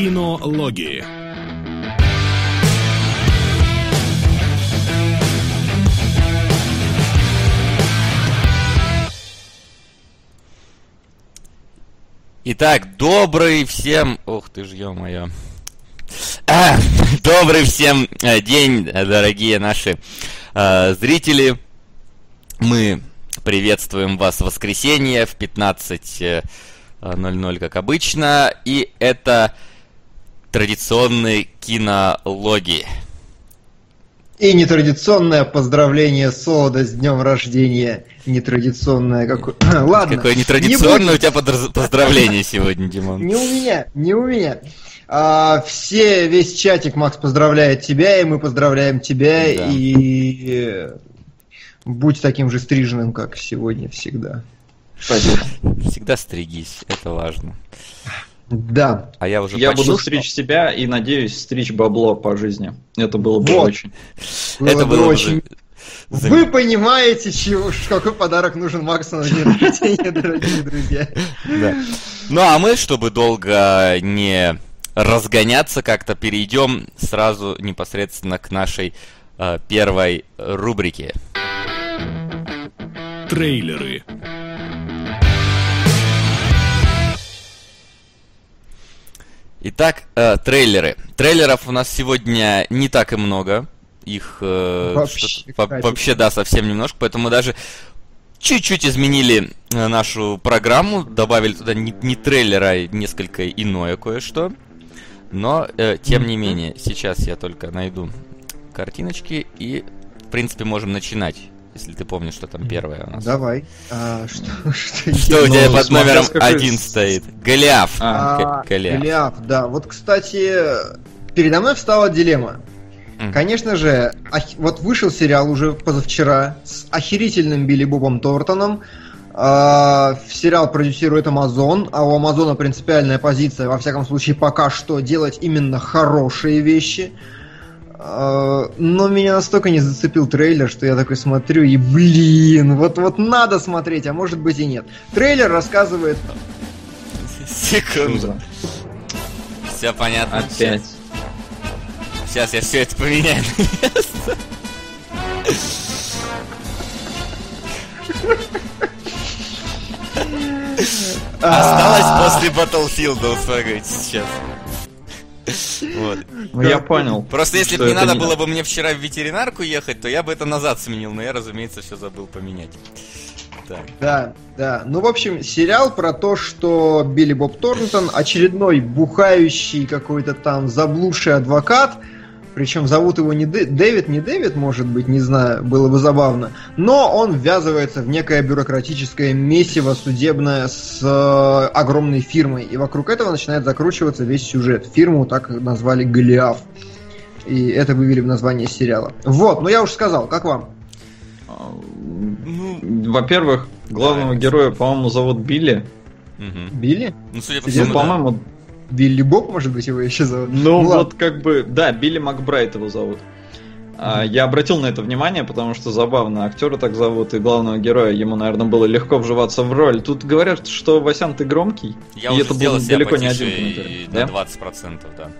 Кинологии. Итак, добрый всем... Ух ты ж, ё-моё. А, добрый всем э, день, дорогие наши э, зрители. Мы приветствуем вас в воскресенье в 15.00, как обычно. И это традиционные кинологи. И нетрадиционное поздравление Солода с днем рождения. Нетрадиционное какое... Ладно. Какое нетрадиционное у тебя поздравление сегодня, Димон. Не у меня, не у меня. А, все, весь чатик, Макс, поздравляет тебя, и мы поздравляем тебя, да. и будь таким же стриженным, как сегодня всегда. Спасибо. Всегда стригись, это важно. Да. А я уже Я буду стричь себя и надеюсь стричь бабло по жизни. Это было бы вот. очень. Было это бы было очень. Вы понимаете, чего, какой подарок нужен Максу на день рождения, дорогие друзья. Да. Ну а мы, чтобы долго не разгоняться, как-то перейдем сразу непосредственно к нашей э, первой рубрике. Трейлеры. Итак, э, трейлеры. Трейлеров у нас сегодня не так и много. Их э, вообще, вообще, да, совсем немножко. Поэтому мы даже чуть-чуть изменили э, нашу программу, добавили туда не, не трейлер, а несколько иное кое-что. Но, э, тем не менее, сейчас я только найду картиночки и, в принципе, можем начинать. Если ты помнишь, что там первое у нас. Давай. А, что, что, что у тебя под номером один стоит? Голиаф. А, Голиаф. Голиаф, да. Вот, кстати, передо мной встала дилемма. Mm. Конечно же, вот вышел сериал уже позавчера с охерительным Билли Бобом Тортоном. Uh, сериал продюсирует Amazon, а у Амазона принципиальная позиция, во всяком случае, пока что делать именно хорошие вещи. А, но меня настолько не зацепил трейлер, что я такой смотрю и, блин, вот, вот надо смотреть, а может быть и нет. Трейлер рассказывает... Секунду. Все понятно. Опять. Сейчас я все это поменяю Осталось после Battlefield ускорить сейчас. Вот. Ну, я понял. Просто если бы не надо было бы мне вчера в ветеринарку ехать, то я бы это назад сменил, но я, разумеется, все забыл поменять. Так. Да, да. Ну, в общем, сериал про то, что Билли Боб Торнтон очередной бухающий какой-то там заблудший адвокат, причем зовут его не Дэвид, не Дэвид, может быть, не знаю, было бы забавно. Но он ввязывается в некое бюрократическое месиво судебное с э, огромной фирмой. И вокруг этого начинает закручиваться весь сюжет. Фирму так назвали Голиаф. И это вывели в название сериала. Вот, ну я уже сказал, как вам? Ну, во-первых, главного да, героя, по-моему, зовут Билли. Угу. Билли? Ну, судя по всему, ну, по-моему, Билли Боб, может быть, его еще зовут? Ну, ну вот как бы, да, Билли Макбрайт его зовут. А, я обратил на это внимание, потому что забавно, актера так зовут, и главного героя, ему, наверное, было легко вживаться в роль. Тут говорят, что Васян, ты громкий. Я и уже это был далеко не один комментарий. Да? 20%, да.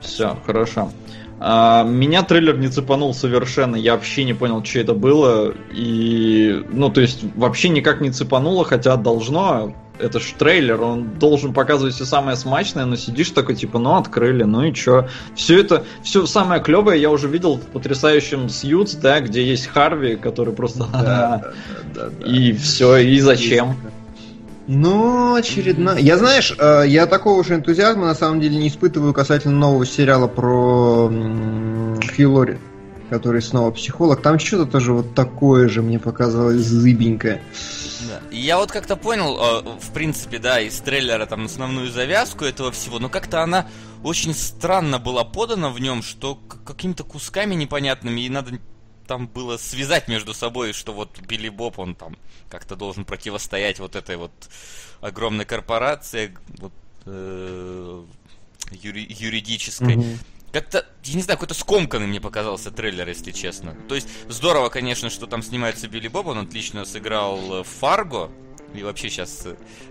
Все, хорошо. А, меня трейлер не цепанул совершенно, я вообще не понял, что это было. И, ну, то есть, вообще никак не цепануло, хотя должно это ж трейлер, он должен показывать все самое смачное, но сидишь такой, типа, ну, открыли, ну и чё. Все это, все самое клевое я уже видел в потрясающем Сьюз, да, где есть Харви, который просто... И все, и зачем? Ну, очередная. Я знаешь, э, я такого же энтузиазма на самом деле не испытываю касательно нового сериала про Хью который снова психолог. Там что-то тоже вот такое же мне показалось зыбенькое. Да. Я вот как-то понял, э, в принципе, да, из трейлера там основную завязку этого всего, но как-то она очень странно была подана в нем, что какими-то кусками непонятными, и надо там было связать между собой, что вот Билли Боб, он там как-то должен противостоять вот этой вот огромной корпорации, вот, э, юри- юридической. Mm-hmm как-то, я не знаю, какой-то скомканный мне показался трейлер, если честно. То есть, здорово, конечно, что там снимается Билли Боб, он отлично сыграл в Фарго, И вообще сейчас,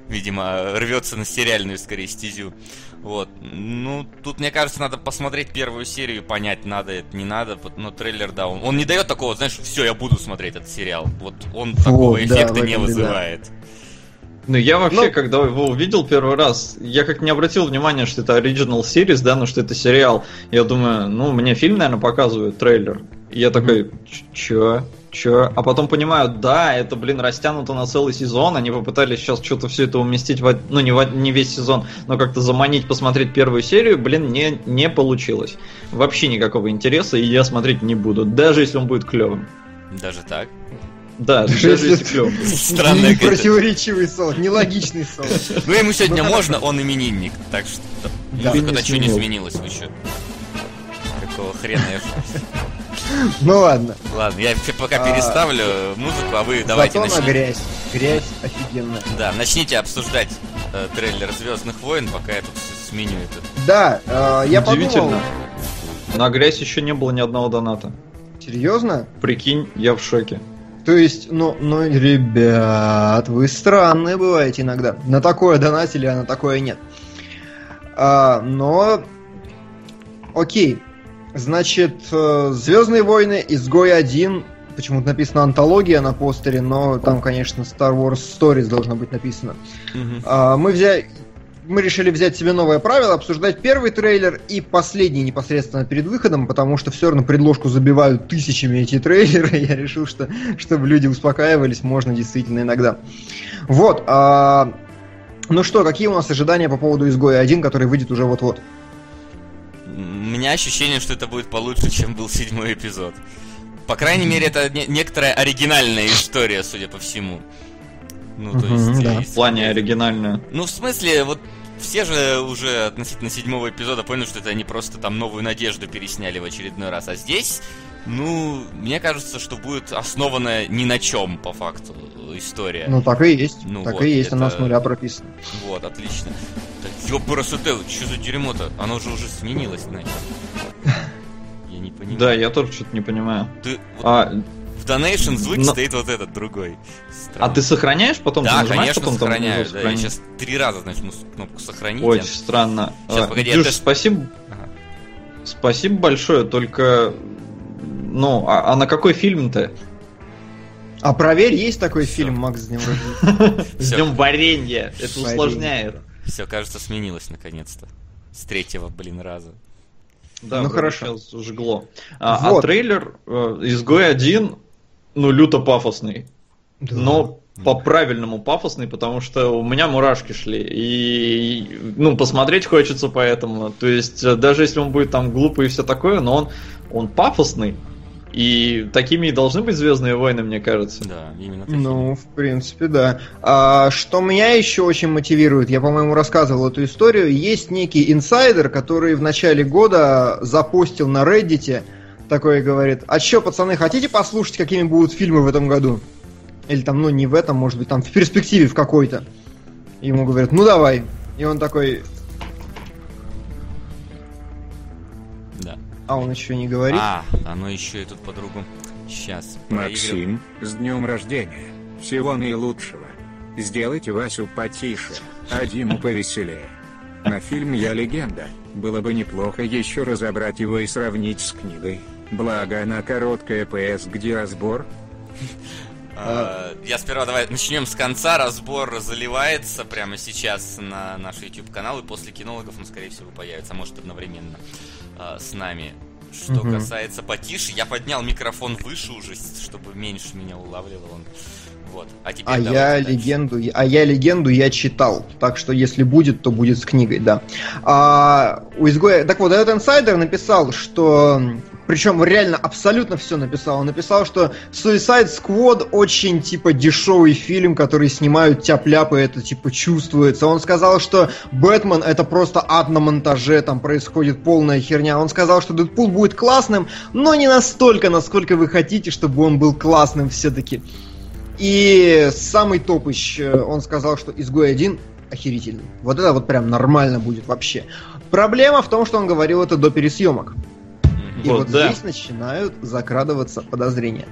видимо, рвется на сериальную, скорее, стезю. Вот. Ну, тут, мне кажется, надо посмотреть первую серию, понять, надо это, не надо. Но трейлер, да, он, он не дает такого, знаешь, все, я буду смотреть этот сериал. Вот он такого эффекта да, не вызывает. Да. Ну, я вообще, ну, когда его увидел первый раз, я как не обратил внимания, что это Original Series, да, но что это сериал. Я думаю, ну, мне фильм, наверное, показывают, трейлер. И я такой, чё? Чё? А потом понимаю, да, это, блин, растянуто на целый сезон. Они попытались сейчас что-то все это уместить в, ну, не, в, не весь сезон, но как-то заманить, посмотреть первую серию, блин, не, не получилось. Вообще никакого интереса, и я смотреть не буду, даже если он будет клевым. Даже так? Да, даже если клёв. Странный Противоречивый сон, нелогичный сон. Ну ему сегодня можно, он именинник, так что музыка-то что не изменилась вы что? Какого хрена я ну ладно. Ладно, я пока а, переставлю музыку, а вы давайте начните. грязь. Грязь офигенная. Да, начните обсуждать э, трейлер Звездных войн, пока я тут сменю это. Да, э, я подумал. На грязь еще не было ни одного доната. Серьезно? Прикинь, я в шоке. То есть, ну, ну, ребят, вы странные бываете иногда. На такое донатили, а на такое нет. А, но, окей. Значит, э, Звездные войны, Изгой 1, почему-то написано антология на постере, но там, конечно, Star Wars Stories должно быть написано. Mm-hmm. А, мы взяли мы решили взять себе новое правило, обсуждать первый трейлер и последний непосредственно перед выходом, потому что все равно предложку забивают тысячами эти трейлеры. Я решил, что чтобы люди успокаивались, можно действительно иногда. Вот. А... Ну что, какие у нас ожидания по поводу изгоя 1, который выйдет уже вот-вот? Меня ощущение, что это будет получше, чем был седьмой эпизод. По крайней мере, это не- некоторая оригинальная история, судя по всему. Ну, то есть, да. в плане оригинальная. Ну, в смысле, вот все же уже относительно седьмого эпизода поняли, что это они просто там новую надежду пересняли в очередной раз. А здесь, ну, мне кажется, что будет основана ни на чем, по факту, история. Ну, так и есть. Ну, так вот, и есть, это... она с нуля прописана. Вот, отлично. Да, ёпарасоте, что за дерьмо-то? Оно же уже сменилось, значит. Я не понимаю. Да, я тоже что-то не понимаю. Ты... А, Donation звук Но... стоит вот этот другой. Странно. А ты сохраняешь потом? Да, ты конечно, потом сохраняю. Да, я сейчас три раза нажму кнопку сохранить. Очень странно. Сейчас, а, погоди, Дюш, это... спасибо. Ага. Спасибо большое, только... Ну, а, а на какой фильм-то? А проверь, есть такой Все. фильм, Макс, с днем рождения? С днем варенья. Это усложняет. Все, кажется, сменилось наконец-то. С третьего, блин, раза. Да, ну хорошо. Жгло. А, а трейлер э, изгой один ну, люто пафосный. Да. Но по-правильному пафосный, потому что у меня мурашки шли. И, ну, посмотреть хочется поэтому. То есть, э, даже если он будет там глупый и все такое, но он, он пафосный. И такими и должны быть Звездные войны, мне кажется. Да, именно такими. Ну, в принципе, да. А, что меня еще очень мотивирует, я, по-моему, рассказывал эту историю. Есть некий инсайдер, который в начале года запустил на Reddit такой говорит, а что, пацаны, хотите послушать, какими будут фильмы в этом году? Или там, ну не в этом, может быть, там в перспективе в какой-то. Ему говорят, ну давай. И он такой... Да. А он еще не говорит. А, оно еще и тут по-другому. Сейчас. Максим, с днем рождения. Всего наилучшего. Сделайте Васю потише, а Диму повеселее. На фильм «Я легенда» было бы неплохо еще разобрать его и сравнить с книгой. Благо она короткая ПС, где разбор? А, я сперва давай начнем с конца. Разбор заливается прямо сейчас на наш YouTube канал, и после кинологов он, скорее всего, появится, может, одновременно а, с нами. Что угу. касается потише, я поднял микрофон выше уже, чтобы меньше меня улавливал он. Вот. А, теперь а я легенду, а я легенду я читал, так что если будет, то будет с книгой, да. А, у изгоя, так вот, этот инсайдер написал, что причем реально абсолютно все написал. Он написал, что Suicide Squad очень, типа, дешевый фильм, который снимают тяп-ляпы, это, типа, чувствуется. Он сказал, что Бэтмен это просто ад на монтаже, там происходит полная херня. Он сказал, что Дэдпул будет классным, но не настолько, насколько вы хотите, чтобы он был классным все-таки. И самый топыч, он сказал, что Изгой 1 охерительный. Вот это вот прям нормально будет вообще. Проблема в том, что он говорил это до пересъемок. И вот, вот да. здесь начинают закрадываться подозрения.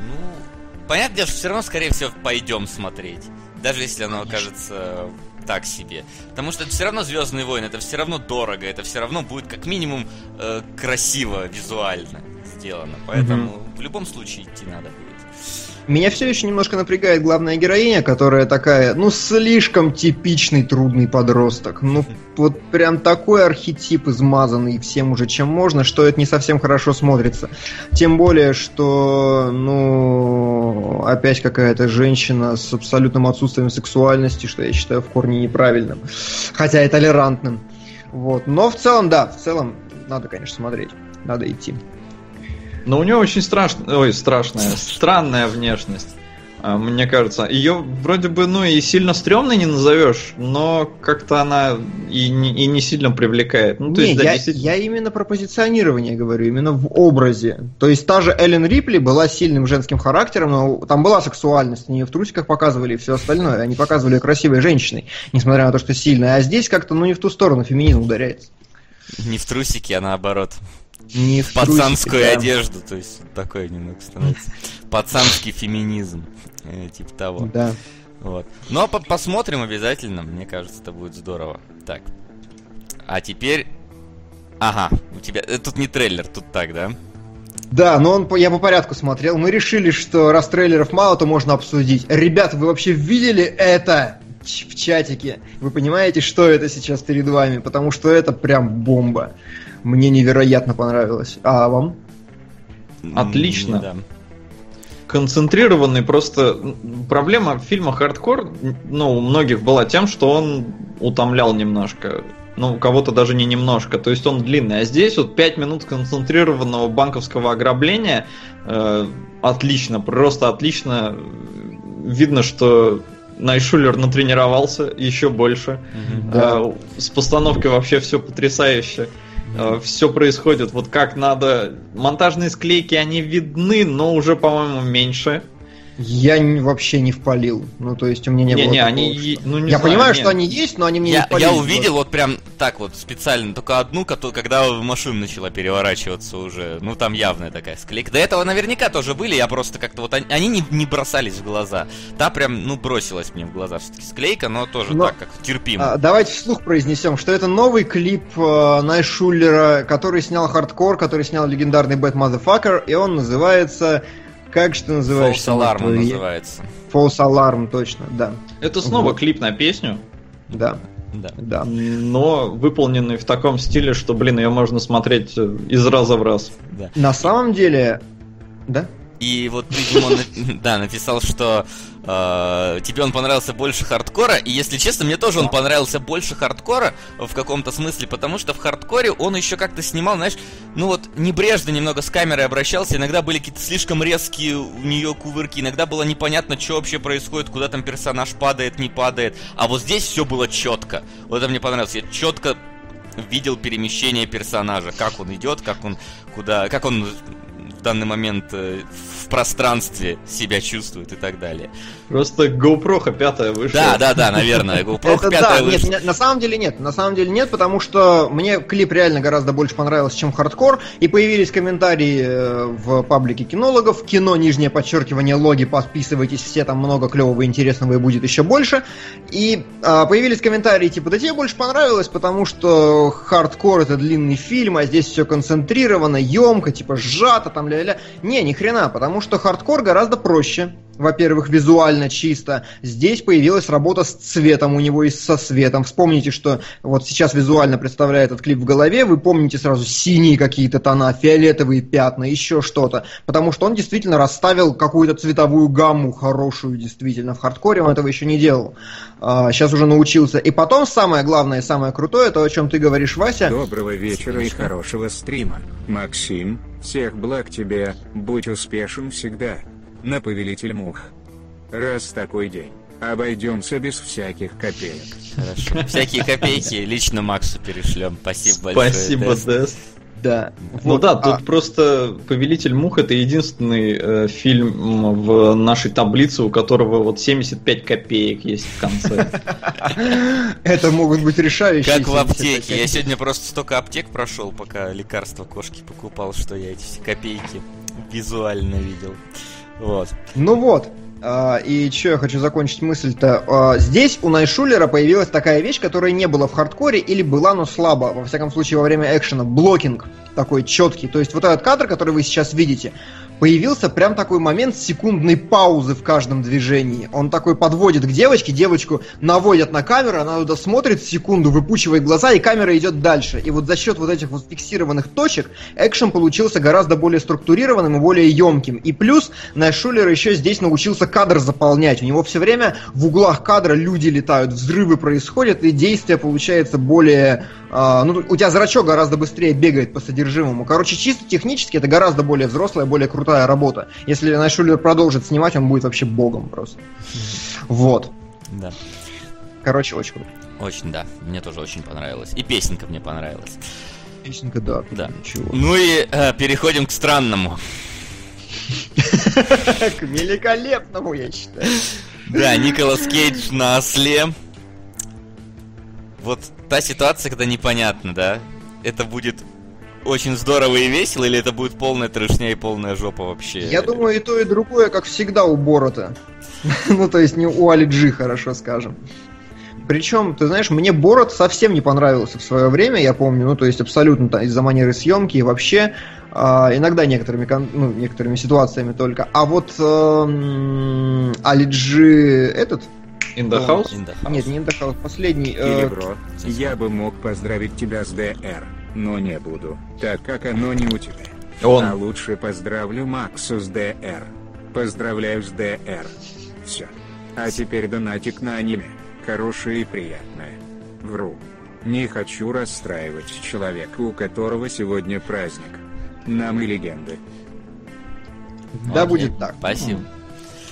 Ну, понятное дело, что все равно, скорее всего, пойдем смотреть. Даже если оно окажется так себе. Потому что это все равно Звездные войны, это все равно дорого, это все равно будет как минимум э, красиво визуально сделано. Поэтому mm-hmm. в любом случае идти надо. Меня все еще немножко напрягает главная героиня, которая такая, ну, слишком типичный трудный подросток. Ну, вот прям такой архетип измазанный всем уже чем можно, что это не совсем хорошо смотрится. Тем более, что, ну, опять какая-то женщина с абсолютным отсутствием сексуальности, что я считаю в корне неправильным. Хотя и толерантным. Вот. Но в целом, да, в целом надо, конечно, смотреть. Надо идти. Но у нее очень страшная, ой, страшная, странная внешность. А, мне кажется, ее вроде бы, ну и сильно стрёмной не назовешь, но как-то она и не, и не сильно привлекает. Ну, то не, есть, да, я, действительно... я именно про позиционирование говорю, именно в образе. То есть та же Эллен Рипли была сильным женским характером, но там была сексуальность, они ее в трусиках показывали и все остальное. Они показывали ее красивой женщиной, несмотря на то, что сильная. А здесь как-то, ну, не в ту сторону феминизм ударяется. Не в трусики, а наоборот не в пацанскую трусики, одежду, да. то есть такой немного становится. Пацанский феминизм, э, типа того. Да. Вот. Но по посмотрим обязательно, мне кажется, это будет здорово. Так. А теперь... Ага, у тебя... Э, тут не трейлер, тут так, да? Да, но он, я по порядку смотрел. Мы решили, что раз трейлеров мало, то можно обсудить. Ребята, вы вообще видели это в чатике? Вы понимаете, что это сейчас перед вами? Потому что это прям бомба. Мне невероятно понравилось. А вам? Отлично. Да. Концентрированный просто... Проблема фильма «Хардкор», ну, у многих была тем, что он утомлял немножко. Ну, у кого-то даже не немножко. То есть он длинный. А здесь вот 5 минут концентрированного банковского ограбления э, отлично, просто отлично. Видно, что Найшулер натренировался еще больше. Mm-hmm. Э, с постановкой вообще все потрясающе. Э, все происходит вот как надо. Монтажные склейки, они видны, но уже, по-моему, меньше. Я вообще не впалил. Ну, то есть у меня не, не было. Не, такого, они, что... ну, не Я знаю, понимаю, нет. что они есть, но они мне я, не впалили. Я увидел вот прям так вот специально, только одну, когда машина начала переворачиваться уже. Ну, там явная такая склейка. До этого наверняка тоже были, я просто как-то вот... Они, они не, не бросались в глаза. Та прям, ну, бросилась мне в глаза все-таки склейка, но тоже но, так, как терпимо. А, давайте вслух произнесем, что это новый клип э, Найшулера, который снял хардкор, который снял легендарный Bad Motherfucker, и он называется как что называется? False Alarm называется. False Alarm, точно, да. Это снова вот. клип на песню. Да. Да. да. Но выполненный в таком стиле, что, блин, ее можно смотреть э, из раза в раз. Да. На самом деле, да? И вот ты, Димон, да, написал, что э, тебе он понравился больше хардкора. И если честно, мне тоже он понравился больше хардкора в каком-то смысле, потому что в хардкоре он еще как-то снимал, знаешь, ну вот небрежно немного с камерой обращался. Иногда были какие-то слишком резкие у нее кувырки, иногда было непонятно, что вообще происходит, куда там персонаж падает, не падает. А вот здесь все было четко. Вот это мне понравилось. Я четко видел перемещение персонажа, как он идет, как он куда, как он данный момент э, в пространстве себя чувствует и так далее. Просто GoPro пятая вышла. Да, да, да, наверное, GoPro пятая вышла. Нет, на самом деле нет, на самом деле нет, потому что мне клип реально гораздо больше понравился, чем хардкор, и появились комментарии э, в паблике кинологов, кино, нижнее подчеркивание, логи, подписывайтесь, все там много клевого и интересного и будет еще больше, и а, появились комментарии типа, да тебе больше понравилось, потому что хардкор это длинный фильм, а здесь все концентрировано, емко, типа сжато, там ля-ля. Не, ни хрена, потому что хардкор гораздо проще. Во-первых, визуально чисто. Здесь появилась работа с цветом у него и со светом. Вспомните, что вот сейчас визуально представляет этот клип в голове, вы помните сразу синие какие-то тона, фиолетовые пятна, еще что-то. Потому что он действительно расставил какую-то цветовую гамму хорошую, действительно. В хардкоре он этого еще не делал. А, сейчас уже научился. И потом самое главное самое крутое, то, о чем ты говоришь, Вася. Доброго вечера и хорошего стрима. Максим, всех благ тебе, будь успешен всегда. На повелитель мух. Раз такой день, обойдемся без всяких копеек. Хорошо. Всякие копейки лично Максу перешлем. Спасибо большое. Спасибо, Дэс. Да. Ну вот, да, тут а... просто Повелитель мух это единственный э, фильм в нашей таблице, у которого вот 75 копеек есть в конце. Это могут быть решающие. Как в аптеке. Я сегодня просто столько аптек прошел, пока лекарства кошки покупал, что я эти все копейки визуально видел. Вот. Ну вот, и что я хочу закончить мысль-то? А, здесь у Найшулера появилась такая вещь, которая не была в хардкоре или была, но слабо. Во всяком случае, во время экшена. Блокинг такой четкий. То есть вот этот кадр, который вы сейчас видите, появился прям такой момент секундной паузы в каждом движении. Он такой подводит к девочке, девочку наводят на камеру, она туда смотрит секунду, выпучивает глаза, и камера идет дальше. И вот за счет вот этих вот фиксированных точек экшен получился гораздо более структурированным и более емким. И плюс Найшулер еще здесь научился кадр заполнять. У него все время в углах кадра люди летают, взрывы происходят, и действие получается более ну, у тебя зрачок гораздо быстрее бегает по содержимому. Короче, чисто технически это гораздо более взрослая, более крутая работа. Если Найшулер продолжит снимать, он будет вообще богом просто. Вот. Да. Короче, очень круто. Очень, да. Мне тоже очень понравилось. И песенка мне понравилась. Песенка, да. Да. Ничего. Ну и э, переходим к странному. К великолепному, я считаю. Да, Николас Кейдж на осле. Вот та ситуация, когда непонятно, да? Это будет очень здорово и весело, или это будет полная трешня и полная жопа вообще? Я думаю, и то, и другое, как всегда у Борота. ну, то есть не у Али Джи, хорошо скажем. Причем, ты знаешь, мне Борот совсем не понравился в свое время, я помню, ну, то есть абсолютно из-за манеры съемки и вообще, э, иногда некоторыми, ну, некоторыми ситуациями только. А вот э, Али Джи этот, In the House? In the house. Нет, не In the House, последний. Или, бро, э... я бы мог поздравить тебя с ДР, но не буду, так как оно не у тебя. Он. А лучше поздравлю Максу с ДР. Поздравляю с ДР. Все. А теперь донатик на аниме. Хорошее и приятное. Вру. Не хочу расстраивать человека, у которого сегодня праздник. Нам и легенды. Да, Окей. будет так. Спасибо.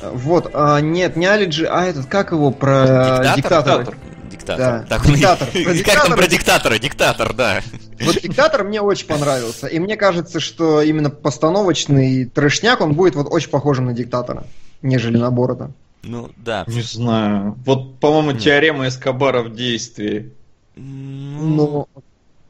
Вот, а, нет, не Алиджи, а этот, как его, про диктатора? Диктатор. Да. Так, диктатор. Про как диктатора. там про диктатора? Диктатор, да. Вот диктатор мне очень понравился. И мне кажется, что именно постановочный трешняк, он будет вот очень похожим на диктатора, нежели на Борода. Ну, да. Не знаю. Вот, по-моему, теорема Эскобара в действии. Ну,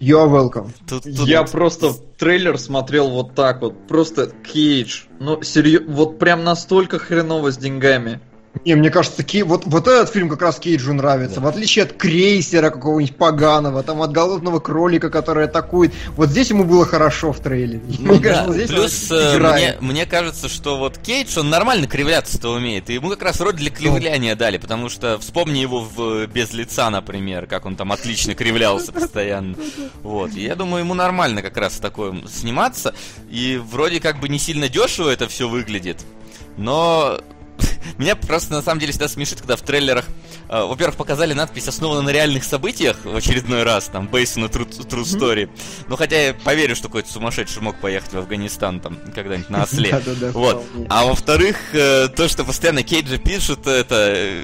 You're welcome. Тут, тут... Я просто трейлер смотрел вот так вот. Просто Кейдж. Ну, серьезно, вот прям настолько хреново с деньгами. Не, мне кажется, Кей... вот, вот этот фильм как раз Кейджу нравится. Да. В отличие от крейсера какого-нибудь поганого, там от голодного кролика, который атакует. Вот здесь ему было хорошо в трейлере. Ну, мне да. кажется, здесь Плюс э, мне, мне кажется, что вот Кейдж, он нормально кривляться-то умеет. И ему как раз роль для кривляния дали, потому что вспомни его в «Без лица», например, как он там отлично кривлялся постоянно. Вот. И я думаю, ему нормально как раз такое сниматься. И вроде как бы не сильно дешево это все выглядит. Но меня просто на самом деле всегда смешит, когда в трейлерах, э, во-первых, показали надпись «Основана на реальных событиях» в очередной раз, там, based a true, true story. Ну, хотя я поверю, что какой-то сумасшедший мог поехать в Афганистан там когда-нибудь на осле. Вот. А во-вторых, э, то, что постоянно Кейджи пишут, это э,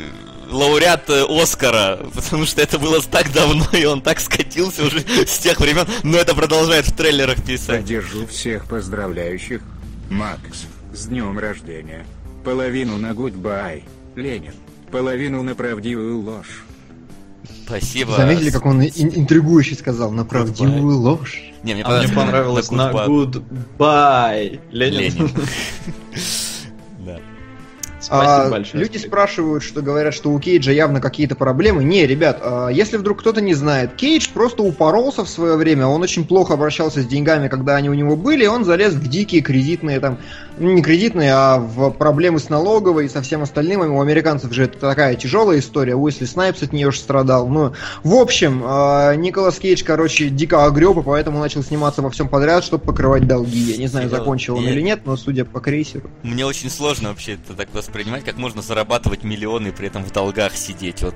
лауреат Оскара, потому что это было так давно, и он так скатился уже с тех времен, но это продолжает в трейлерах писать. Поддержу всех поздравляющих. Макс, с днем рождения. Половину на гудбай, Ленин. Половину на правдивую ложь. Спасибо. Заметили, как он интригующе сказал, на правдивую ложь? Не, мне, а мне понравилось на goodbye, Ленин. Ленин. Спасибо а, большое. Люди спрашивают, что говорят, что у Кейджа явно какие-то проблемы. Не, ребят, а, если вдруг кто-то не знает, Кейдж просто упоролся в свое время, он очень плохо обращался с деньгами, когда они у него были, он залез в дикие кредитные там, не кредитные, а в проблемы с налоговой и со всем остальным. У американцев же это такая тяжелая история, Уэсли Снайпс от нее же страдал. Ну, в общем, а, Николас Кейдж, короче, дико огреб, и поэтому начал сниматься во всем подряд, чтобы покрывать долги. Я не знаю, закончил он или нет, но судя по крейсеру. Мне очень сложно вообще это так воспринимать воспринимать, как можно зарабатывать миллионы и при этом в долгах сидеть. Вот,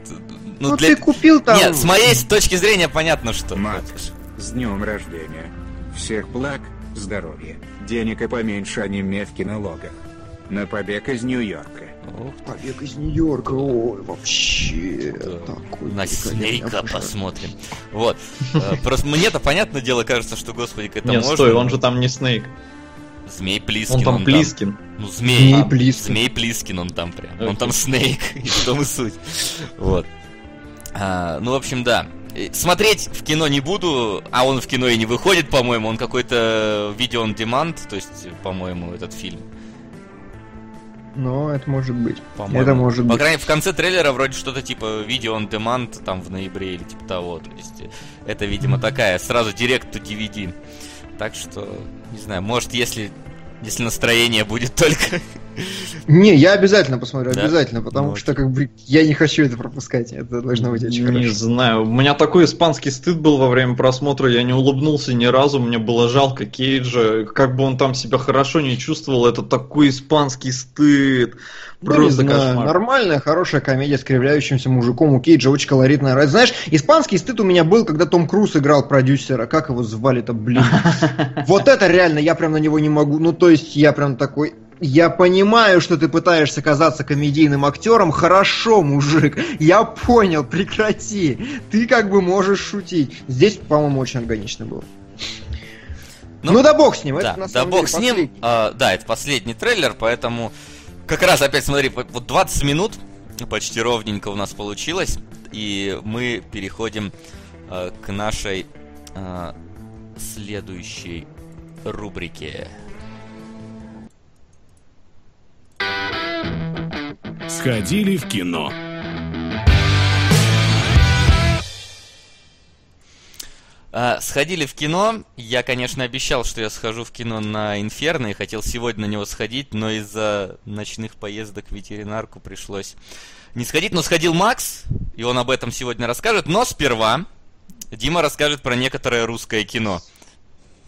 ну, ну для... ты купил там... Нет, с моей точки зрения понятно, что... Макс, с днем рождения. Всех благ, здоровья, денег и поменьше, а не метки налогах. На побег из Нью-Йорка. Ох, побег из Нью-Йорка, ой, вообще такой. На Снейка посмотрим. Вот. Э, просто мне-то понятное дело кажется, что, господи, к этому Нет, стой, он же там не Снейк. Змей Плискин. Он там он Плискин. Там, ну, Змей. Змей а, Плискин. Змей Плискин он там прям. Okay. Он там Снейк, и в том и суть. Вот. А, ну, в общем, да. Смотреть в кино не буду, а он в кино и не выходит, по-моему. Он какой-то video on demand, то есть, по-моему, этот фильм. но это может быть. По-моему. Это может По крайней мере, в конце трейлера вроде что-то типа видео on demand там в ноябре или типа того. То есть э, это, видимо, такая сразу директ to DVD. Так что, не знаю, может, если если настроение будет только. Не, я обязательно посмотрю, Да? обязательно, потому Ну, что как бы я не хочу это пропускать. Это должно быть очень Не хорошо. знаю, у меня такой испанский стыд был во время просмотра, я не улыбнулся ни разу, мне было жалко Кейджа, как бы он там себя хорошо не чувствовал, это такой испанский стыд. Да не Просто знаю, кошмар. нормальная, хорошая комедия с кривляющимся мужиком. У Кейджа очень колоритная. Знаешь, испанский стыд у меня был, когда Том Круз играл продюсера. Как его звали-то, блин? Вот это реально, я прям на него не могу. Ну, то есть, я прям такой... Я понимаю, что ты пытаешься казаться комедийным актером. Хорошо, мужик. Я понял, прекрати. Ты как бы можешь шутить. Здесь, по-моему, очень органично было. Ну, Ну, да бог с ним. Да, это, на да самом бог деле, с ним. А, да, это последний трейлер, поэтому как раз опять смотри, вот вот 20 минут почти ровненько у нас получилось, и мы переходим э, к нашей э, следующей рубрике. Сходили в кино. А, сходили в кино. Я, конечно, обещал, что я схожу в кино на Инферно и хотел сегодня на него сходить, но из-за ночных поездок в ветеринарку пришлось не сходить. Но сходил Макс, и он об этом сегодня расскажет. Но сперва Дима расскажет про некоторое русское кино.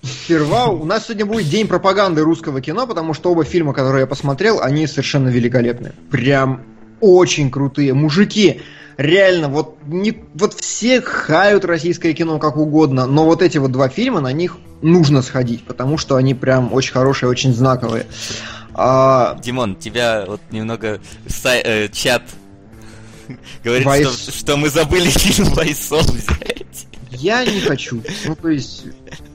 Сперва у нас сегодня будет день пропаганды русского кино, потому что оба фильма, которые я посмотрел, они совершенно великолепны. Прям очень крутые. Мужики, реально, вот, не, вот все хают российское кино как угодно, но вот эти вот два фильма, на них нужно сходить, потому что они прям очень хорошие, очень знаковые. А, Димон, тебя вот немного сай- э, чат говорит, Вайс. что, что мы забыли фильм Вайсов взять. Я не хочу. Ну, то есть,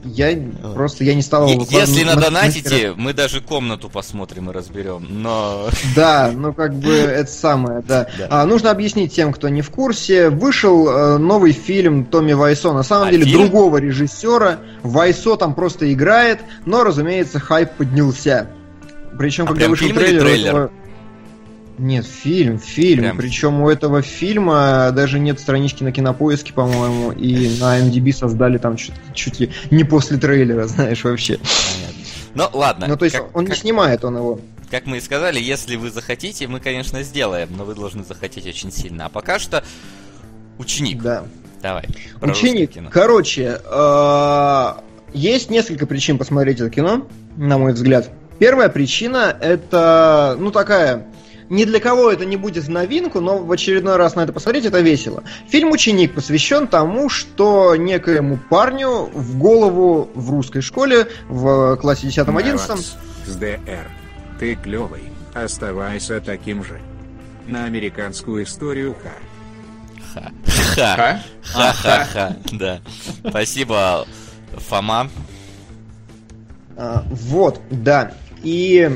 я просто я не стал его Если на- на на- донатите, мы даже комнату посмотрим и разберем. Но Да, ну как бы это самое, да. Да. А, нужно объяснить тем, кто не в курсе. Вышел э, новый фильм Томми Вайсо, на самом А деле фильм? другого режиссера. Вайсо там просто играет, но, разумеется, хайп поднялся. Причем, А когда вышел трейлер, трейлер? этого- Нет, фильм, фильм. Прям Причем у этого фильма даже нет странички на кинопоиске, по-моему, и на MDB создали там чуть, чуть ли не после трейлера, знаешь, вообще. Понятно. Ну ладно. Ну, то есть как, он не как- снимает, он его. как мы и сказали, если вы захотите, мы, конечно, сделаем, но вы должны захотеть очень сильно. А пока что ученик. Да. Давай. Ученик. кино. Короче, э, есть несколько причин посмотреть это кино, на мой взгляд. Первая причина это, ну такая, ни для кого это не будет в новинку, но в очередной раз на это посмотреть это весело. Фильм «Ученик» посвящен тому, что некоему парню в голову в русской школе в классе 10-11 Макс с ДР. Ты клевый. Оставайся таким же. На американскую историю. Ха. Ха. Ха? Ха-ха-ха. Да. Спасибо, Фома. А, вот, да. И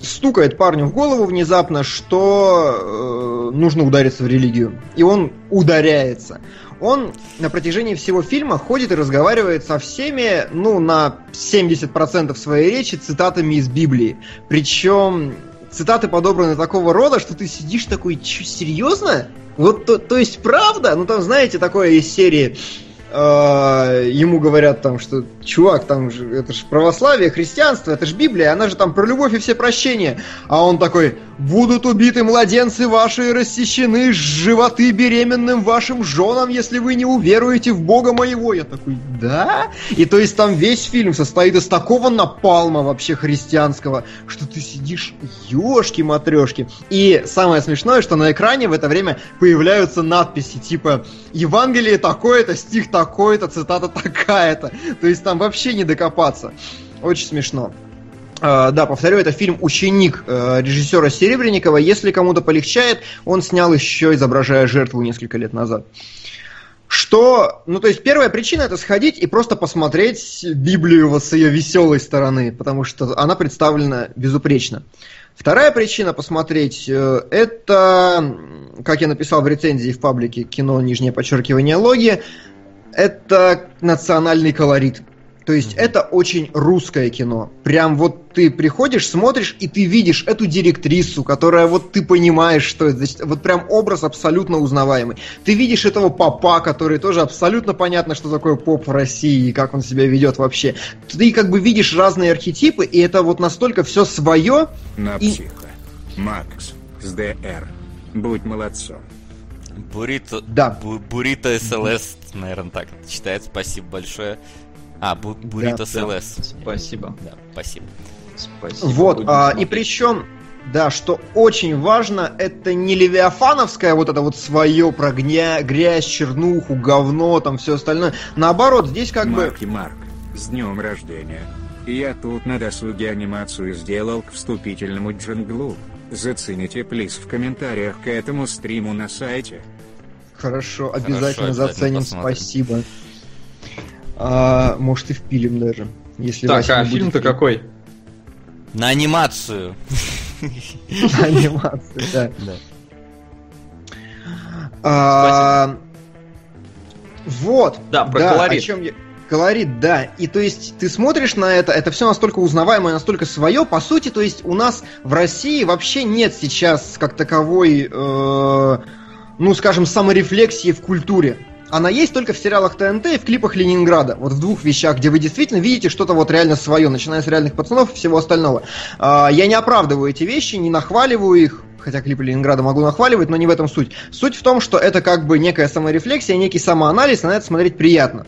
стукает парню в голову внезапно, что э, нужно удариться в религию. И он ударяется. Он на протяжении всего фильма ходит и разговаривает со всеми, ну, на 70% своей речи цитатами из Библии. Причем цитаты подобраны такого рода, что ты сидишь такой, серьезно? Вот, то, то есть, правда? Ну, там, знаете, такое из серии э, ему говорят там, что чувак, там же, это же православие, христианство, это же Библия, она же там про любовь и все прощения. А он такой, будут убиты младенцы ваши и рассечены животы беременным вашим женам, если вы не уверуете в Бога моего. Я такой, да? И то есть там весь фильм состоит из такого напалма вообще христианского, что ты сидишь, ёшки-матрешки. И самое смешное, что на экране в это время появляются надписи типа Евангелие такое-то, стих такой-то, цитата такая-то. То есть там вообще не докопаться. Очень смешно. А, да, повторю, это фильм «Ученик» э, режиссера Серебренникова. Если кому-то полегчает, он снял еще «Изображая жертву» несколько лет назад. Что, ну то есть первая причина это сходить и просто посмотреть Библию вот с ее веселой стороны, потому что она представлена безупречно. Вторая причина посмотреть э, это, как я написал в рецензии в паблике кино нижнее подчеркивание логи, это национальный колорит. То есть это очень русское кино. Прям вот ты приходишь, смотришь, и ты видишь эту директрису, которая вот ты понимаешь, что это. Значит, вот прям образ абсолютно узнаваемый. Ты видишь этого папа, который тоже абсолютно понятно, что такое поп в России и как он себя ведет вообще. Ты как бы видишь разные архетипы, и это вот настолько все свое. На И- психо. Макс с ДР. Будь молодцом. Бурито... Да. Бу- Бурито СЛС, наверное, так читает. Спасибо большое. А, бу- Бурито Да, СЛС. Спасибо. Да, спасибо. Спасибо. Вот, а, и смотреть. причем, да, что очень важно, это не левиафановское вот это вот свое про гня- грязь, чернуху, говно, там все остальное. Наоборот, здесь как бы... Марк и Марк. С днем рождения. Я тут на досуге анимацию сделал к вступительному джинглу. Зацените, плиз, в комментариях к этому стриму на сайте. Хорошо, Хорошо, обязательно обязательно заценим, посмотрим. спасибо. А, может и впилим даже, если Так, Вася а не будет фильм-то пилить. какой? На анимацию. Анимацию, да. Да. А, Вот. Да, про колорит. Колорит, да. И то есть ты смотришь на это, это все настолько узнаваемое, настолько свое. По сути, то есть у нас в России вообще нет сейчас как таковой, э, ну скажем, саморефлексии в культуре. Она есть только в сериалах ТНТ и в клипах Ленинграда. Вот в двух вещах, где вы действительно видите что-то вот реально свое, начиная с реальных пацанов и всего остального. А, я не оправдываю эти вещи, не нахваливаю их, хотя клипы Ленинграда могу нахваливать, но не в этом суть. Суть в том, что это как бы некая саморефлексия, некий самоанализ, и на это смотреть приятно.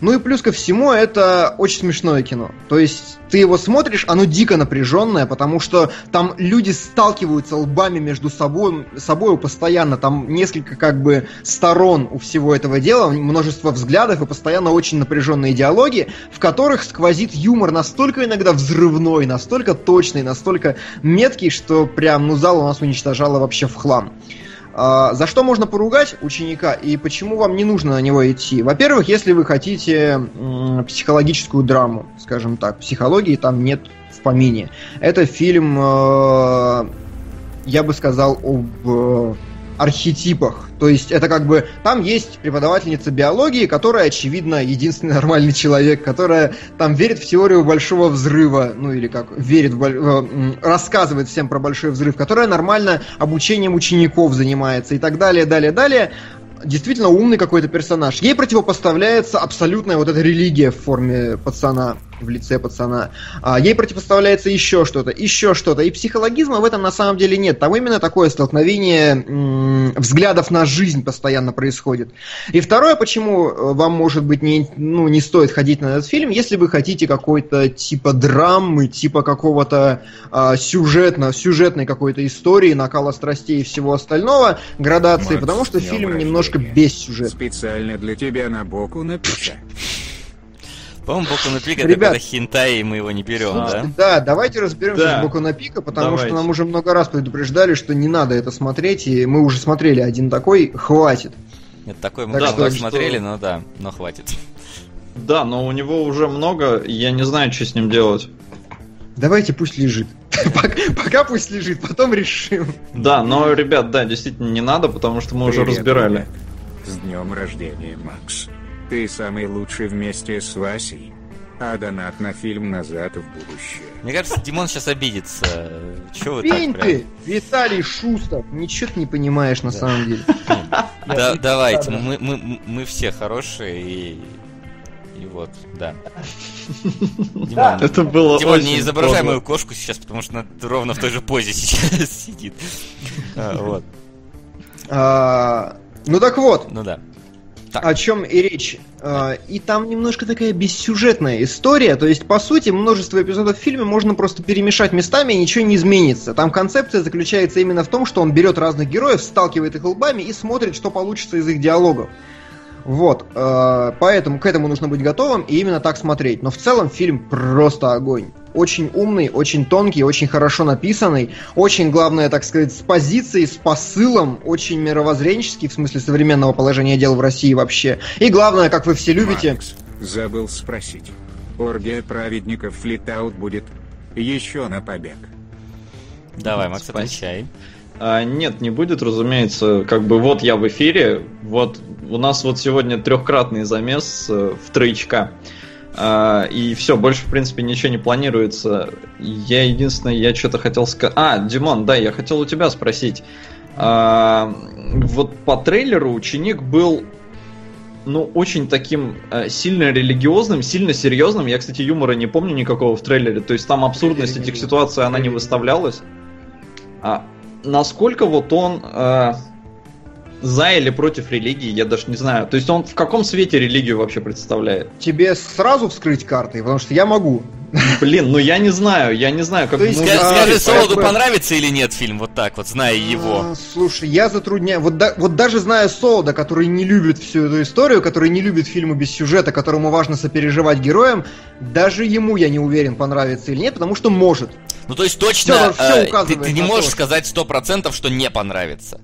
Ну и плюс ко всему, это очень смешное кино. То есть ты его смотришь, оно дико напряженное, потому что там люди сталкиваются лбами между собой, собой постоянно. Там несколько как бы сторон у всего этого дела, множество взглядов и постоянно очень напряженные диалоги, в которых сквозит юмор настолько иногда взрывной, настолько точный, настолько меткий, что прям, ну, зал у нас уничтожало вообще в хлам. А, За что можно поругать ученика и почему вам не нужно на него идти? Во-первых, если вы хотите психологическую драму, скажем так, психологии там нет в помине. Это фильм, э, я бы сказал, об э, архетипах. То есть это как бы там есть преподавательница биологии, которая, очевидно, единственный нормальный человек, которая там верит в теорию большого взрыва, ну или как верит в, рассказывает всем про большой взрыв, которая нормально обучением учеников занимается и так далее, далее, далее. Действительно умный какой-то персонаж. Ей противопоставляется абсолютная вот эта религия в форме пацана, в лице пацана. А ей противопоставляется еще что-то, еще что-то. И психологизма в этом на самом деле нет. Там именно такое столкновение м, взглядов на жизнь постоянно происходит. И второе, почему э, вам, может быть, не, ну, не стоит ходить на этот фильм, если вы хотите какой-то типа драмы, типа какого-то а, сюжетно, сюжетной какой-то истории, накала страстей и всего остального, градации, Макс, потому что фильм немножко рождения. без сюжета. Специально для тебя на боку написано. По-моему, Боку на Пик это Ребят. какой-то хентай, и мы его не берем, Слушайте, да? Да, давайте разберемся Да. с Боку на Пика, потому Давайте. что нам уже много раз предупреждали, что не надо это смотреть, и мы уже смотрели один такой, хватит. Нет, такой мы Так давно что- смотрели, что- но да, но хватит. Да, но у него уже много, я не знаю, что с ним делать. Давайте пусть лежит. Пока- Пока пусть лежит, потом решим. Да, но, ребят, да, действительно не надо, потому что мы уже Привет, разбирали. привет. С днем рождения, Макс. Ты самый лучший вместе с Васей. А донат на фильм «Назад в будущее». Мне кажется, Димон сейчас обидится. Че вы Пень так прям? ты, Виталий Шустов. Ничего ты не понимаешь на самом деле. Да, давайте, да. мы, мы, мы все хорошие и... И вот, да. Димон, Это было Димон, не изображай мою кошку сейчас, потому что она ровно в той же позе сейчас сидит. А, Вот, А, Ну так вот, ну да. О чем и речь. А, И там немножко такая бессюжетная история. То есть, по сути, множество эпизодов в фильме можно просто перемешать местами и ничего не изменится. Там концепция заключается именно в том, что он берет разных героев, сталкивает их лбами и смотрит, что получится из их диалогов. Вот, э, поэтому к этому нужно быть готовым и именно так смотреть. Но в целом фильм просто огонь. Очень умный, очень тонкий, очень хорошо написанный, очень, главное, так сказать, с позицией, с посылом, очень мировоззренческий, в смысле современного положения дел в России вообще. И главное, как вы все любите, Макс, забыл спросить. Оргия праведников флитаут будет еще на побег. Давай, Макс, отвечай. А, нет, не будет, разумеется. Как бы вот я в эфире, вот у нас вот сегодня трехкратный замес э, в троечка. А, и все, больше, в принципе, ничего не планируется. Я единственное, я что-то хотел сказать. А, Димон, да, я хотел у тебя спросить. А, вот по трейлеру ученик был ну, очень таким э, сильно религиозным, сильно серьезным. Я, кстати, юмора не помню никакого в трейлере. То есть там абсурдность этих ситуаций, она не выставлялась. А насколько вот он э, за или против религии, я даже не знаю. То есть он в каком свете религию вообще представляет? Тебе сразу вскрыть карты, потому что я могу. Блин, ну я не знаю, я не знаю, как... То есть, ну, скажи, а, скажи а, Солоду, а, понравится или нет фильм, вот так вот, зная его. А, Слушай, я затрудняю. Вот, да- вот даже зная Солода, который не любит всю эту историю, который не любит фильмы без сюжета, которому важно сопереживать героям, даже ему я не уверен, понравится или нет, потому что может. Ну, то есть точно, всё э, ты, ты не то, можешь что- сказать сто процентов, что не понравится.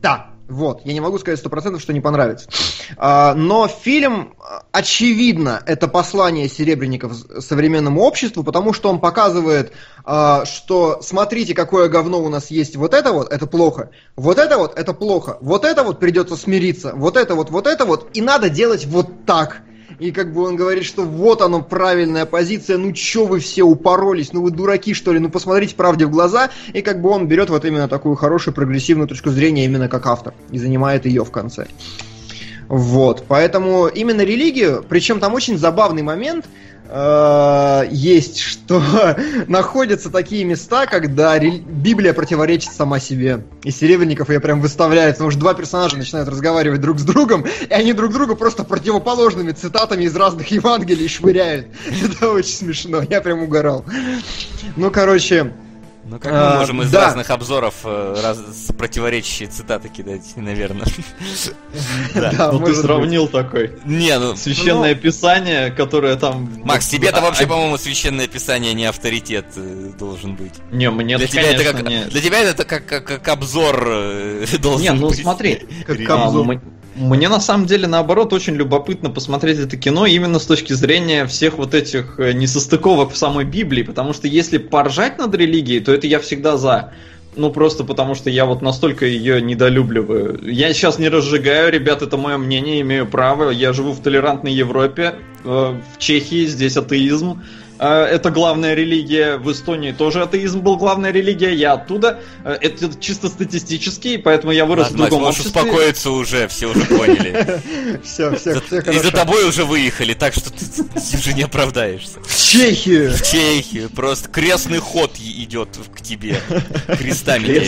Да, вот, я не могу сказать сто процентов, что не понравится. А, но фильм, очевидно, это послание серебряников с- современному обществу, потому что он показывает, а, что смотрите, какое говно у нас есть, вот это вот, это плохо, вот это вот, это плохо, вот это вот придется смириться, вот это вот, вот это вот, и надо делать вот так. И как бы он говорит, что вот оно правильная позиция, ну чё вы все упоролись, ну вы дураки что ли, ну посмотрите правде в глаза, и как бы он берет вот именно такую хорошую прогрессивную точку зрения именно как автор, и занимает ее в конце. Вот, поэтому именно религию, причем там очень забавный момент э, есть, что находятся такие места, когда Библия противоречит сама себе. И Серебренников ее прям выставляет, потому что два персонажа начинают разговаривать друг с другом, и они друг другу просто противоположными цитатами из разных Евангелий швыряют. Это очень смешно, я прям угорал. Ну, короче, Ну, как А, мы можем из да. разных обзоров э, раз- противоречащие цитаты кидать, наверное. Да. ну ты быть. сравнил такой. Не, ну... Священное писание, которое там... Макс, тебе-то А- вообще, а- по-моему, священное писание не авторитет э, должен быть. Не, мне Для тебя, это как, для тебя это как, обзор э, должен Не, ну быть. смотри, Как а, обзор. Мне на самом деле наоборот очень любопытно посмотреть это кино именно с точки зрения всех вот этих э, несостыковок в самой Библии, потому что если поржать над религией, то это я всегда за. Ну, просто потому что я вот настолько ее недолюбливаю. Я сейчас не разжигаю, ребят, это мое мнение, имею право. Я живу в толерантной Европе, э, в Чехии, здесь атеизм. Э, Это главная религия. В Эстонии тоже атеизм был главная религия. Я оттуда. Э, Это чисто статистически, поэтому я вырос Ладно, в другом Макс, можешь обществе. успокоиться уже, все уже поняли. Все, все, все И за тобой уже выехали, так что ты уже не оправдаешься. В Чехию! В Чехию просто крестный ход идет к тебе. Крестами.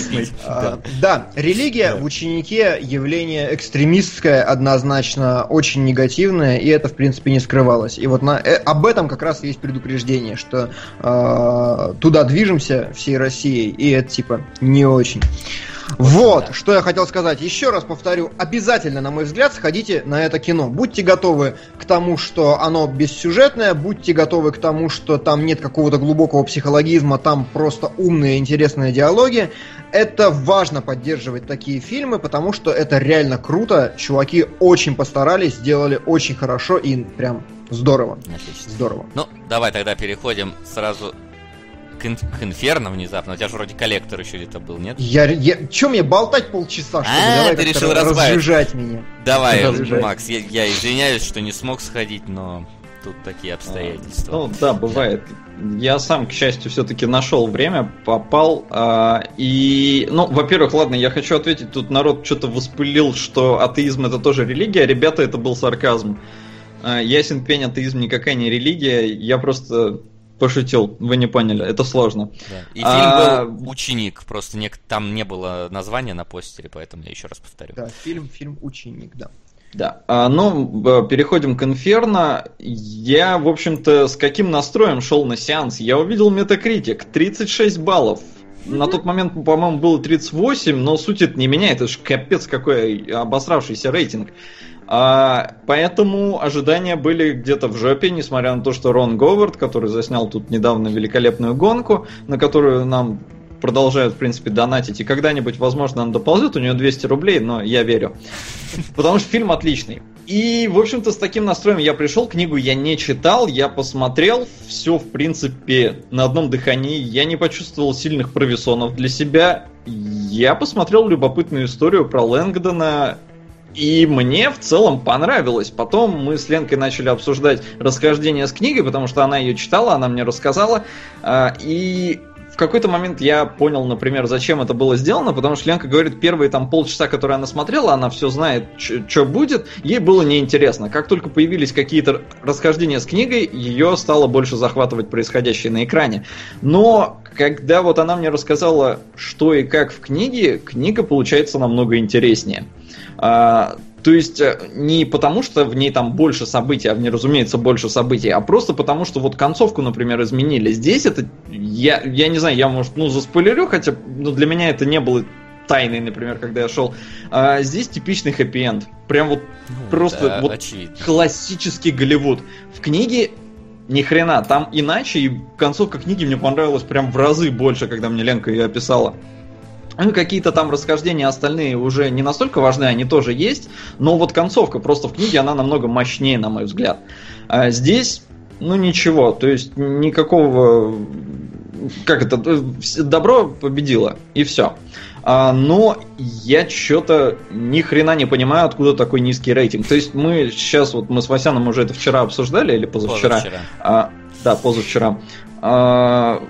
А, Да, религия в ученике явление экстремистское, однозначно очень негативное, и это, в принципе, не скрывалось. И вот на, э, об этом как раз есть предупреждение, что э, туда движемся всей Россией, и это, типа, не очень. Вот, что я хотел сказать. Еще раз повторю, обязательно, на мой взгляд, сходите на это кино. Будьте готовы к тому, что оно бессюжетное, будьте готовы к тому, что там нет какого-то глубокого психологизма, там просто умные, интересные диалоги. Это важно поддерживать такие фильмы, потому что это реально круто. Чуваки очень постарались, сделали очень хорошо и прям здорово. Отлично. Здорово. Ну, давай тогда переходим сразу к, ин- к Инферно внезапно. У тебя же вроде коллектор еще где-то был, нет? Я, я, че мне болтать полчаса, что? А, Давай ты решил разжижать меня. Давай, Разжижай. Макс, я, я извиняюсь, что не смог сходить, но тут такие обстоятельства. Ну да, бывает. Я сам, к счастью, все-таки нашел время, попал. а, и, ну, во-первых, ладно, я хочу ответить, тут народ что-то воспылил, что атеизм это тоже религия. Ребята, это был сарказм. А, ясен пень, атеизм никакая не религия. Я просто пошутил, вы не поняли, это сложно. Да. И А, фильм был «Ученик», просто не, там не было названия на постере, поэтому я еще раз повторю. Да, фильм, фильм «Ученик», да. Да. А, ну, переходим к Инферно. Я, в общем-то, с каким настроем шел на сеанс? Я увидел Metacritic 36 баллов. На тот момент, по-моему, было 38, но суть это не меняет. Это ж капец какой обосравшийся рейтинг. А, поэтому ожидания были где-то в жопе, несмотря на то, что Рон Говард, который заснял тут недавно великолепную гонку, на которую нам продолжают, в принципе, донатить, и когда-нибудь, возможно, она доползет, у нее 200 рублей, но я верю. Потому что фильм отличный. И, в общем-то, с таким настроем я пришел, книгу я не читал, я посмотрел, все, в принципе, на одном дыхании, я не почувствовал сильных провисонов для себя, я посмотрел любопытную историю про Лэнгдона, И мне в целом понравилось. Потом мы с Ленкой начали обсуждать расхождение с книгой, потому что она ее читала, она мне рассказала. А, и в какой-то момент я понял, например, зачем это было сделано, потому что Ленка говорит, первые там полчаса, которые она смотрела, она все знает, что будет, ей было неинтересно. Как только появились какие-то расхождения с книгой, ее стало больше захватывать происходящее на экране. Но когда вот она мне рассказала, что и как в книге, книга получается намного интереснее. То есть э, не потому, что в ней там больше событий, а в ней, разумеется, больше событий, а просто потому, что вот концовку, например, изменили. Здесь это, я, я не знаю, я, может, ну, заспойлерю, хотя ну, для меня это не было тайной, например, когда я шел. А здесь типичный хэппи-энд. Прям вот ну, просто да, вот очевидно. классический Голливуд. В книге ни хрена, там иначе, и концовка книги мне понравилась прям в разы больше, когда мне Ленка ее описала. Ну, какие-то там расхождения остальные уже не настолько важны, они тоже есть, но вот концовка просто в книге, она намного мощнее, на мой взгляд. А здесь, ну ничего, то есть никакого... Как это? Добро победило, и все. А, но я что-то ни хрена не понимаю, откуда такой низкий рейтинг. То есть мы сейчас, вот мы с Васяном уже это вчера обсуждали, или позавчера? Позавчера. А, да, позавчера. А,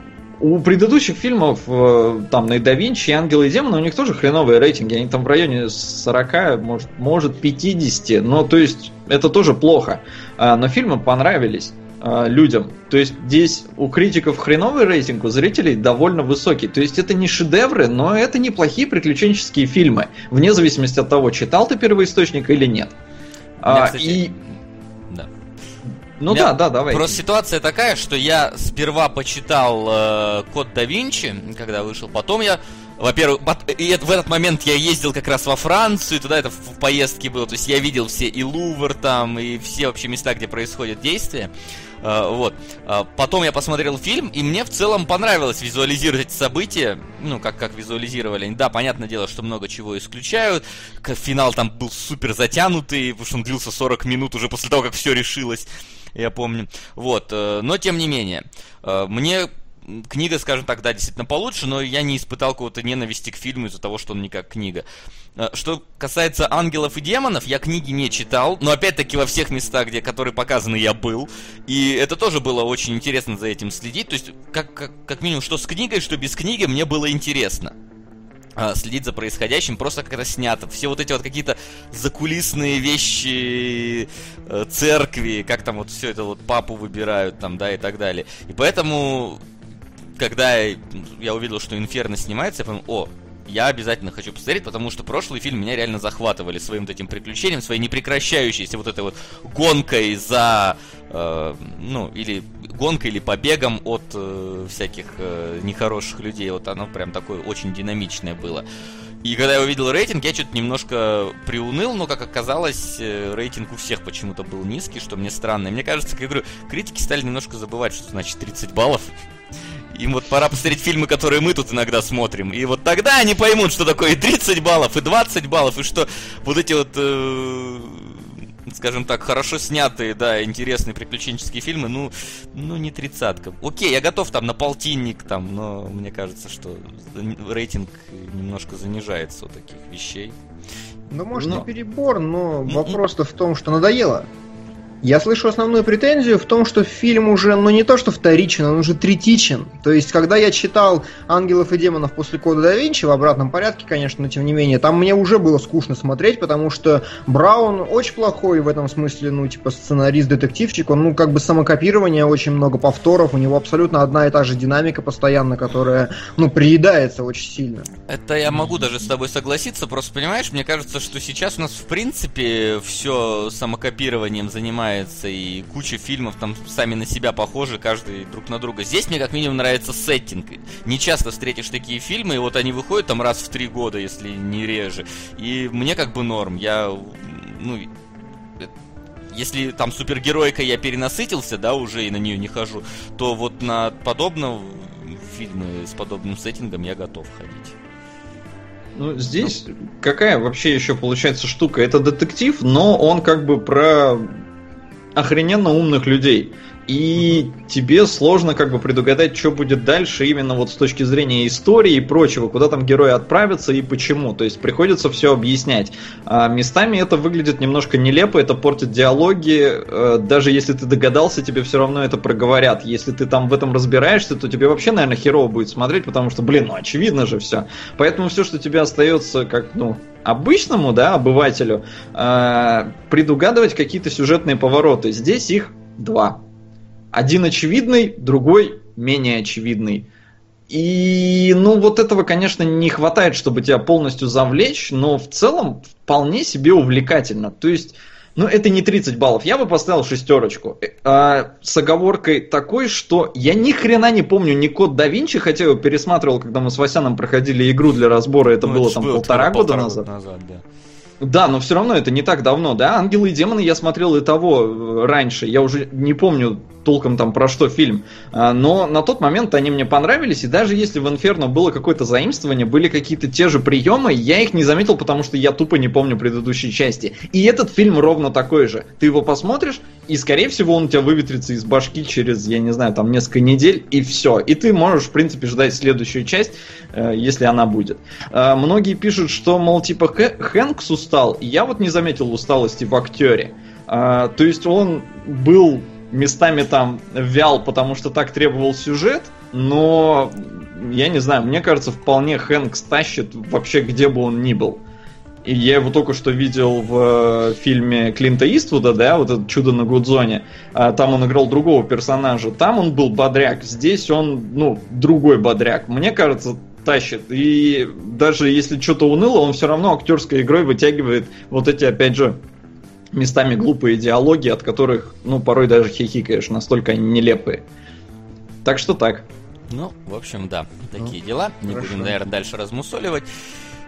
у предыдущих фильмов, э, там, на да Винчи, Ангелы и Демоны, у них тоже хреновые рейтинги. Они там в районе 40, может, может 50. Но, то есть, это тоже плохо. А, но фильмы понравились а, людям. То есть здесь у критиков хреновый рейтинг, у зрителей довольно высокий. То есть это не шедевры, но это неплохие приключенческие фильмы. Вне зависимости от того, читал ты первоисточник или нет. Меня, кстати, и ну да, да, давай. Просто ситуация такая, что я сперва почитал э, Код да Винчи, когда вышел, потом я во-первых, и в этот момент я ездил как раз во Францию, туда это в поездке было, то есть я видел все и Лувр там, и все вообще места, где происходит действие. Uh, вот. Uh, потом я посмотрел фильм, и мне в целом понравилось визуализировать эти события, ну, как, как визуализировали. Да, понятное дело, что много чего исключают. Финал там был супер затянутый, потому что он длился 40 минут уже после того, как все решилось я помню. Вот, э, но тем не менее, э, мне книга, скажем так, да, действительно получше, но я не испытал какого-то ненависти к фильму из-за того, что он не как книга. Э, что касается ангелов и демонов, я книги не читал, но опять-таки во всех местах, где которые показаны, я был. И это тоже было очень интересно за этим следить. То есть, как, как, как минимум, что с книгой, что без книги, мне было интересно. А, следить за происходящим, просто как это снято. Все вот эти вот какие-то закулисные вещи э, церкви, как там вот все это вот папу выбирают там, да, и так далее. И поэтому, когда я увидел, что Инферно снимается, я подумал, о, я обязательно хочу посмотреть, потому что прошлый фильм меня реально захватывали своим вот этим приключением, своей непрекращающейся вот этой вот гонкой за, э, ну, или гонкой, или побегом от э, всяких э, нехороших людей. Вот оно прям такое очень динамичное было. И когда я увидел рейтинг, я что-то немножко приуныл, но, как оказалось, э, рейтинг у всех почему-то был низкий, что мне странно. И мне кажется, как я говорю, критики стали немножко забывать, что значит 30 баллов. Им вот пора посмотреть фильмы, которые мы тут иногда смотрим. И вот тогда они поймут, что такое и 30 баллов, и 20 баллов, и что вот эти вот, э, скажем так, хорошо снятые, да, интересные приключенческие фильмы, ну, ну не тридцатка. Окей, я готов там на полтинник, там, но мне кажется, что рейтинг немножко занижается у таких вещей. Ну, может, но... и перебор, но вопрос-то в том, что надоело. Я слышу основную претензию в том, что фильм уже, ну не то что вторичен, он уже третичен. То есть, когда я читал «Ангелов и демонов» после «Кода да Винчи», в обратном порядке, конечно, но тем не менее, там мне уже было скучно смотреть, потому что Браун очень плохой в этом смысле, ну, типа, сценарист-детективчик, он, ну, как бы самокопирование, очень много повторов, у него абсолютно одна и та же динамика постоянно, которая, ну, приедается очень сильно. Это я могу даже с тобой согласиться, просто, понимаешь, мне кажется, что сейчас у нас, в принципе, все самокопированием занимается занимается, и куча фильмов там сами на себя похожи, каждый друг на друга. Здесь мне как минимум нравится сеттинг. Не часто встретишь такие фильмы, и вот они выходят там раз в три года, если не реже. И мне как бы норм. Я, ну, если там супергеройка я перенасытился, да, уже и на нее не хожу, то вот на подобного фильмы с подобным сеттингом я готов ходить. Ну, здесь ну. какая вообще еще получается штука? Это детектив, но он как бы про охрененно умных людей. И тебе сложно как бы предугадать, что будет дальше именно вот с точки зрения истории и прочего, куда там герои отправятся и почему. То есть приходится все объяснять. А местами это выглядит немножко нелепо, это портит диалоги. Э, даже если ты догадался, тебе все равно это проговорят. Если ты там в этом разбираешься, то тебе вообще, наверное, херово будет смотреть, потому что, блин, ну очевидно же все. Поэтому все, что тебе остается как, ну, обычному, да, обывателю, э, предугадывать какие-то сюжетные повороты. Здесь их два. Один очевидный, другой менее очевидный. И, ну, вот этого, конечно, не хватает, чтобы тебя полностью завлечь, но в целом вполне себе увлекательно. То есть, ну, это не 30 баллов. Я бы поставил шестерочку. А, с оговоркой такой, что я ни хрена не помню ни код да Винчи, хотя его пересматривал, когда мы с Васяном проходили игру для разбора, это ну, было это там полтора года назад. назад да. Да, но все равно это не так давно, да? Ангелы и демоны я смотрел и того э, раньше. Я уже не помню толком там про что фильм. А, но на тот момент они мне понравились, и даже если в Инферно было какое-то заимствование, были какие-то те же приемы, я их не заметил, потому что я тупо не помню предыдущие части. И этот фильм ровно такой же. Ты его посмотришь, и скорее всего он у тебя выветрится из башки через, я не знаю, там несколько недель, и все. И ты можешь, в принципе, ждать следующую часть, э, если она будет. А, многие пишут, что, мол, типа Хэнкс устал. Я вот не заметил усталости в актере. А, то есть он был местами там вял, потому что так требовал сюжет, но я не знаю, мне кажется, вполне Хэнкс тащит вообще где бы он ни был. И я его только что видел в э, фильме Клинта Иствуда, да, вот это «Чудо на Гудзоне». А, там он играл другого персонажа. Там он был бодряк, здесь он, ну, другой бодряк. Мне кажется, тащит. И даже если что-то уныло, он все равно актерской игрой вытягивает вот эти, опять же, местами глупые диалоги, от которых, ну, порой даже хихикаешь, настолько они нелепые. Так что так. Ну, в общем, да, такие ну, дела. Не хорошо. будем, наверное, дальше размусоливать.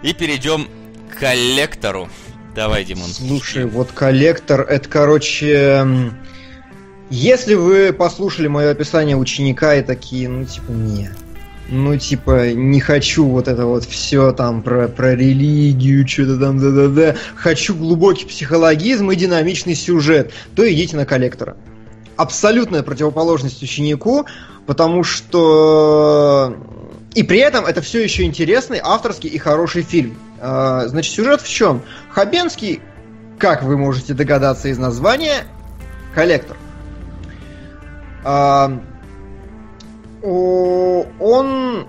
И перейдем к коллектору. Давай, Димон. Слушай, вот коллектор, это, короче... Если вы послушали мое описание ученика и такие, ну, типа, нет, ну, типа, не хочу вот это вот все там про, про религию, что-то там, да-да-да. Хочу глубокий психологизм и динамичный сюжет, то идите на коллектора. Абсолютная противоположность ученику, потому что... И при этом это все еще интересный, авторский и хороший фильм. А, значит, сюжет в чем? Хабенский, как вы можете догадаться из названия, коллектор. Он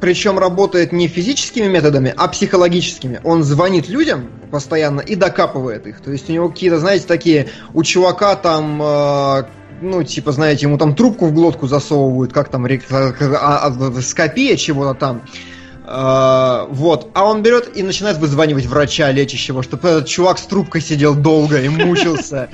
причем работает не физическими методами, а психологическими. Он звонит людям постоянно и докапывает их. То есть у него какие-то, знаете, такие, у чувака там, э, ну, типа, знаете, ему там трубку в глотку засовывают, как там, а, а, скопия чего-то там. Э, вот. А он берет и начинает вызванивать врача лечащего, чтобы этот чувак с трубкой сидел долго и мучился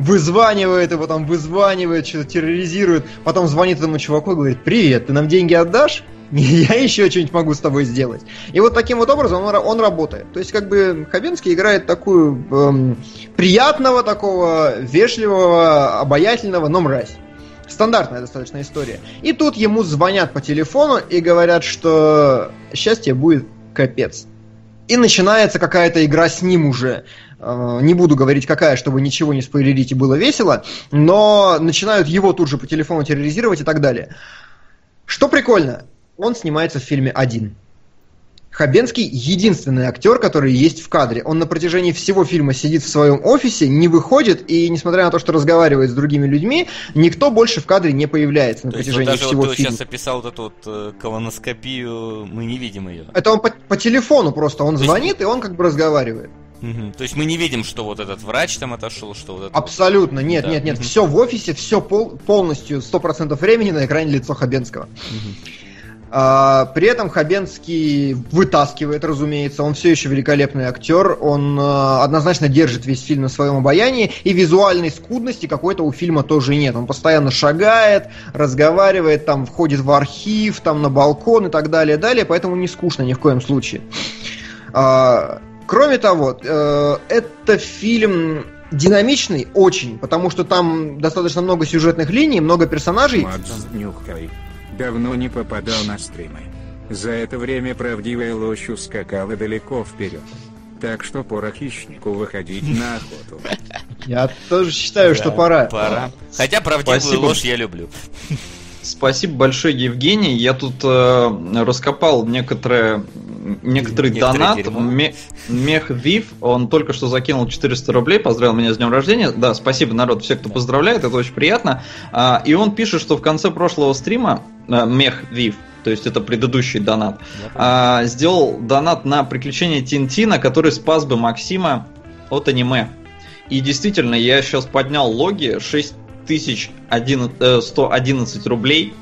вызванивает его там, вызванивает, что-то терроризирует, потом звонит этому чуваку и говорит, привет, ты нам деньги отдашь? Я еще что-нибудь могу с тобой сделать. И вот таким вот образом он, он работает. То есть, как бы, Хабенский играет такую эм, приятного, такого вежливого, обаятельного, но мразь. Стандартная достаточно история. И тут ему звонят по телефону и говорят, что счастье будет капец. И начинается какая-то игра с ним уже. Э, не буду говорить какая, чтобы ничего не спойлерить и было весело, но начинают его тут же по телефону терроризировать и так далее. Что прикольно, он снимается в фильме один. Хабенский единственный актер, который есть в кадре. Он на протяжении всего фильма сидит в своем офисе, не выходит, и несмотря на то, что разговаривает с другими людьми, никто больше в кадре не появляется на то протяжении есть, вот даже всего вот ты фильма. сейчас описал вот эту вот э, колоноскопию, мы не видим ее. Это он по, по телефону просто, он то звонит, есть... и он как бы разговаривает. Угу. То есть мы не видим, что вот этот врач там отошел, что вот это... Абсолютно, нет, да. нет, нет. Угу. Все в офисе, все пол, полностью, сто процентов времени на экране лицо Хабенского. Угу. А, при этом Хабенский вытаскивает, разумеется, он все еще великолепный актер, он а, однозначно держит весь фильм на своем обаянии, и визуальной скудности какой-то у фильма тоже нет. Он постоянно шагает, разговаривает, там входит в архив, там на балкон и так далее, далее, поэтому не скучно ни в коем случае. А, Кроме того, э, это фильм динамичный очень, потому что там достаточно много сюжетных линий, много персонажей. Нюхай. Давно не попадал на стримы. За это время правдивая ложь ускакала далеко вперед. Так что пора хищнику выходить на охоту. Я тоже считаю, что пора. Пора. Хотя правдивую Спасибо. ложь я люблю. Спасибо большое, Евгений. Я тут э, раскопал некоторые, некоторый Некоторое донат. Ме- Мех Вив, он только что закинул 400 рублей, поздравил меня с днем рождения. Да, спасибо, народ, все, кто поздравляет, это очень приятно. А, и он пишет, что в конце прошлого стрима э, Мех Вив, то есть это предыдущий донат, а, сделал донат на приключения Тинтина, который спас бы Максима от аниме. И действительно, я сейчас поднял логи, 6111 рублей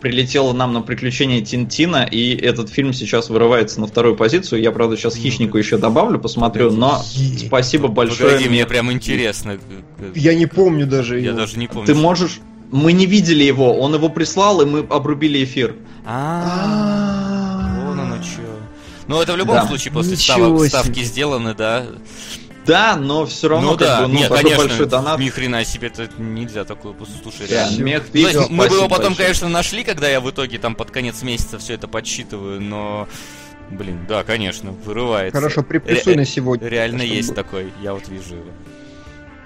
прилетело нам на приключения Тинтина, и этот фильм сейчас вырывается на вторую позицию. Я, правда, сейчас Хищнику еще добавлю, посмотрю, но спасибо большое. Погоди, мне прям интересно. Я не помню даже Я его. даже не помню. Ты можешь... Мы не видели его, он его прислал, и мы обрубили эфир. А, вон оно чё. Ну, это в любом случае после ставки сделаны, да. Да, но все равно ну как да, бы, ну, нет, такой конечно, большой донат. ни хрена себе, это нельзя такое послушать, Да, реально. Мех Ну, то есть мы бы его потом, большое. конечно, нашли, когда я в итоге там под конец месяца все это подсчитываю, но, блин, да, конечно, вырывается. Хорошо, припрессуй Ре- на сегодня. Реально чтобы- есть такой, я вот вижу его.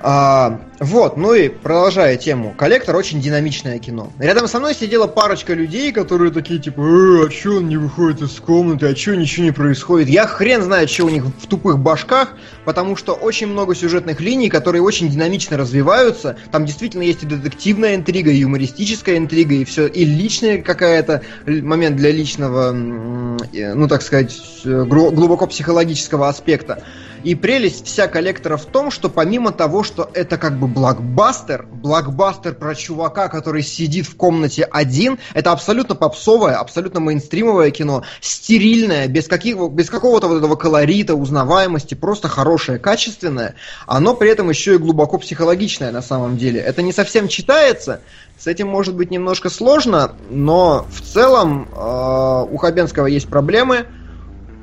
А, вот, ну и продолжая тему. Коллектор очень динамичное кино. Рядом со мной сидела парочка людей, которые такие типа, э, а чё он не выходит из комнаты, а чё ничего не происходит. Я хрен знает, что у них в тупых башках, потому что очень много сюжетных линий, которые очень динамично развиваются. Там действительно есть и детективная интрига, и юмористическая интрига, и все, и личная какая-то момент для личного, э, ну так сказать, э, глу- глубоко психологического аспекта. И прелесть вся коллектора в том, что помимо того, что это как бы блокбастер, блокбастер про чувака, который сидит в комнате один, это абсолютно попсовое, абсолютно мейнстримовое кино, стерильное, без, каких, без какого-то вот этого колорита, узнаваемости, просто хорошее, качественное. Оно при этом еще и глубоко психологичное на самом деле. Это не совсем читается, с этим может быть немножко сложно, но в целом э, у Хабенского есть проблемы,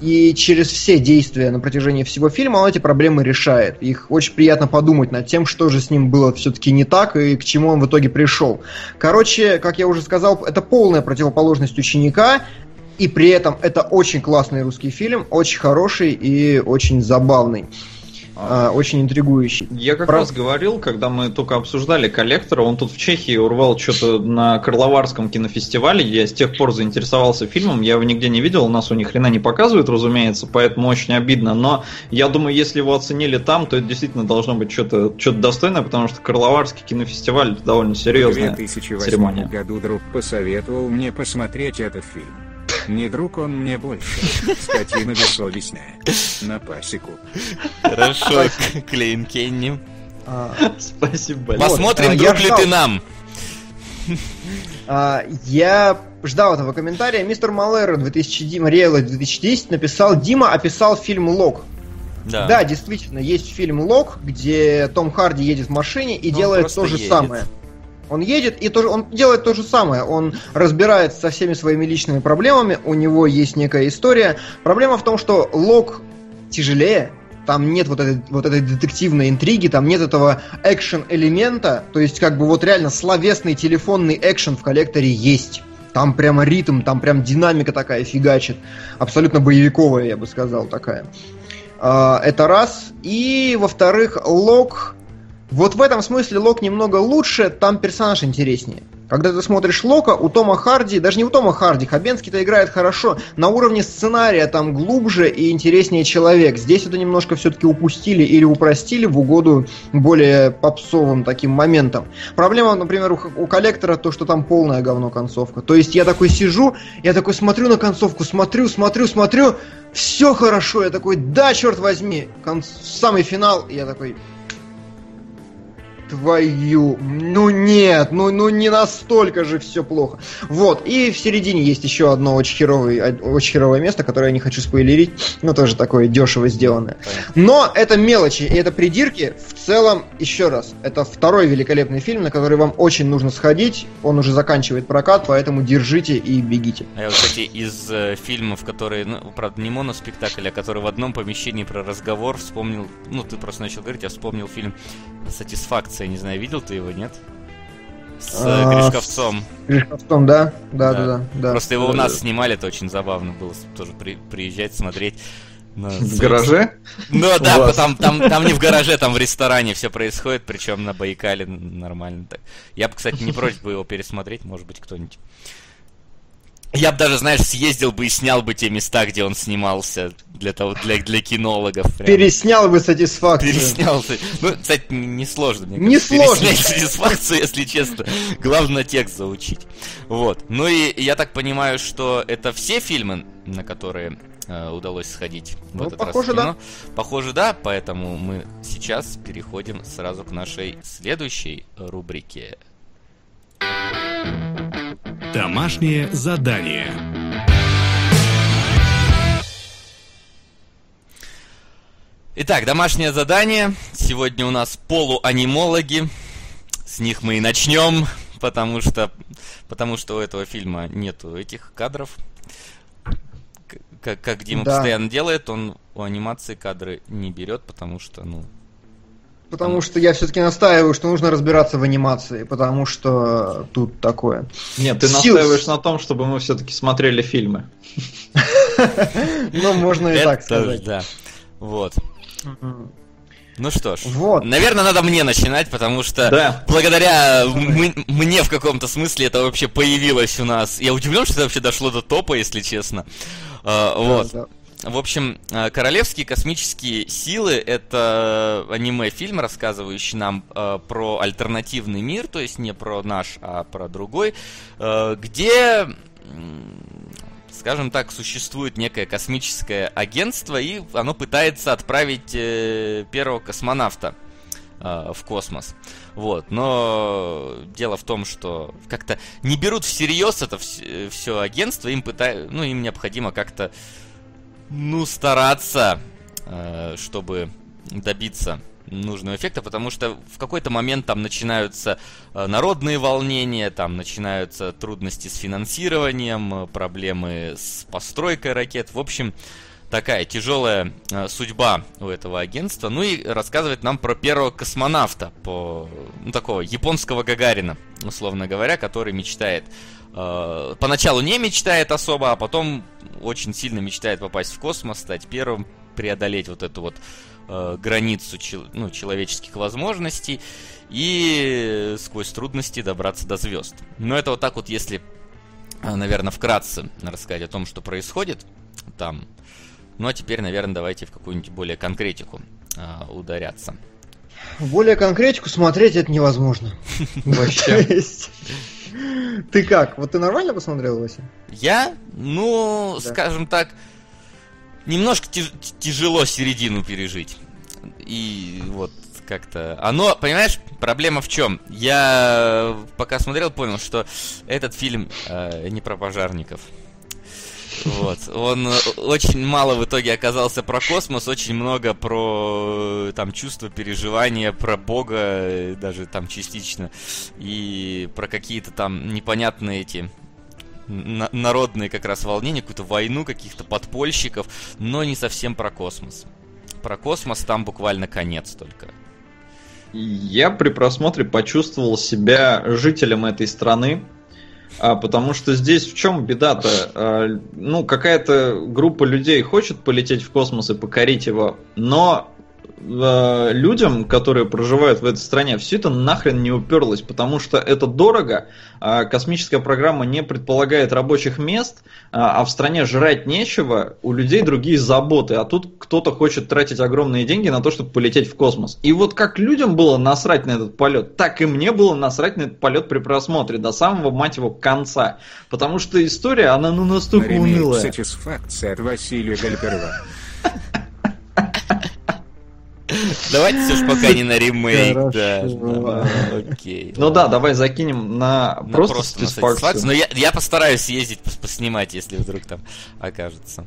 и через все действия на протяжении всего фильма он эти проблемы решает. Их очень приятно подумать над тем, что же с ним было все-таки не так и к чему он в итоге пришел. Короче, как я уже сказал, это полная противоположность ученика, и при этом это очень классный русский фильм, очень хороший и очень забавный, а, очень интригующий. Я как Про- раз говорил, когда мы только обсуждали коллектора, он тут в Чехии урвал что-то на Карловарском кинофестивале. Я с тех пор заинтересовался фильмом, я его нигде не видел, у нас у них хрена не показывают, разумеется, поэтому очень обидно. Но я думаю, если его оценили там, то это действительно должно быть что-то что достойное, потому что Карловарский кинофестиваль это довольно В серьезная 2008 церемония. году друг посоветовал мне посмотреть этот фильм. Не друг он мне больше. Скотина бессовестная. На пасеку. Хорошо, Клейн Кенни. А, Спасибо большое. Посмотрим, а, друг ли ты нам. А, я ждал этого комментария. Мистер Малера 2000, Мариэлла 2010 написал, Дима описал фильм «Лог». Да. Да, действительно, есть фильм «Лог», где Том Харди едет в машине и Ну, он делает то же едет. самое. Он едет и тоже, он делает то же самое. Он разбирается со всеми своими личными проблемами. У него есть некая история. Проблема в том, что Лог тяжелее. Там нет вот этой, вот этой детективной интриги, там нет этого экшен-элемента. То есть, как бы вот реально словесный телефонный экшен в коллекторе есть. Там прямо ритм, там прям динамика такая фигачит. Абсолютно боевиковая, я бы сказал, такая. А, Это раз. И, во-вторых, Лок... Вот в этом смысле Лок немного лучше, там персонаж интереснее. Когда ты смотришь Лока, у Тома Харди, даже не у Тома Харди, Хабенский-то играет хорошо, на уровне сценария там глубже и интереснее человек. Здесь это немножко все-таки упустили или упростили в угоду более попсовым таким моментам. Проблема, например, у, у коллектора то, что там полное говно концовка. То есть я такой сижу, я такой смотрю на концовку, смотрю, смотрю, смотрю, все хорошо, я такой, да, черт возьми, кон- самый финал, я такой, твою, ну нет, ну, ну не настолько же все плохо. Вот, и в середине есть еще одно очень, херовый, од- очень херовое место, которое я не хочу спойлерить, но тоже такое дешево сделанное. Но это мелочи, и это придирки. В целом, еще раз, это второй великолепный фильм, на который вам очень нужно сходить. Он уже заканчивает прокат, поэтому держите и бегите. А я, кстати, из э, фильмов, которые, ну, правда, не моноспектакль, а который в одном помещении про разговор вспомнил, ну, ты просто начал говорить, я вспомнил фильм «Сатисфакция», не знаю, видел ты его, нет? С э, А, Гришковцом. Гришковцом, да? Да, Да. да, да. да. Просто его у Да, нас да. снимали, это очень забавно было с- тоже при- приезжать, смотреть. На В гараже? Ну У да, там, там, там не в гараже, там в ресторане все происходит, причем на Байкале нормально так. Я бы, кстати, не против бы его пересмотреть, может быть, кто-нибудь. Я бы даже, знаешь, съездил бы и снял бы те места, где он снимался для того, для, для кинологов. прямо. Переснял бы сатисфакцию. Переснялся. Ну, кстати, несложно. Мне Не кажется, сложно. Переснять сатисфакцию, если честно. Главное текст заучить. Вот. Ну и я так понимаю, что это все фильмы, на которые э, удалось сходить в Ну, этот похоже, раз в кино. Похоже, да. Поэтому мы сейчас переходим сразу к нашей следующей рубрике. Домашнее задание. Итак, домашнее задание. Сегодня у нас полуанимологи. С них мы и начнем, потому что, потому что у этого фильма нету этих кадров. Как, как Дима Да. постоянно делает, он у анимации кадры не берет, потому что, ну, Потому что я все-таки настаиваю, что нужно разбираться в анимации, потому что тут такое. Нет, ты Сил- настаиваешь на том, чтобы мы все-таки смотрели фильмы. Ну, можно и так сказать. да. Вот. Ну что ж. Вот. Наверное, надо мне начинать, потому что Да. благодаря м- мне в каком-то смысле это вообще появилось у нас. Я удивлен, что это вообще дошло до топа, если честно. А, вот. Да, да. В общем, э, «Королевские космические силы» — это аниме-фильм, рассказывающий нам э, про альтернативный мир, то есть не про наш, а про другой, э, где, скажем так, существует некое космическое агентство, и оно пытается отправить э, первого космонавта э, в космос. Вот, но дело в том, что как-то не берут всерьез это все агентство, им пытают, ну, им необходимо как-то ну, стараться, э, чтобы добиться нужного эффекта, потому что в какой-то момент там начинаются э, народные волнения, там начинаются трудности с финансированием, э, проблемы с постройкой ракет. В общем, такая тяжелая судьба у этого агентства. Ну и рассказывает нам про первого космонавта, по, ну, такого японского Гагарина, условно говоря, который мечтает э, поначалу не мечтает особо, а потом очень сильно мечтает попасть в космос, стать первым, преодолеть вот эту вот э, границу чел- ну, человеческих возможностей и сквозь трудности добраться до звезд. Но это вот так вот, если, наверное, вкратце рассказать о том, что происходит там. Ну а теперь, наверное, давайте в какую-нибудь более конкретику э, ударяться. Более конкретику смотреть это невозможно. Вообще. Ты как? Вот ты нормально посмотрел, Вася? Я, ну, Да. скажем так, немножко тяж- тяжело середину пережить. И вот как-то... Оно, понимаешь, проблема в чем? Я пока смотрел, понял, что этот фильм э, не про пожарников. Вот. Он э, очень мало в итоге оказался про космос, очень много про э, там чувства, переживания, про Бога, э, даже там частично, и про какие-то там непонятные эти на- народные как раз волнения, какую-то войну каких-то подпольщиков, но не совсем про космос. Про космос там буквально конец только. Я при просмотре почувствовал себя жителем этой страны, а, потому что здесь в чем беда-то? А, ну, какая-то группа людей хочет полететь в космос и покорить его, но а, людям, которые проживают в этой стране, все это нахрен не уперлось, потому что это дорого, а, космическая программа не предполагает рабочих мест, а а в стране жрать нечего, у людей другие заботы, а тут кто-то хочет тратить огромные деньги на то, чтобы полететь в космос. И вот как людям было насрать на этот полет, так и мне было насрать на этот полет при просмотре до самого, мать его, конца. Потому что история, она ну настолько Ремейк унылая. «Сатисфакция» от Василия Гальперова. Давайте все ж пока не на ремейк, Хорошо. да. Окей. Ну да, давай закинем на На просто, сатисфакцию. сатисфакцию. Но я, я постараюсь съездить пос- поснимать, если вдруг там окажется.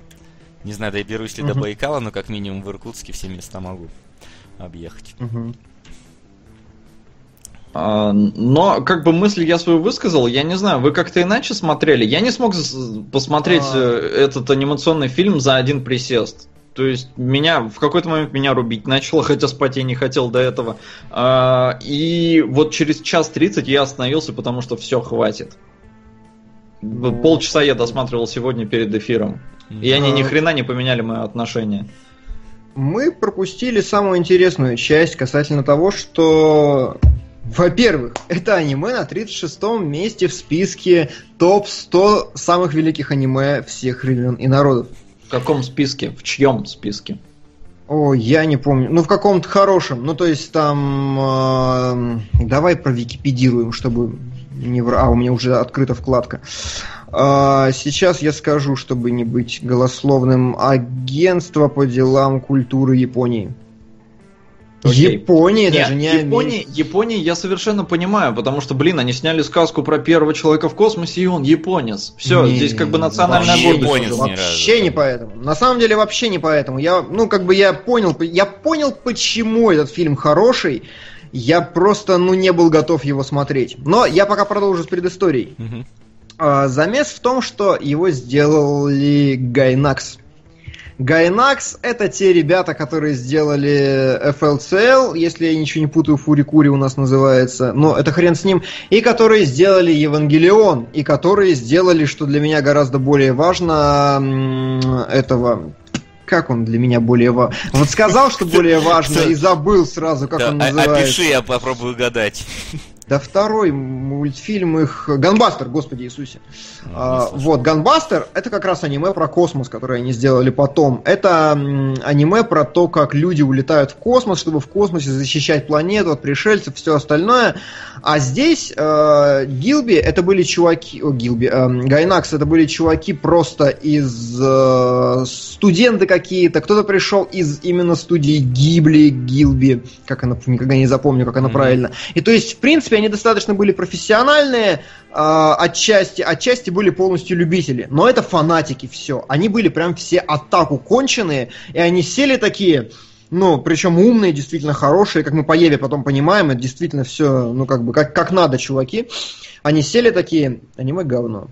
Не знаю, доберусь ли до. Байкала, но как минимум в Иркутске все места могу объехать. А, Но, как бы мысль я свою высказал, я не знаю, вы как-то иначе смотрели. Я не смог посмотреть А. э, этот анимационный фильм за один присест. То есть меня в какой-то момент меня рубить начало, хотя спать я не хотел до этого. А, И вот через час тридцать я остановился, потому что все хватит. Ну. Полчаса я досматривал сегодня перед эфиром. И они ни хрена не поменяли мое отношение. Мы пропустили самую интересную часть касательно того, что во-первых, это аниме на 36-м месте в списке топ-100 самых великих аниме всех времен и народов. В каком списке? В чьем списке? О, я не помню. Ну, в каком-то хорошем. Ну, то есть там... Э, давай провикипедируем, чтобы не вра... А, у меня уже открыта вкладка. Э, сейчас я скажу, чтобы не быть голословным. Агентство по делам культуры Японии. Окей. Япония, Нет, даже не Япония, Америка. Япония я совершенно понимаю, потому что, блин, они сняли сказку про первого человека в космосе, и он японец. Все, Не, здесь как бы национальная вообще гордость. японец уже. разу, Вообще да. не поэтому. На самом деле вообще не поэтому. Я, ну, как бы я понял, я понял, почему этот фильм хороший. Я просто, ну, не был готов его смотреть. Но я пока продолжу с предысторией. А, Замес в том, что его сделали Гайнакс. Гайнакс это те ребята, которые сделали FLCL, если я ничего не путаю, Фурикури у нас называется, но это хрен с ним, и которые сделали Евангелион, и которые сделали, что для меня гораздо более важно, этого... Как он для меня более важен? Вот сказал, что более важно, и забыл сразу, как Да, он а- называется. опиши, я попробую угадать. Да второй мультфильм их... Ганбастер, господи Иисусе. Ну, А, слышал. вот, Ганбастер это как раз аниме про космос, которое они сделали потом. Это аниме про то, как люди улетают в космос, чтобы в космосе защищать планету от пришельцев, все остальное. А здесь э, Гилби это были чуваки... О, Гилби. э, Гайнакс это были чуваки просто из... э, студенты какие-то. Кто-то пришел из именно студии Гибли, Гилби. Как она... Никогда не запомню, как она Мгм. правильно. И то есть, в принципе, они достаточно были профессиональные, а, отчасти, отчасти были полностью любители. Но это фанатики все. Они были прям все атаку конченые, и они сели такие, ну, причем умные, действительно хорошие, как мы по Еве потом понимаем, это действительно все, ну, как бы, как, как надо, чуваки. Они сели такие, аниме говно.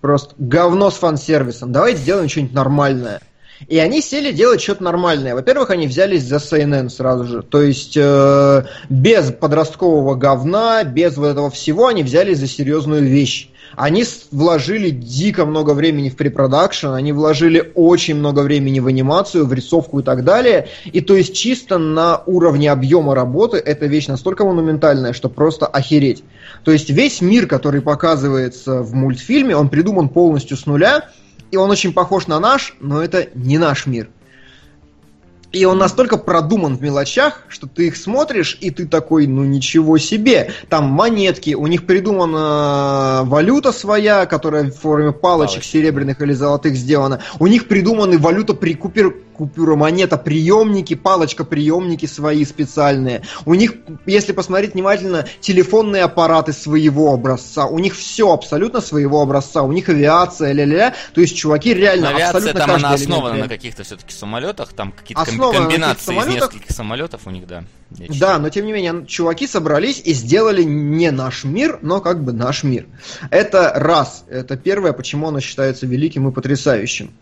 Просто говно с фан-сервисом. Давайте сделаем что-нибудь нормальное. И они сели делать что-то нормальное. Во-первых, они взялись за CNN сразу же. То есть э, без подросткового говна, без вот этого всего, они взялись за серьезную вещь. Они вложили дико много времени в препродакшн, они вложили очень много времени в анимацию, в рисовку и так далее. И то есть чисто на уровне объема работы эта вещь настолько монументальная, что просто охереть. То есть весь мир, который показывается в мультфильме, он придуман полностью с нуля, и он очень похож на наш, но это не наш мир. И он настолько продуман в мелочах, что ты их смотришь, и ты такой, ну ничего себе. Там монетки, у них придумана валюта своя, которая в форме палочек Палочек. серебряных или золотых сделана. У них придуманы валюта при купюр, купюра монета приемники, палочка приемники свои специальные. У них, если посмотреть внимательно, телефонные аппараты своего образца. У них все абсолютно своего образца. У них авиация, ля-ля-ля. То есть чуваки реально Но авиация абсолютно там она каждый элемент основана на каких-то все-таки самолетах, там какие-то ком- Основана на комбинации из нескольких самолетов у них, да. Да, но тем не менее, чуваки собрались и сделали не наш мир, но как бы наш мир. Это раз. Это первое, почему оно считается великим и потрясающим.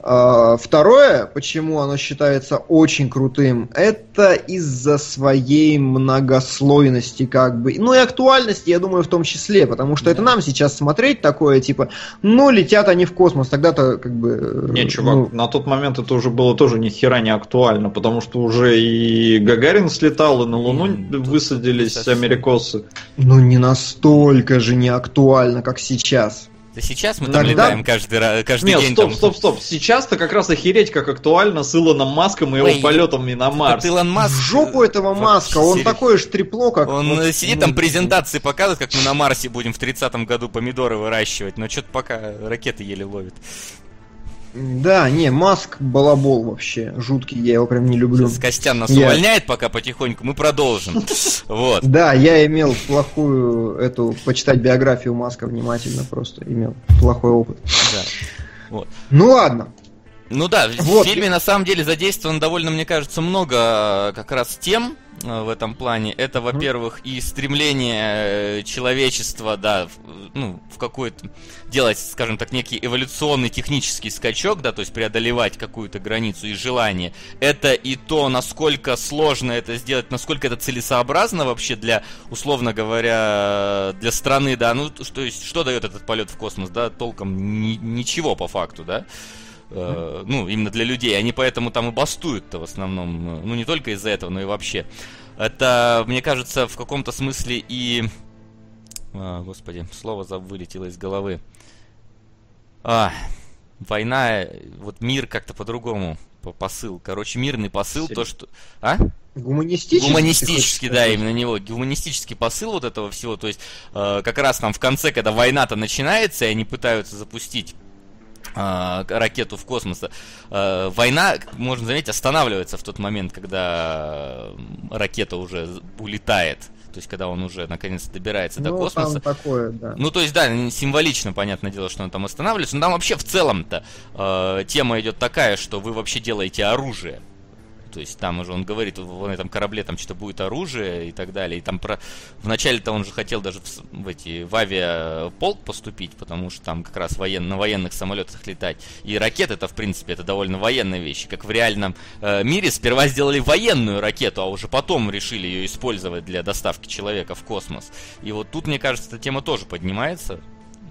А, Второе, почему оно считается очень крутым, это из-за своей многослойности, как бы. Ну и актуальности, я думаю, в том числе, потому что это нам сейчас смотреть такое, типа, ну, летят они в космос, тогда-то как бы... Не, ну, чувак, на тот момент это уже было тоже ни хера не актуально, потому что уже и Гагарин слетал, и на Луну тут высадились совсем. америкосы. ну, не настолько же не актуально, как сейчас. Да сейчас мы там летаем каждый, каждый Нет, день. стоп, там... стоп, стоп. Сейчас-то как раз охереть, как актуально с Илоном Маском и его Ой, полетами на Марс. Илон Маск... в жопу этого э, маска, он серьез- такое же трепло, как... Он вот, сидит там презентации показывает, как мы на Марсе будем в 30-м году помидоры выращивать, но что-то пока ракеты еле ловит. Да, не, Маск балабол вообще, жуткий, я его прям не люблю. Сейчас Костян нас Я- увольняет пока потихоньку, мы продолжим. Вот. Да, я имел плохую эту, почитать биографию Маска внимательно просто, имел плохой опыт. Да. Вот. Ну ладно, Ну да, в Вот. фильме на самом деле задействовано довольно, мне кажется, много э, как раз тем, в этом плане. Это, во-первых, и стремление э, человечества, да, в, ну, в какой-то делать, скажем так, некий эволюционный технический скачок, да, то есть преодолевать какую-то границу и желание. Это и то, насколько сложно это сделать, насколько это целесообразно вообще для, условно говоря, для страны, да, ну, то есть, что дает этот полет в космос, да, толком ни, ничего по факту, да. Э, ну, именно для людей. Они поэтому там и бастуют-то в основном. Ну, не только из-за этого, но и вообще. Это, мне кажется, в каком-то смысле и... А, господи, слово вылетело из головы. А, война, вот мир как-то по-другому посыл. Короче, мирный посыл, то, что... А? Гуманистический? Гуманистический, да, именно него. Гуманистический посыл вот этого всего. То есть, э, как раз там в конце, когда война-то начинается, и они пытаются запустить ракету в космос. А, война, можно заметить, останавливается в тот момент, когда ракета уже улетает. То есть, когда он уже наконец добирается ну, до космоса. Там такое, да. Ну, то есть, да, символично, понятное дело, что он там останавливается. Но там вообще в целом-то э, тема идет такая, что вы вообще делаете оружие. То есть там уже он говорит, в этом корабле там что-то будет оружие и так далее. И там про... Вначале-то он же хотел даже в, в эти в авиаполк поступить, потому что там как раз воен... на военных самолетах летать. И ракеты это в принципе это довольно военная вещь. Как в реальном э, мире сперва сделали военную ракету, а уже потом решили ее использовать для доставки человека в космос. И вот тут, мне кажется, эта тема тоже поднимается.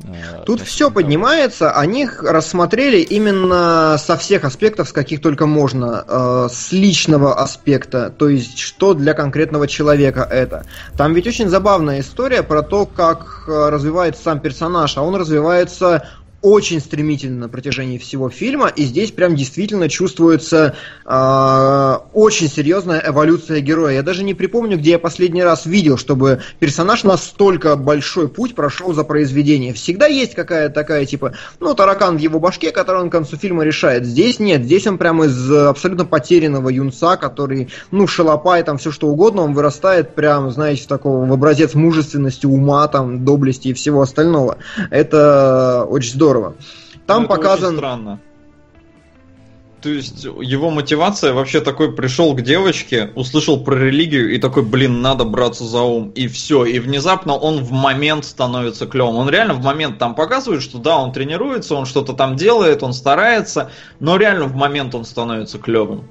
Э, Тут все поднимается, они рассмотрели именно со всех аспектов, с каких только можно, э, с личного аспекта, то есть что для конкретного человека это. Там ведь очень забавная история про то, как э, развивается сам персонаж, а он развивается очень стремительно на протяжении всего фильма, и здесь прям действительно чувствуется э, очень серьезная эволюция героя. Я даже не припомню, где я последний раз видел, чтобы персонаж настолько большой путь прошел за произведение. Всегда есть какая-то такая, типа, ну, таракан в его башке, который он к концу фильма решает. Здесь нет, здесь он прям из абсолютно потерянного юнца, который, ну, шалопай, там, все что угодно, он вырастает прям, знаете, такого, в образец мужественности, ума, там, доблести и всего остального. Это очень здорово здорово. Там ну, показан... Очень странно. То есть его мотивация вообще такой пришел к девочке, услышал про религию и такой, блин, надо браться за ум. И все. И внезапно он в момент становится клевым. Он реально в момент там показывает, что да, он тренируется, он что-то там делает, он старается, но реально в момент он становится клевым.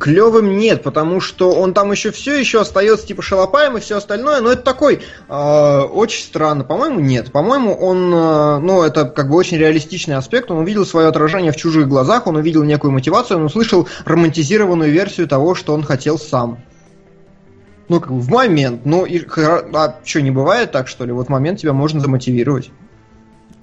Клевым нет, потому что он там еще все еще остается типа шалопаем и все остальное, но это такой э, очень странно. По-моему, нет. По-моему, он, э, ну, это как бы очень реалистичный аспект. Он увидел свое отражение в чужих глазах, он увидел некую мотивацию, он услышал романтизированную версию того, что он хотел сам. Ну, как бы в момент. Ну, и, а что, не бывает так, что ли? Вот в момент тебя можно замотивировать.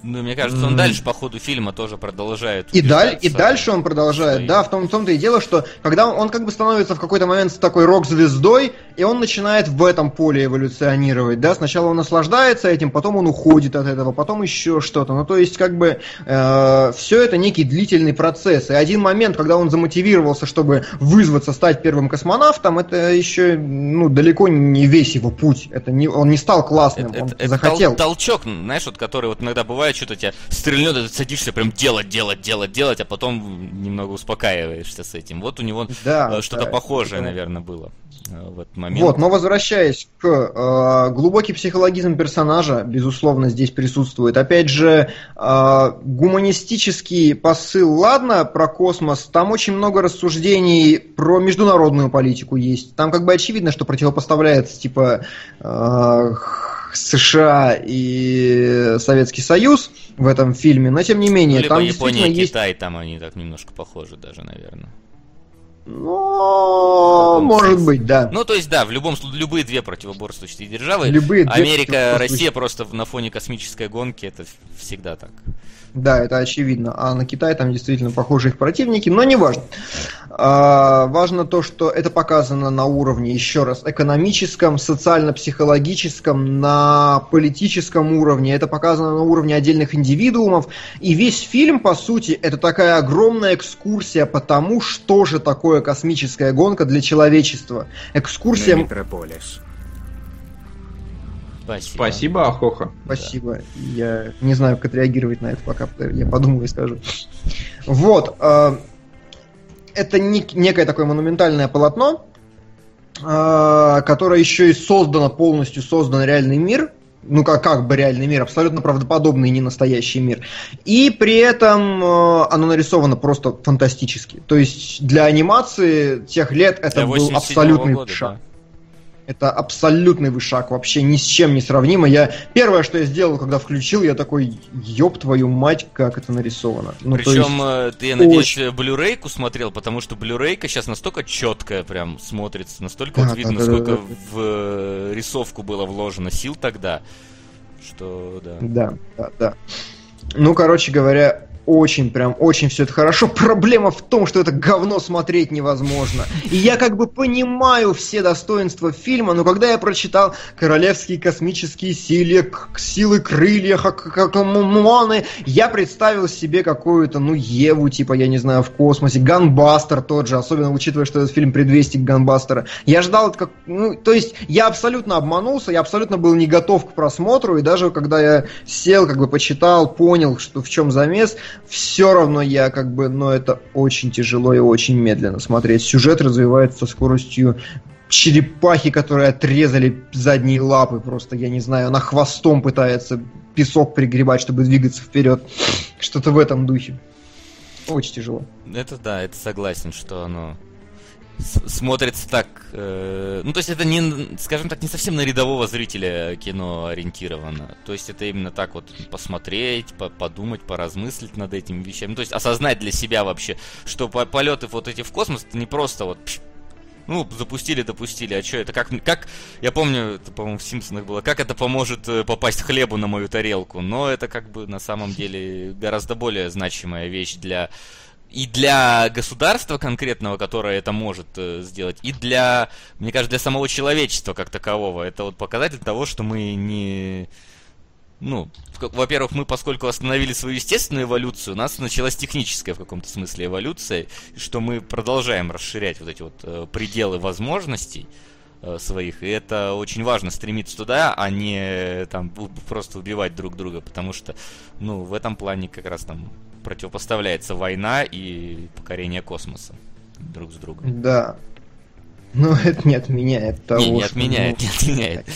Ну, мне кажется, он mm. дальше по ходу фильма тоже продолжает. И, даль, и дальше он продолжает, да, в том, в том-то и дело, что когда он, он как бы становится в какой-то момент такой рок-звездой, и он начинает в этом поле эволюционировать, да, сначала он наслаждается этим, потом он уходит от этого, потом еще что-то. Ну, то есть, как бы, э, все это некий длительный процесс. И один момент, когда он замотивировался, чтобы вызваться стать первым космонавтом, это еще, ну, далеко не весь его путь. Это не, он не стал классным, это, он это, захотел. Это толчок, знаешь, вот который вот иногда бывает что-то тебя стрельнет, и ты садишься прям делать, делать, делать, делать, а потом немного успокаиваешься с этим. Вот у него да, э, что-то да, похожее, это... наверное, было э, в этот момент. Вот, но возвращаясь к э, глубокий психологизм персонажа, безусловно, здесь присутствует. Опять же, э, гуманистический посыл, ладно, про космос, там очень много рассуждений про международную политику есть. Там как бы очевидно, что противопоставляется, типа, э, США и Советский Союз в этом фильме, но тем не менее, ну, там Япония и Китай, есть... там они так немножко похожи даже, наверное. Ну, может быть, да. Ну, то есть, да, в любом случае, любые две противоборствующие державы. Любые Америка, Россия просто на фоне космической гонки, это всегда так. Да, это очевидно. А на Китай там действительно похожи их противники, но не важно. А, важно то, что это показано на уровне, еще раз, экономическом, социально-психологическом, на политическом уровне. Это показано на уровне отдельных индивидуумов. И весь фильм, по сути, это такая огромная экскурсия по тому, что же такое космическая гонка для человечества. Экскурсия... На Метрополис. Спасибо. Спасибо, Ахоха. Спасибо. Да. Я не знаю, как отреагировать на это, пока я подумаю и скажу. Вот. Э, это некое такое монументальное полотно, э, которая еще и создана, полностью создан реальный мир, ну как, как бы реальный мир, абсолютно правдоподобный, не настоящий мир. И при этом э, оно нарисовано просто фантастически. То есть для анимации тех лет это Для был 87-го абсолютный года, шаг. да. Это абсолютный вышаг, вообще ни с чем не сравнимо. Я первое, что я сделал, когда включил, я такой, ёб твою мать, как это нарисовано. Ну, Причем есть- э, ты, я надеюсь, очень- блюрейку смотрел, потому что блюрейка сейчас настолько четкая прям смотрится, настолько Да, вот видно, да, да, сколько да. в э, рисовку было вложено сил тогда, что да. Да, да, да. Ну, короче говоря, очень, прям, очень все это хорошо. Проблема в том, что это говно смотреть невозможно. И я как бы понимаю все достоинства фильма, но когда я прочитал «Королевские космические силы, силы крылья, как, как Моаны», я представил себе какую-то, ну, Еву, типа, я не знаю, в космосе, Ганбастер тот же, особенно учитывая, что этот фильм предвестник Ганбастера. Я ждал, как, ну, то есть я абсолютно обманулся, я абсолютно был не готов к просмотру, и даже когда я сел, как бы почитал, понял, что в чем замес, все равно я как бы, ну, это очень тяжело и очень медленно смотреть. Сюжет развивается со скоростью черепахи, которые отрезали задние лапы, просто, я не знаю, она хвостом пытается песок пригребать, чтобы двигаться вперед. Что-то в этом духе. Очень тяжело. Это да, это согласен, что оно смотрится так. э, ну, то есть это не, скажем так, не совсем на рядового зрителя кино ориентировано. То есть это именно так вот посмотреть, по- подумать, поразмыслить над этими вещами. Ну, то есть осознать для себя вообще, что по- полеты вот эти в космос это не просто вот ну, запустили, допустили, а что это? Как, как, я помню, это, по-моему, в Симпсонах было, как это поможет э, попасть хлебу на мою тарелку? Но это как бы на самом деле гораздо более значимая вещь для и для государства конкретного, которое это может э, сделать, и для, мне кажется, для самого человечества как такового. Это вот показатель того, что мы не... Ну, во-первых, мы, поскольку остановили свою естественную эволюцию, у нас началась техническая в каком-то смысле эволюция, что мы продолжаем расширять вот эти вот э, пределы возможностей э, своих, и это очень важно стремиться туда, а не э, там просто убивать друг друга, потому что, ну, в этом плане как раз там противопоставляется война и покорение космоса друг с другом. Да. Но это не отменяет того, не, не что, отменяет, ну, не отменяет.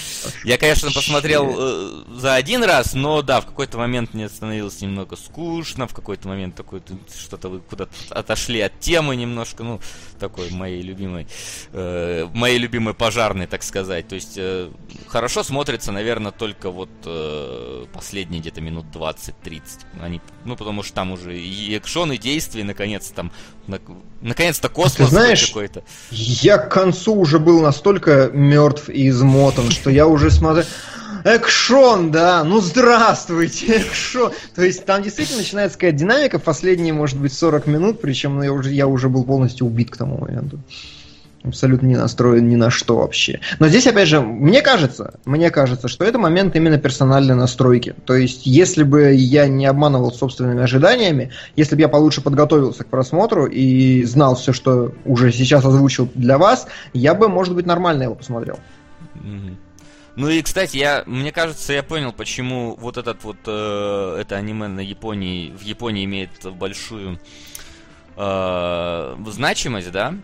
Я, конечно, посмотрел э, за один раз, но да, в какой-то момент мне становилось немного скучно, в какой-то момент такой что-то вы куда-то отошли от темы немножко, ну, такой моей любимой, э, моей любимой пожарной, так сказать. То есть э, хорошо смотрится, наверное, только вот э, последние где-то минут 20-30. Они, ну, потому что там уже и экшон, и действия, наконец там, на- наконец-то космос знаешь, какой-то. Я к концу уже был настолько мертв и измотан, что я уже смотрю... Экшон, да, ну здравствуйте, экшон. То есть там действительно начинается какая-то динамика в последние, может быть, 40 минут, причем ну, я уже, я уже был полностью убит к тому моменту. Абсолютно не настроен ни на что вообще. Но здесь, опять же, мне кажется, мне кажется, что это момент именно персональной настройки. То есть, если бы я не обманывал собственными ожиданиями, если бы я получше подготовился к просмотру и знал все, что уже сейчас озвучил для вас, я бы, может быть, нормально его посмотрел. Мгм. Ну и, кстати, я, мне кажется, я понял, почему вот этот вот, э, это аниме на Японии, в Японии имеет большую э, значимость, да,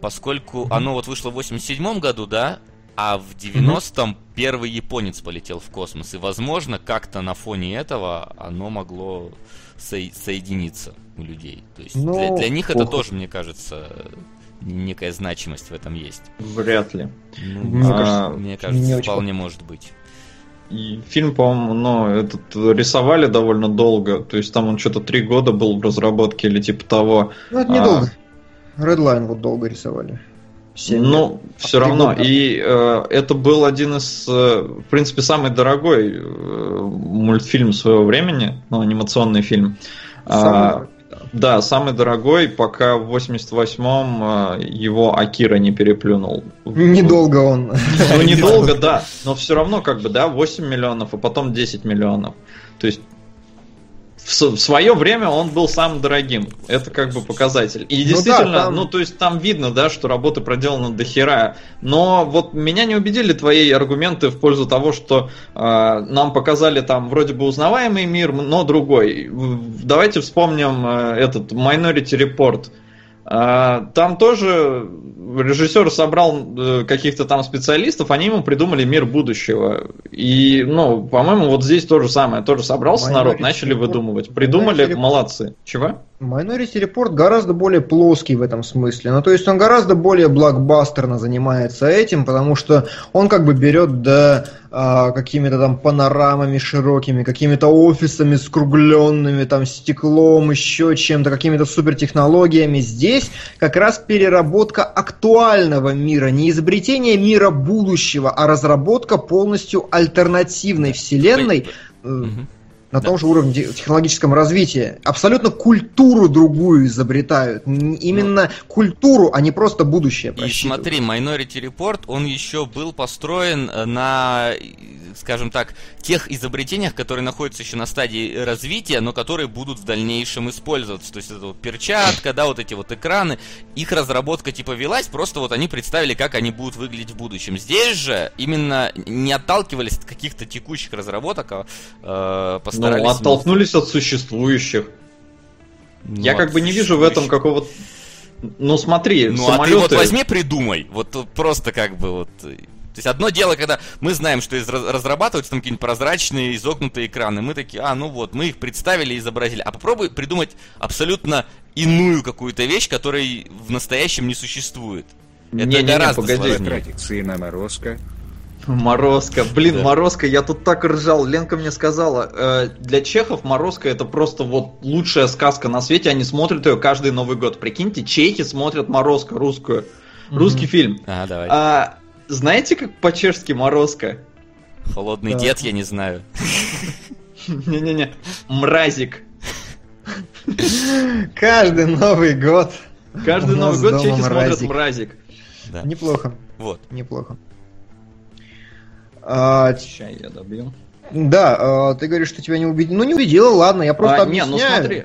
поскольку оно вот вышло в 87 году, да, а в 90-м первый японец полетел в космос, и, возможно, как-то на фоне этого оно могло со- соединиться у людей. То есть Ну, для, для них это ох. тоже, мне кажется, некая значимость в этом есть. Вряд ли. Ну, Мне а, кажется, мне кажется, не очень вполне может быть. И фильм, по-моему, ну, этот рисовали довольно долго. То есть там он что-то три года был в разработке или типа того. Ну, это А. недолго. Redline вот долго рисовали. Семь лет. Ну, все А равно. года. И э, это был один из, э, в принципе, самый дорогой э, мультфильм своего времени, ну, анимационный фильм. Самый А, дорогой, да. самый дорогой, пока в 88-м э, его Акира не переплюнул. Недолго он. Ну, недолго, да, но все равно, как бы, да, 8 миллионов, а потом 10 миллионов. То есть в, свое время он был самым дорогим. Это как бы показатель. И Ну действительно, да, там- ну, то есть там видно, да, что работа проделана до хера. Но вот меня не убедили твои аргументы в пользу того, что э, нам показали там вроде бы узнаваемый мир, но другой. Давайте вспомним э, этот Minority Report. А, Там тоже режиссер собрал э, каких-то там специалистов, они ему придумали мир будущего. И, ну, по-моему, вот здесь то же самое. Тоже собрался Minority народ, начали Report. выдумывать. Придумали, Minority молодцы. Чего? Minority Report гораздо более плоский в этом смысле. Ну, то есть он гораздо более блокбастерно занимается этим, потому что он как бы берет да, а, какими-то там панорамами широкими, какими-то офисами скругленными, там стеклом, еще чем-то, какими-то супертехнологиями. Здесь как раз переработка актуального мира, не изобретение мира будущего, а разработка полностью альтернативной вселенной. э, На том же уровне те- технологическом развития. Абсолютно культуру другую изобретают. Именно культуру, а не просто будущее. И смотри, Minority Report, он еще был построен э, на, э, скажем так, тех изобретениях, которые находятся еще на стадии развития, но которые будут в дальнейшем использоваться. То есть это вот перчатка, да, вот эти вот экраны. Их разработка типа велась, просто вот они представили, как они будут выглядеть в будущем. Здесь же именно не отталкивались от каких-то текущих разработок, а э, Ну, постарались... оттолкнулись от существующих. Ну, Я как бы не вижу в этом какого-то... Ну смотри, Ну, а самолеты... ты вот возьми, придумай. Вот просто как бы вот... э, То есть одно дело, когда мы знаем, что из- разрабатываются там какие-нибудь прозрачные, изогнутые экраны. Мы такие, а, ну вот, мы их представили и изобразили. А попробуй придумать абсолютно иную какую-то вещь, которой в настоящем не существует. Это Не-не-не, гораздо погоди. По сложнее. традиции на морозко. Блин, Да. Морозко, я тут так ржал. Ленка мне сказала, э, для чехов Морозко это просто вот лучшая сказка на свете, они смотрят ее каждый Новый год. Прикиньте, чехи смотрят Морозко, русскую, русский фильм. А, давай. А, знаете, как по-чешски Морозко? Холодный да. дед, я не знаю. Не-не-не, мразик. Каждый Новый год. Каждый Новый год чехи смотрят мразик. мразик. Да. Неплохо, Вот. неплохо. А, Сейчас я добью. да, а, ты говоришь, что тебя не убедил. Ну не убедила, ладно, я просто А, не, ну объясняю. смотри.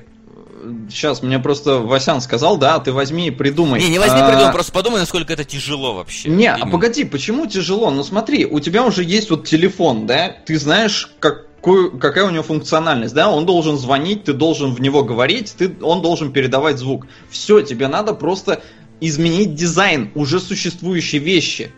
Сейчас мне просто Васян сказал, да, ты возьми и придумай. Не, не возьми, А, придумай, просто подумай, насколько это тяжело вообще. Не, а Именно. погоди, почему тяжело? Ну смотри, у тебя уже есть вот телефон, да? Ты знаешь, какую, какая у него функциональность, да? Он должен звонить, ты должен в него говорить, ты, он должен передавать звук. Все, тебе надо просто изменить дизайн уже существующей вещи.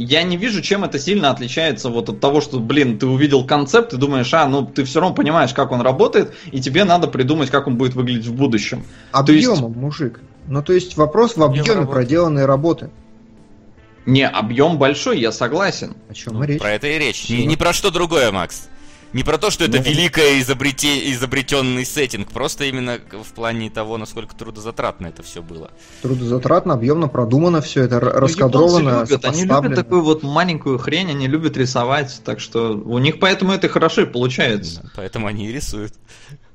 Я не вижу, чем это сильно отличается вот от того, что, блин, ты увидел концепт, ты думаешь, а, ну ты все равно понимаешь, как он работает, и тебе надо придумать, как он будет выглядеть в будущем. То есть- Объемом, мужик. Ну то есть вопрос в Объем объеме работы. проделанной работы. Не, объем большой, я согласен. О чем Ну, речь? Про это и речь. Не, не про что другое, Макс. Не про то, что это Ну. великое изобрете... изобретенный сеттинг, просто именно в плане того, насколько трудозатратно это все было. Трудозатратно, объемно продумано все это, Ну, раскадровано, любят, они любят такую вот маленькую хрень, они любят рисовать, так что у них поэтому это хорошо и получается. Да, Поэтому они и рисуют.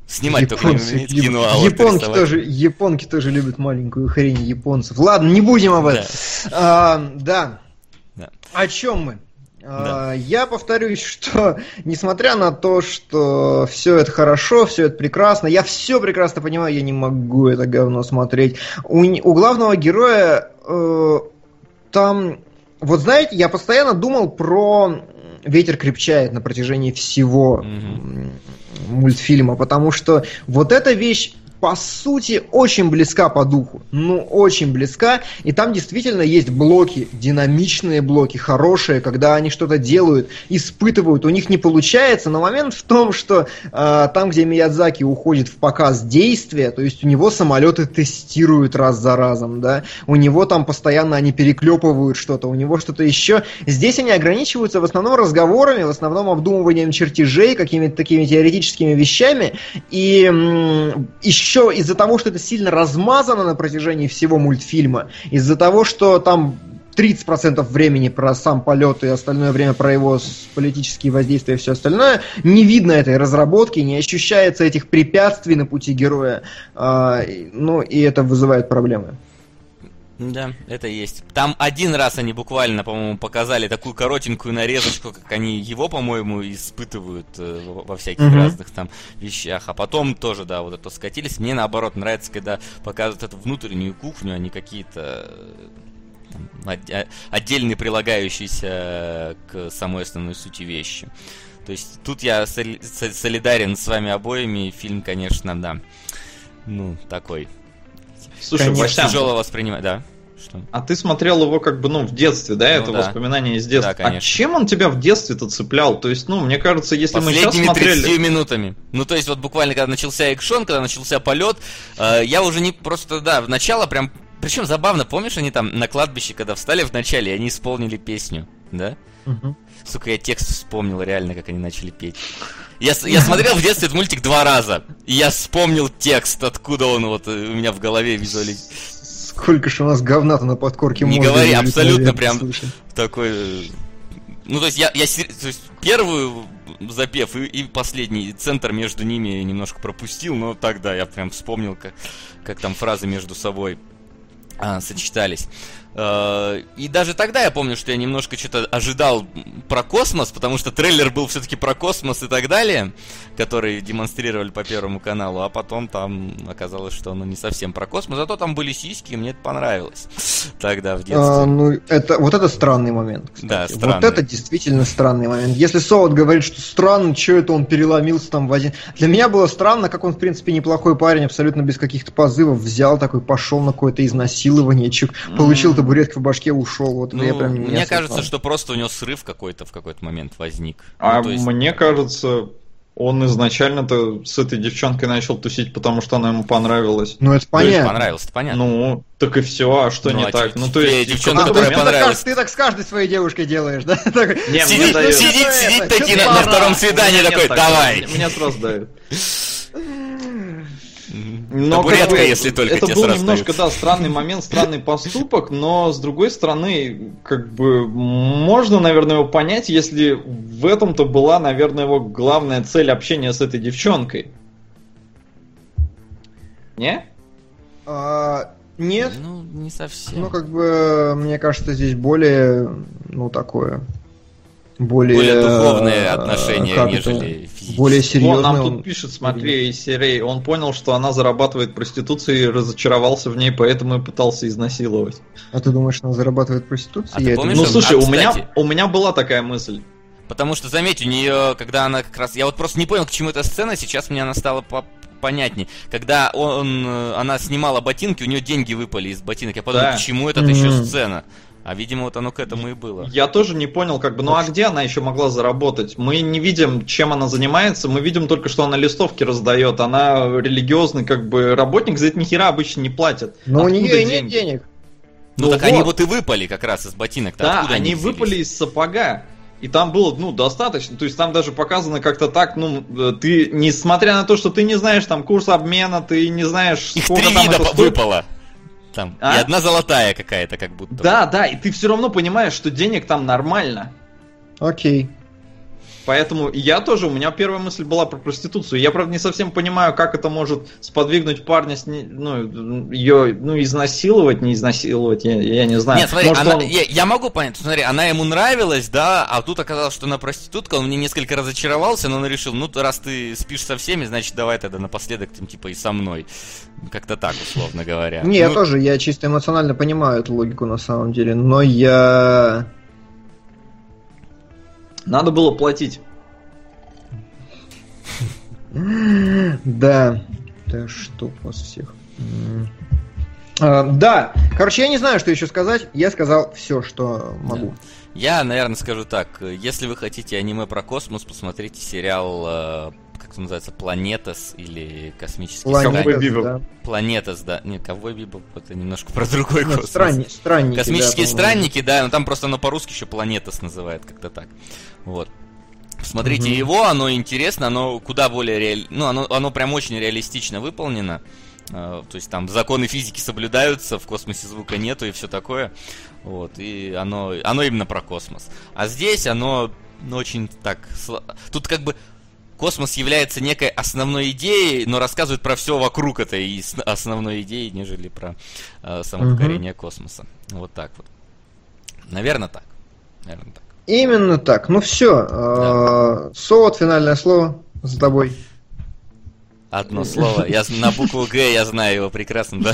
Снимать только Японцы, не умеют яп- кино, а вот японки тоже, японки тоже любят маленькую хрень японцев. Ладно, не будем об этом. А, да. Да. О чем мы? А, Я повторюсь, что несмотря на то, что все это хорошо, все это прекрасно, я все прекрасно понимаю, я не могу это говно смотреть. У, у главного героя э, там, вот знаете, я постоянно думал про ветер крепчает на протяжении всего м, мультфильма, потому что вот эта вещь по сути очень близка по духу, ну очень близка, и там действительно есть блоки, динамичные блоки, хорошие, когда они что-то делают, испытывают, у них не получается, но момент в том, что э, там, где Миядзаки уходит в показ действия, то есть у него самолеты тестируют раз за разом, да, у него там постоянно они переклепывают что-то, у него что-то еще. Здесь они ограничиваются в основном разговорами, в основном обдумыванием чертежей, какими-то такими теоретическими вещами, и м, еще из-за того, что это сильно размазано на протяжении всего мультфильма, из-за того, что там 30% времени про сам полет и остальное время про его политические воздействия и все остальное, не видно этой разработки, не ощущается этих препятствий на пути героя, А, ну и это вызывает проблемы. Да, это есть. Там один раз они буквально, по-моему, показали такую коротенькую нарезочку, как они его, по-моему, испытывают э, во всяких Мгм. разных там вещах. А потом тоже, да, вот это скатились. Мне наоборот нравится, когда показывают эту внутреннюю кухню, а не какие-то э, а- отдельные прилагающиеся к самой основной сути вещи. То есть тут я соли- со- солидарен с вами обоими. Фильм, конечно, да. Ну, такой. Слушай, Конечно. Васян, Тяжело воспринимать, да. Что? А ты смотрел его как бы, ну, в детстве, да? Ну это да. воспоминания из детства. Да, а конечно. чем он тебя в детстве-то цеплял? То есть, ну, мне кажется, если мы сейчас Последними смотрели... 30 минутами. Ну, то есть, вот буквально, когда начался экшон, когда начался полет, э, я уже не просто, да, в начало прям... Причем забавно, помнишь, они там на кладбище, когда встали в начале, и они исполнили песню, да? Мгм. Сука, я текст вспомнил реально, как они начали петь. Я, я смотрел в детстве этот мультик два раза, и я вспомнил текст, откуда он вот э, у меня в голове визуализируется. Сколько же у нас говна-то на подкорке Не говори, абсолютно прям слушай. такой... э, Ну, то есть я, я то есть первую запев и, и последний центр между ними немножко пропустил, но тогда я прям вспомнил, как, как там фразы между собой а, сочетались. Э, И даже тогда я помню, что я немножко что-то ожидал про космос, потому что трейлер был все-таки про космос и так далее, который демонстрировали по Первому каналу, а потом там оказалось, что оно не совсем про космос, зато там были сиськи, и мне это понравилось тогда в детстве. А, ну, это, вот это странный момент. кстати. Да, Вот странный. это действительно странный момент. Если Солод говорит, что странно, что это он переломился там в один... Для меня было странно, как он, в принципе, неплохой парень, абсолютно без каких-то позывов, взял такой, пошел на какое-то изнасилование, чук, получил табуреткой в башке, ушел. Вот я Ну, прям не мне осознал. кажется, что просто у него срыв какой-то в какой-то момент возник. А Ну, есть- мне кажется, он изначально-то с этой девчонкой начал тусить, потому что она ему понравилась. Ну, это То есть понятно. понравилось, это понятно. Ну, так и все, а что Ну, не а так? Ну, то есть... А, в то какой-то есть ты, которые так, ты так с каждой своей девушкой делаешь, да? Не, мне Сидит, сидит, Ну, сидит это, таки на, на втором свидании такой, давай. Меня сразу дают. Но Табуретка, как бы, если только это тебе был немножко, да, странный момент, странный поступок, но с другой стороны, как бы можно, наверное, его понять, если в этом-то была, наверное, его главная цель общения с этой девчонкой. Не? А, нет, Ну, не совсем. ну, как бы, мне кажется, здесь более, ну, такое... Более, Более духовные э, отношения, как нежели это, физические. Более Вон, серьезные. нам он- тут пишет, смотри, из серии, он понял, что она зарабатывает проституцией, разочаровался в ней, поэтому и пытался изнасиловать. А ты думаешь, она зарабатывает проституцией? А ты это помнишь, не Ну, а, слушай, у кстати- меня, у меня была такая мысль. Потому что, заметь, у нее, когда она как раз... Я вот просто не понял, к чему эта сцена, сейчас мне она стала по понятней. Когда он, э, она снимала ботинки, у нее деньги выпали из ботинок. Я подумал, Да. к чему это еще Мгм. сцена? А, видимо, вот оно к этому и было. Я тоже не понял, как бы, ну а где она еще могла заработать? Мы не видим, чем она занимается, мы видим только, что она листовки раздает, она религиозный, как бы, работник, за это ни хера обычно не платят. Но у Откуда нее и нет деньги? денег. Ну, Ну так они вот. вот и выпали как раз из ботинок. Да, они взялись? выпали из сапога. И там было, ну, достаточно. То есть там даже показано как-то так, ну, э, ты, несмотря на то, что ты не знаешь там курс обмена, ты не знаешь, Их сколько три там вида это по- стоит. Там. А? И одна золотая какая-то, как будто. Да, да, и ты все равно понимаешь, что денег там нормально. Окей. Поэтому я тоже, у меня первая мысль была про проституцию. Я, правда, не совсем понимаю, как это может сподвигнуть парня, с не- ну, ее, ну, изнасиловать, не изнасиловать, я, я не знаю. Нет, смотри, Может, она- он- я, я могу понять, смотри, она ему нравилась, да, а тут оказалось, что она проститутка, он мне несколько разочаровался, но он решил, ну, раз ты спишь со всеми, значит, давай тогда напоследок, там, типа, и со мной. Как-то так, условно говоря. Не, я Ну, тоже, я чисто эмоционально понимаю эту логику на самом деле, но я... Надо было платить. Да. Да что вас всех. А, Да, короче, я не знаю, что еще сказать. Я сказал все, что могу. Я, наверное, скажу так, если вы хотите аниме про космос, посмотрите сериал, э, как это называется, Планетас или Космический Планета, Ковбой странник. Бибоп. да. Планетас, да. Не, Ковбой Бибоп, это немножко про другой Ну, космос. странни- странники, Космические да, странники, да, но там просто оно по-русски еще Планетас называют, как-то так. Вот. Посмотрите Мгм. его, оно интересно, оно куда более реаль... Ну, оно, оно прям очень реалистично выполнено. Э, То есть там законы физики соблюдаются, в космосе звука нету и все такое. Вот, и оно, оно именно про космос. А здесь оно ну, очень так... Тут как бы космос является некой основной идеей, но рассказывает про все вокруг этой основной идеи, нежели про э, само Мгм. покорение космоса. Вот так вот. Наверное, так. Наверное, так. Именно так. Ну все. Солод, финальное слово за тобой. Одно слово. Я на букву Г я знаю его прекрасно, да.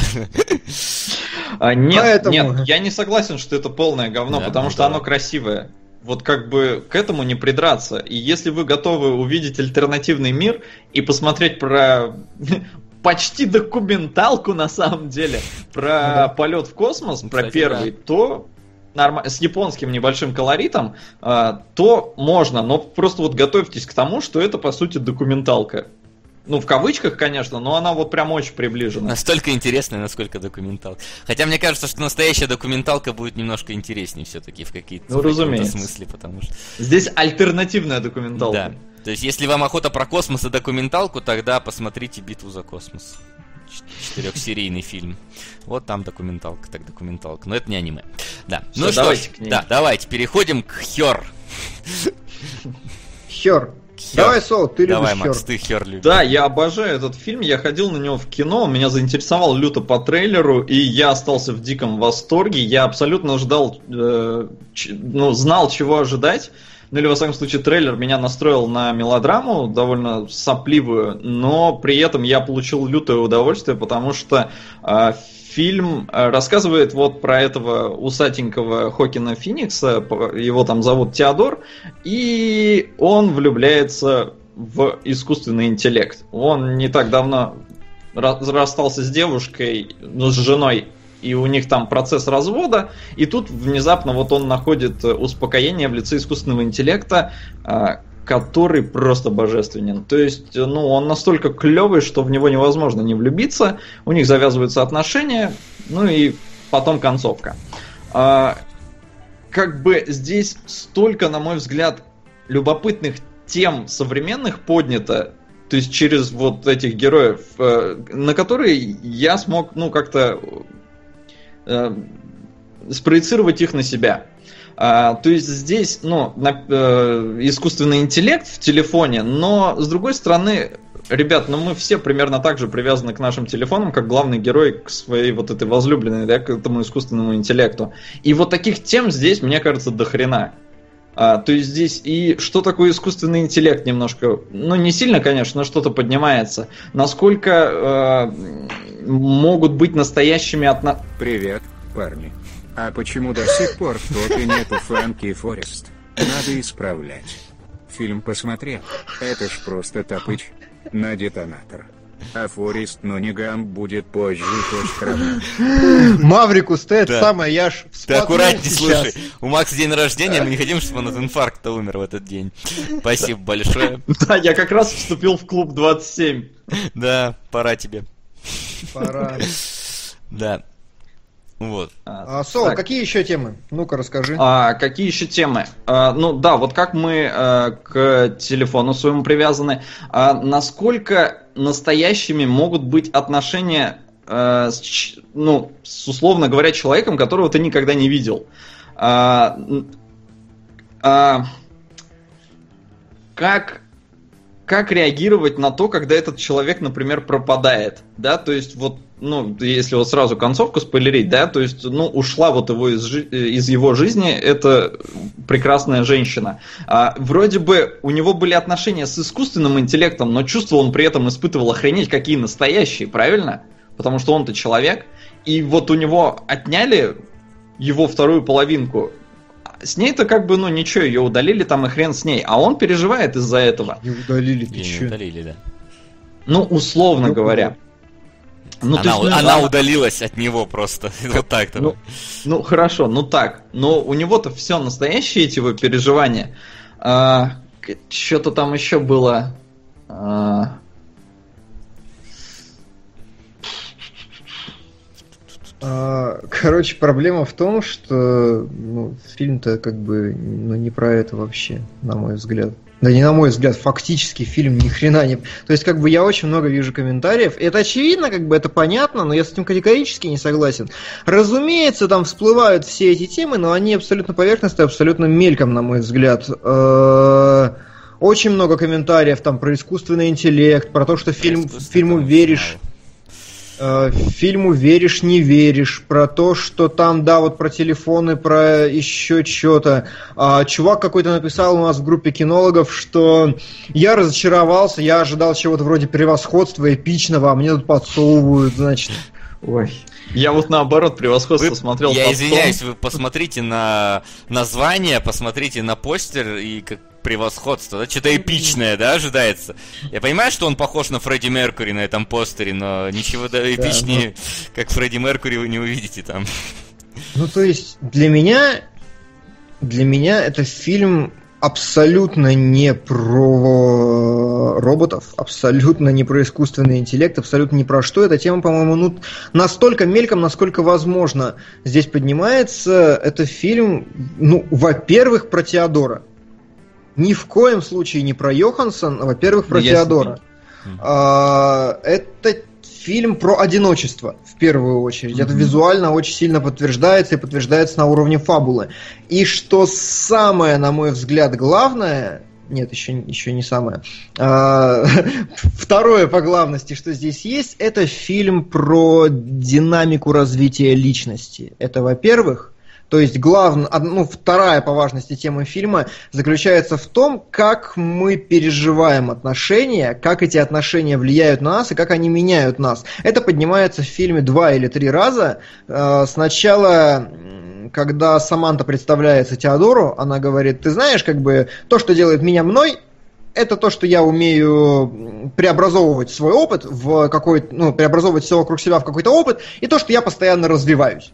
А, нет, Поэтому- нет, я не согласен, что это полное говно, Да, потому ну что давай. оно красивое. Вот как бы к этому не придраться. И если вы готовы увидеть альтернативный мир и посмотреть про почти документалку на самом деле про полет в космос, про Кстати, первый, да. то норма- с японским небольшим колоритом, а, то можно, но просто вот готовьтесь к тому, что это по сути документалка. Ну, в кавычках, конечно, но она вот прям очень приближена. Настолько интересная, насколько документалка. Хотя мне кажется, что настоящая документалка будет немножко интереснее все-таки в какие-то Ну, разумеется. смыслли, потому что... Здесь альтернативная документалка. Да. То есть, если вам охота про космос и документалку, тогда посмотрите «Битву за космос». Четырехсерийный фильм. Вот там документалка, так документалка. Но это не аниме. Да. Всё, ну что давайте ж, к ней. да, давайте переходим к Хер. Хер. Хер. Давай, Сол, ты любишь Давай, Хер. Макс, ты Хер любишь. Да, я обожаю этот фильм, я ходил на него в кино, он меня заинтересовал люто по трейлеру, и я остался в диком восторге. Я абсолютно ждал, э, ч- ну, знал, чего ожидать. Ну или, во всяком случае, трейлер меня настроил на мелодраму, довольно сопливую, но при этом я получил лютое удовольствие, потому что э, фильм э, рассказывает вот про этого усатенького Хокина Феникса, его там зовут Теодор, и он влюбляется в искусственный интеллект. Он не так давно ра- расстался с девушкой, ну, с женой, и у них там процесс развода, и тут внезапно вот он находит э, успокоение в лице искусственного интеллекта, а, который просто божественен. То есть, э, ну, он настолько клевый, что в него невозможно не влюбиться, у них завязываются отношения, ну и потом концовка. А, как бы здесь столько, на мой взгляд, любопытных тем современных поднято, то есть через вот этих героев, э, на которые я смог, ну, как-то э, спроецировать их на себя. А, то есть здесь, ну, на- э, искусственный интеллект в телефоне, но с другой стороны, ребят, ну мы все примерно так же привязаны к нашим телефонам, как главный герой к своей вот этой возлюбленной, да, к этому искусственному интеллекту. И вот таких тем здесь, мне кажется, до хрена. А, то есть здесь и что такое искусственный интеллект немножко, ну не сильно, конечно, но что-то поднимается. Насколько э, могут быть настоящими отно... Привет, парни. А почему до сих пор в топе нету Фрэнки и Форест? Надо исправлять. Фильм посмотрел. Это ж просто топыч. На детонатор. А Форест Нонигам будет позже ты это Да. самое, я ж Ты аккуратней, сейчас. слушай. У Макса день рождения, мы не хотим, чтобы он от инфаркта умер в этот день. Спасибо большое. Да, я как раз вступил в клуб 27. Да, пора тебе. Пора. Да. Вот. А, Сол, так. какие еще темы? Ну-ка, расскажи. А, какие еще темы? А, ну да, вот как мы а, к телефону своему привязаны. А, насколько настоящими могут быть отношения а, с, ну, с, условно говоря, человеком, которого ты никогда не видел? А, а, как как реагировать на то, когда этот человек, например, пропадает, да, то есть вот, ну, если вот сразу концовку спойлерить, да, то есть, ну, ушла вот его из, из его жизни эта прекрасная женщина. А, вроде бы у него были отношения с искусственным интеллектом, но чувства он при этом испытывал охренеть какие настоящие, правильно? Потому что он-то человек, и вот у него отняли его вторую половинку, с ней-то как бы, ну ничего, ее удалили там и хрен с ней, а он переживает из-за этого. Не удалили, ты не удалили, да. Ну, условно Ну, говоря. Ну, то она есть, ну, она удалилась от него просто. Вот так то Ну, ну, хорошо, ну так. Но у него-то все настоящие эти его переживания. что-то там еще было. А, Короче, проблема в том, что ну, фильм-то как бы ну, не про это вообще, на мой взгляд. Да не на мой взгляд, фактически фильм ни хрена не... То есть, как бы я очень много вижу комментариев. Это очевидно, как бы это понятно, но я с этим категорически не согласен. Разумеется, там всплывают все эти темы, но они абсолютно поверхностные, абсолютно мельком, на мой взгляд. Э, Очень много комментариев там про искусственный интеллект, про то, что фильм, фильму веришь. Э, фильму веришь, не веришь, про то, что там, да, вот про телефоны, про еще что-то. А, чувак какой-то написал у нас в группе кинологов, что я разочаровался, я ожидал чего-то вроде превосходства эпичного, а мне тут подсовывают, значит. Ой. Я вот наоборот превосходство Вы- смотрел Я под извиняюсь, вы посмотрите на название, посмотрите на постер и как превосходство, да? Что-то эпичное, да, ожидается. Я понимаю, что он похож на Фредди Меркури на этом постере, но ничего да, эпичнее, да, но... как Фредди Меркури, вы не увидите там. Ну, то есть, для меня, для меня это фильм абсолютно не про роботов, абсолютно не про искусственный интеллект, абсолютно не про что. Эта тема, по-моему, ну, настолько мельком, насколько возможно здесь поднимается. Это фильм, ну, во-первых, про Теодора. Ни в коем случае не про Йоханссон, а, во-первых, про Ясно. Теодора. А, это фильм про одиночество, в первую очередь. Mm-hmm. Это визуально очень сильно подтверждается и подтверждается на уровне фабулы. И что самое, на мой взгляд, главное, нет, еще, еще не самое. А, второе по главности, что здесь есть, это фильм про динамику развития личности. Это, во-первых. То есть главная, ну, вторая по важности тема фильма заключается в том, как мы переживаем отношения, как эти отношения влияют на нас и как они меняют нас. Это поднимается в фильме два или три раза. Э, сначала когда Саманта представляется Теодору, она говорит, ты знаешь, как бы то, что делает меня мной, это то, что я умею преобразовывать свой опыт в какой-то, ну, преобразовывать все вокруг себя в какой-то опыт, и то, что я постоянно развиваюсь.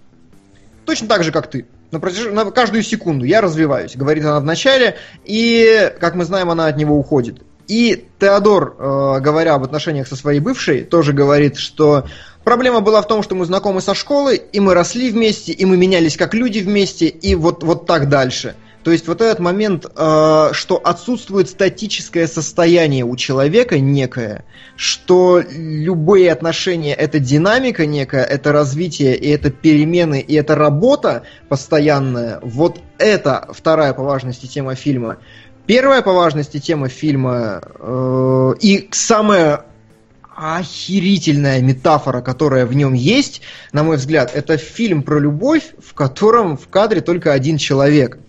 Точно так же, как ты. На, протяж... на каждую секунду я развиваюсь, говорит она вначале, и, как мы знаем, она от него уходит. И Теодор, э, говоря об отношениях со своей бывшей, тоже говорит, что проблема была в том, что мы знакомы со школы, и мы росли вместе, и мы менялись как люди вместе, и вот, вот так дальше. То есть вот этот момент, э, что отсутствует статическое состояние у человека некое, что любые отношения это динамика некая, это развитие, и это перемены, и это работа постоянная, вот это вторая по важности тема фильма. Первая по важности тема фильма э, и самая охерительная метафора, которая в нем есть, на мой взгляд, это фильм про любовь, в котором в кадре только один человек.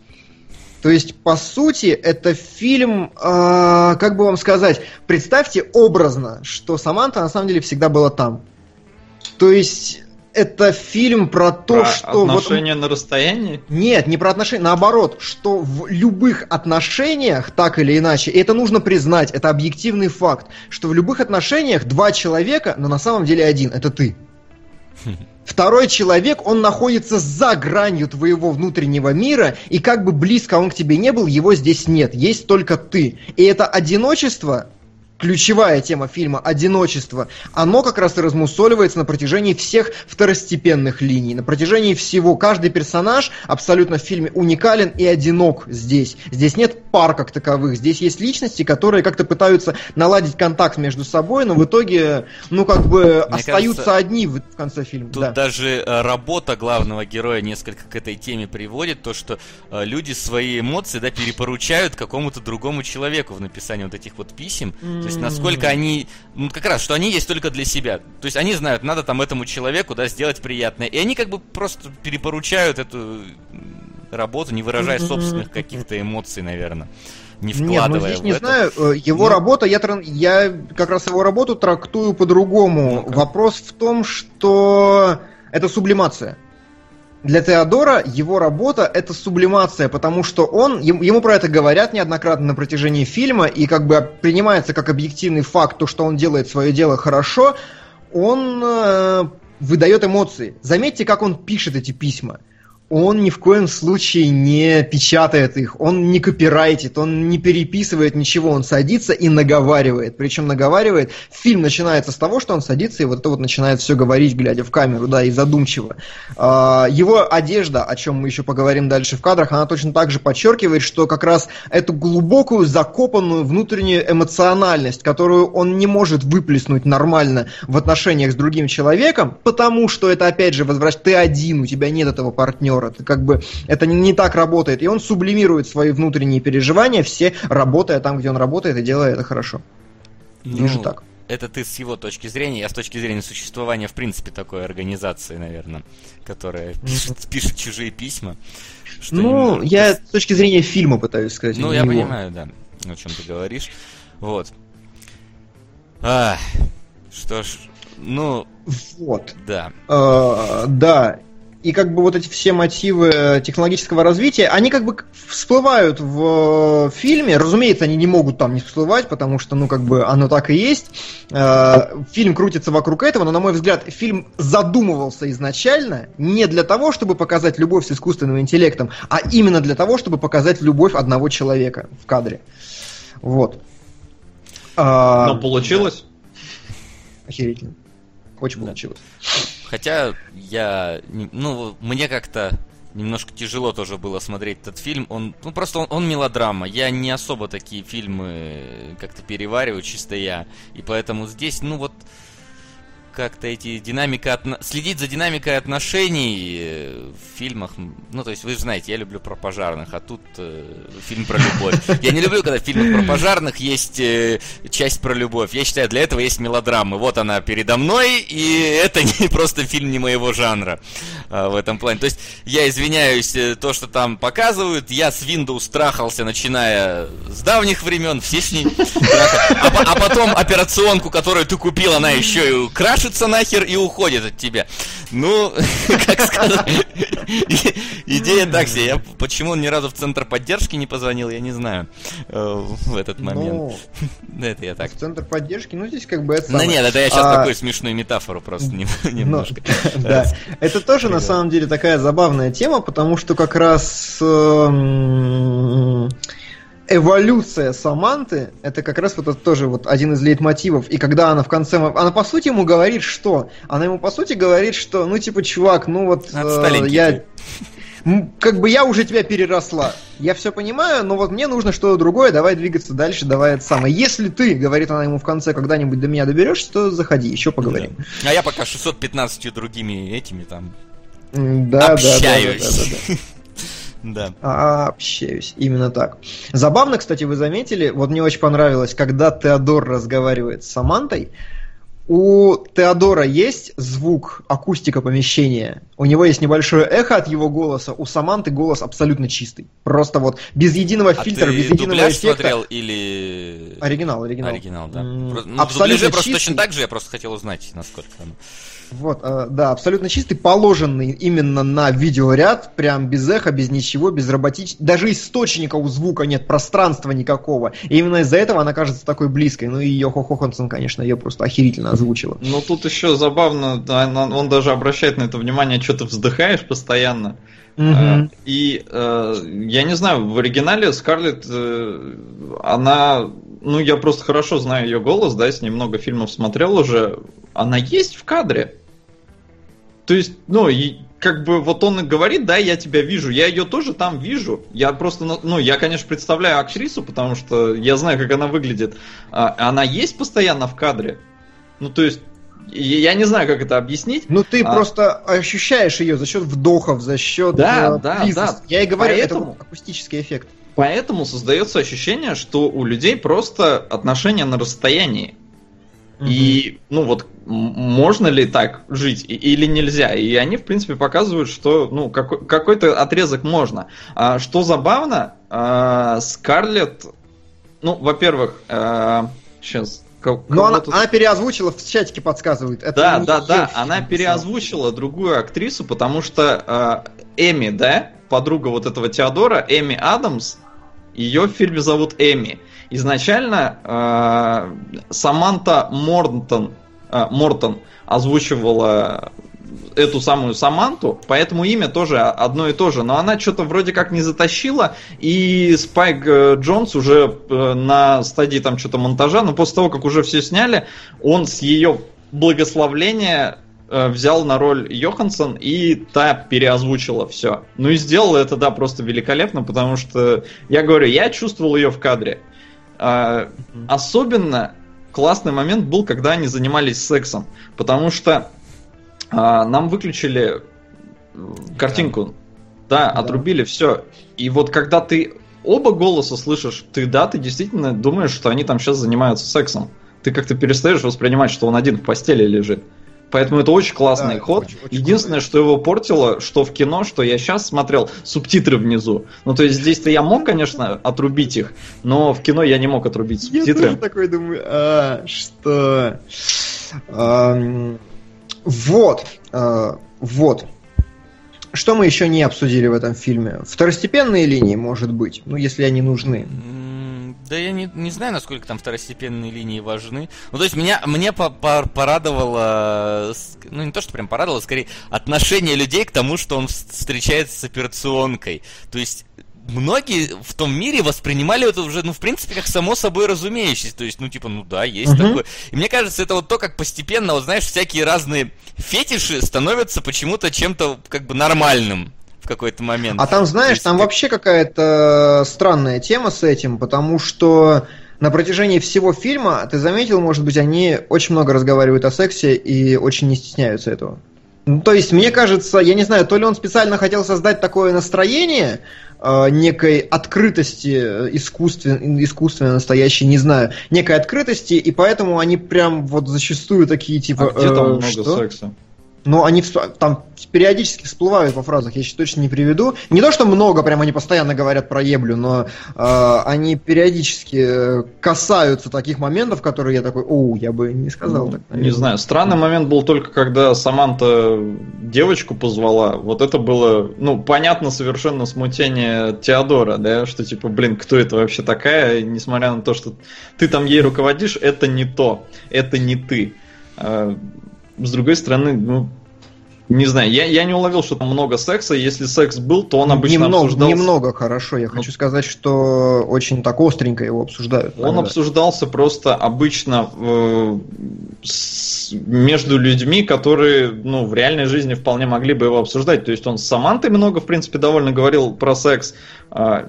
То есть, по сути, это фильм, э, как бы вам сказать, представьте образно, что Саманта на самом деле всегда была там. То есть, это фильм про то, про что... Отношения вот, на расстоянии? Нет, не про отношения, наоборот, что в любых отношениях, так или иначе, и это нужно признать, это объективный факт, что в любых отношениях два человека, но на самом деле один, это ты. Второй человек, он находится за гранью твоего внутреннего мира, и как бы близко он к тебе не был, его здесь нет. Есть только ты. И это одиночество, ключевая тема фильма «Одиночество», оно как раз и размусоливается на протяжении всех второстепенных линий. На протяжении всего. Каждый персонаж абсолютно в фильме уникален и одинок здесь. Здесь нет пар как таковых. Здесь есть личности, которые как-то пытаются наладить контакт между собой, но в итоге, ну, как бы Мне остаются кажется, одни в конце фильма. Тут да. даже э, работа главного героя несколько к этой теме приводит, то, что э, люди свои эмоции, да, перепоручают какому-то другому человеку в написании вот этих вот писем. Mm то есть насколько они, ну как раз, что они есть только для себя. То есть они знают, надо там этому человеку, да, сделать приятное. И они как бы просто перепоручают эту работу, не выражая собственных каких-то эмоций, наверное не вкладывая Нет, ну здесь не это. знаю, э, его ну... работа, я, я как раз его работу трактую по-другому. ну Вопрос в том, что это сублимация для Теодора его работа это сублимация, потому что он, ему про это говорят неоднократно на протяжении фильма, и как бы принимается как объективный факт то, что он делает свое дело хорошо, он э, выдает эмоции. Заметьте, как он пишет эти письма он ни в коем случае не печатает их, он не копирайтит, он не переписывает ничего, он садится и наговаривает. Причем наговаривает, фильм начинается с того, что он садится и вот это вот начинает все говорить, глядя в камеру, да, и задумчиво. А, его одежда, о чем мы еще поговорим дальше в кадрах, она точно так же подчеркивает, что как раз эту глубокую, закопанную внутреннюю эмоциональность, которую он не может выплеснуть нормально в отношениях с другим человеком, потому что это, опять же, возвращается, ты один, у тебя нет этого партнера, партнер. Это как бы это не, так работает. И он сублимирует свои внутренние переживания, все работая там, где он работает, и делая это хорошо. Ну, Вижу так. Это ты с его точки зрения, я с точки зрения существования, в принципе, такой организации, наверное, которая пишет, пишет чужие письма. ну, я с точки зрения фильма пытаюсь сказать. Ну, я него. понимаю, да, о чем ты говоришь. Вот. А, что ж, ну... Вот. Да. А, да, и как бы вот эти все мотивы э, технологического развития, они как бы всплывают в фильме. Разумеется, они не могут там не всплывать, потому что, ну, как бы оно так и есть. Э, фильм крутится вокруг этого, но, на мой взгляд, фильм задумывался изначально не для того, чтобы показать любовь с искусственным интеллектом, а именно для того, чтобы показать любовь одного человека в кадре. Вот. А, но получилось? Охерительно. Очень получилось. Хотя я, ну, мне как-то немножко тяжело тоже было смотреть этот фильм. Он, ну, просто он, он мелодрама. Я не особо такие фильмы как-то перевариваю, чисто я. И поэтому здесь, ну, вот, как-то эти динамика отно... следить за динамикой отношений э, в фильмах. Ну, то есть, вы же знаете, я люблю про пожарных, а тут э, фильм про любовь. Я не люблю, когда в фильмах про пожарных есть э, часть про любовь. Я считаю, для этого есть мелодрамы. Вот она передо мной, и это не просто фильм не моего жанра э, в этом плане. То есть, я извиняюсь, э, то, что там показывают, я с Windows трахался, начиная с давних времен, все с ней а, а потом операционку, которую ты купил, она еще и краше чешется нахер и уходит от тебя. Ну, как сказать, идея так себе. Я почему он ни разу в центр поддержки не позвонил, я не знаю э, в этот момент. Ну, это я так. В центр поддержки, ну здесь как бы это Ну нет, это я сейчас а, такую смешную метафору просто немножко. Да, это тоже на самом деле такая забавная тема, потому что как раз эм, эволюция Саманты, это как раз вот это тоже вот один из лейтмотивов. И когда она в конце... Она по сути ему говорит, что? Она ему по сути говорит, что, ну типа, чувак, ну вот э, я... Как бы я уже тебя переросла. Я все понимаю, но вот мне нужно что-то другое, давай двигаться дальше, давай это самое. Если ты, говорит она ему в конце, когда-нибудь до меня доберешься, то заходи, еще поговорим. Да. А я пока 615 другими этими там да, общаюсь. Да, да, да, да, да. Да. А, общаюсь. Именно так. Забавно, кстати, вы заметили, вот мне очень понравилось, когда Теодор разговаривает с Самантой, у Теодора есть звук, акустика помещения. У него есть небольшое эхо от его голоса. У Саманты голос абсолютно чистый. Просто вот без единого а фильтра, без единого эффекта. смотрел или... Оригинал, оригинал. Оригинал, да. Ну, абсолютно просто точно так же, я просто хотел узнать, насколько оно. Вот, э, да, абсолютно чистый, положенный именно на видеоряд, прям без эха, без ничего, без роботич... Даже источника у звука нет, пространства никакого. И именно из-за этого она кажется такой близкой. Ну и Йохо Хохансон, конечно, ее просто охерительно озвучила. Ну тут еще забавно, да, он даже обращает на это внимание, что ты вздыхаешь постоянно. Uh-huh. И э, я не знаю, в оригинале Скарлетт, э, она, ну я просто хорошо знаю ее голос, да, с ней много фильмов смотрел уже, она есть в кадре. То есть, ну, и как бы вот он и говорит, да, я тебя вижу, я ее тоже там вижу. Я просто, ну, я, конечно, представляю актрису, потому что я знаю, как она выглядит. А, она есть постоянно в кадре. Ну, то есть, я не знаю, как это объяснить. Ну, ты а... просто ощущаешь ее за счет вдохов, за счет да, э, да, да. Я и говорю, Поэтому... это акустический эффект. Поэтому создается ощущение, что у людей просто отношения на расстоянии. И, ну вот, можно ли так жить или нельзя? И они, в принципе, показывают, что, ну, какой- какой-то отрезок можно. А, что забавно, а, Скарлетт, ну, во-первых, а, сейчас... Ну, она, тут... она переозвучила, в чатике подсказывает. Это да, да, да, она переозвучила другую актрису, потому что э, Эми, да, подруга вот этого Теодора, Эми Адамс, ее в фильме зовут Эми. Изначально э, Саманта Мортон, э, Мортон озвучивала эту самую Саманту, поэтому имя тоже одно и то же. Но она что-то вроде как не затащила, и Спайк э, Джонс уже э, на стадии там что-то монтажа, но после того, как уже все сняли, он с ее благословления взял на роль Йоханссон, и та переозвучила все. Ну и сделала это, да, просто великолепно, потому что, я говорю, я чувствовал ее в кадре. А, особенно классный момент был, когда они занимались сексом, потому что а, нам выключили картинку, да, да, отрубили все. И вот когда ты оба голоса слышишь, ты да, ты действительно думаешь, что они там сейчас занимаются сексом. Ты как-то перестаешь воспринимать, что он один в постели лежит. Поэтому это очень классный да, ход. Очень, очень Единственное, круто. что его портило, что в кино, что я сейчас смотрел, субтитры внизу. Ну, то есть здесь-то я мог, конечно, отрубить их, но в кино я не мог отрубить субтитры. Я тоже такой думаю, а, что... А, вот, а, вот. что мы еще не обсудили в этом фильме? Второстепенные линии, может быть, ну, если они нужны. Да я не, не знаю, насколько там второстепенные линии важны. Ну, то есть меня, мне по -по порадовало, ну не то, что прям порадовало, скорее отношение людей к тому, что он встречается с операционкой. То есть многие в том мире воспринимали это уже, ну, в принципе, как само собой разумеющееся. То есть, ну, типа, ну да, есть uh-huh. такое. И мне кажется, это вот то, как постепенно, вот знаешь, всякие разные фетиши становятся почему-то чем-то как бы нормальным в какой-то момент. А там, знаешь, есть, там вообще какая-то странная тема с этим, потому что на протяжении всего фильма, ты заметил, может быть, они очень много разговаривают о сексе и очень не стесняются этого. Ну, то есть, мне кажется, я не знаю, то ли он специально хотел создать такое настроение э, некой открытости э, искусственно, искусственно настоящей, не знаю, некой открытости, и поэтому они прям вот зачастую такие типа. А где там э, много что? секса? Но они там периодически всплывают во фразах, я сейчас точно не приведу. Не то, что много, прям они постоянно говорят про еблю, но э, они периодически касаются таких моментов, которые я такой, о, я бы не сказал ну, так. Наверное. Не знаю, странный момент был только, когда Саманта девочку позвала. Вот это было, ну, понятно совершенно смутение Теодора, да, что типа, блин, кто это вообще такая, несмотря на то, что ты там ей руководишь, это не то, это не ты а, с другой стороны, ну, не знаю, я, я не уловил, что там много секса. Если секс был, то он обычно немного, обсуждался... Немного, хорошо. Я ну, хочу сказать, что очень так остренько его обсуждают. Он иногда. обсуждался просто обычно э, с, между людьми, которые ну, в реальной жизни вполне могли бы его обсуждать. То есть он с Самантой много, в принципе, довольно говорил про секс. Э,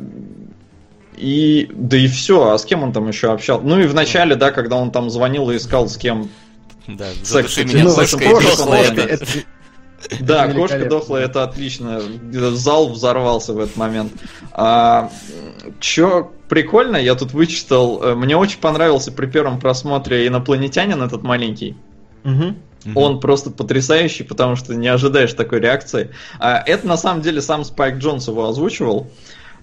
и да и все, а с кем он там еще общался? Ну и в начале, да, когда он там звонил и искал с кем да, задуши меня ну, кошкой дохлая. Да, кошка дохлая, это отлично. Зал взорвался в этот момент. А, чё прикольно, я тут вычитал. Э, мне очень понравился при первом просмотре инопланетянин этот маленький. Угу. Он просто потрясающий, потому что не ожидаешь такой реакции. А, это на самом деле сам Спайк Джонс его озвучивал.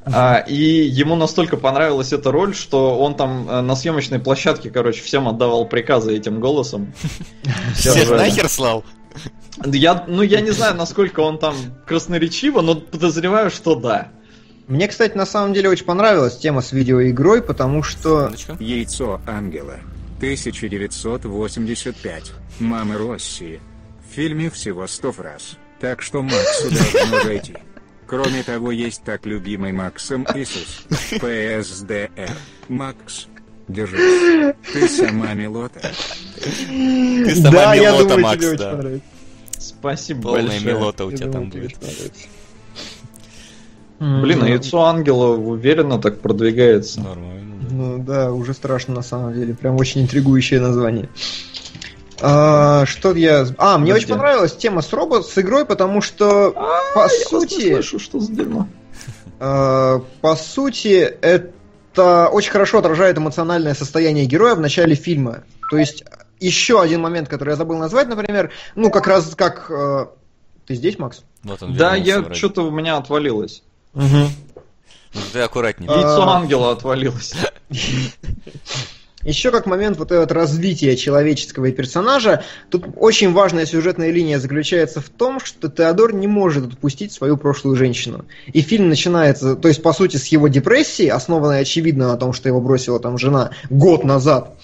А, и ему настолько понравилась эта роль, что он там э, на съемочной площадке, короче, всем отдавал приказы этим голосом. Всех нахер слал? Я, ну, я не знаю, насколько он там красноречиво, но подозреваю, что да. Мне, кстати, на самом деле очень понравилась тема с видеоигрой, потому что... Яйцо ангела. 1985. Мамы России. В фильме всего сто фраз. Так что Максу должно зайти. Кроме того, есть так любимый Максом Иисус. ПСДР. Макс. Держись. Ты сама Милота. Ты сама да, Милота, я думаю, Макс, тебе да. очень Спасибо Полная большое. Милота у я тебя думаю, там будет. Блин, а яйцо ангела уверенно так продвигается. Нормально. Ну да, уже страшно на самом деле. Прям очень интригующее название. А, что я... А, мне Подожди. очень понравилась тема с робот, с игрой, потому что а, по сути... слышу, что за дерьмо. А, по сути, это очень хорошо отражает эмоциональное состояние героя в начале фильма. То есть еще один момент, который я забыл назвать, например, ну как раз как... Э... Ты здесь, Макс? Вот он да, я что-то у меня отвалилось. Угу. Ну, ты аккуратнее. Яйцо ангела отвалилось. Еще как момент вот этого развития человеческого персонажа, тут очень важная сюжетная линия заключается в том, что Теодор не может отпустить свою прошлую женщину. И фильм начинается, то есть по сути с его депрессии, основанной очевидно на том, что его бросила там жена год назад.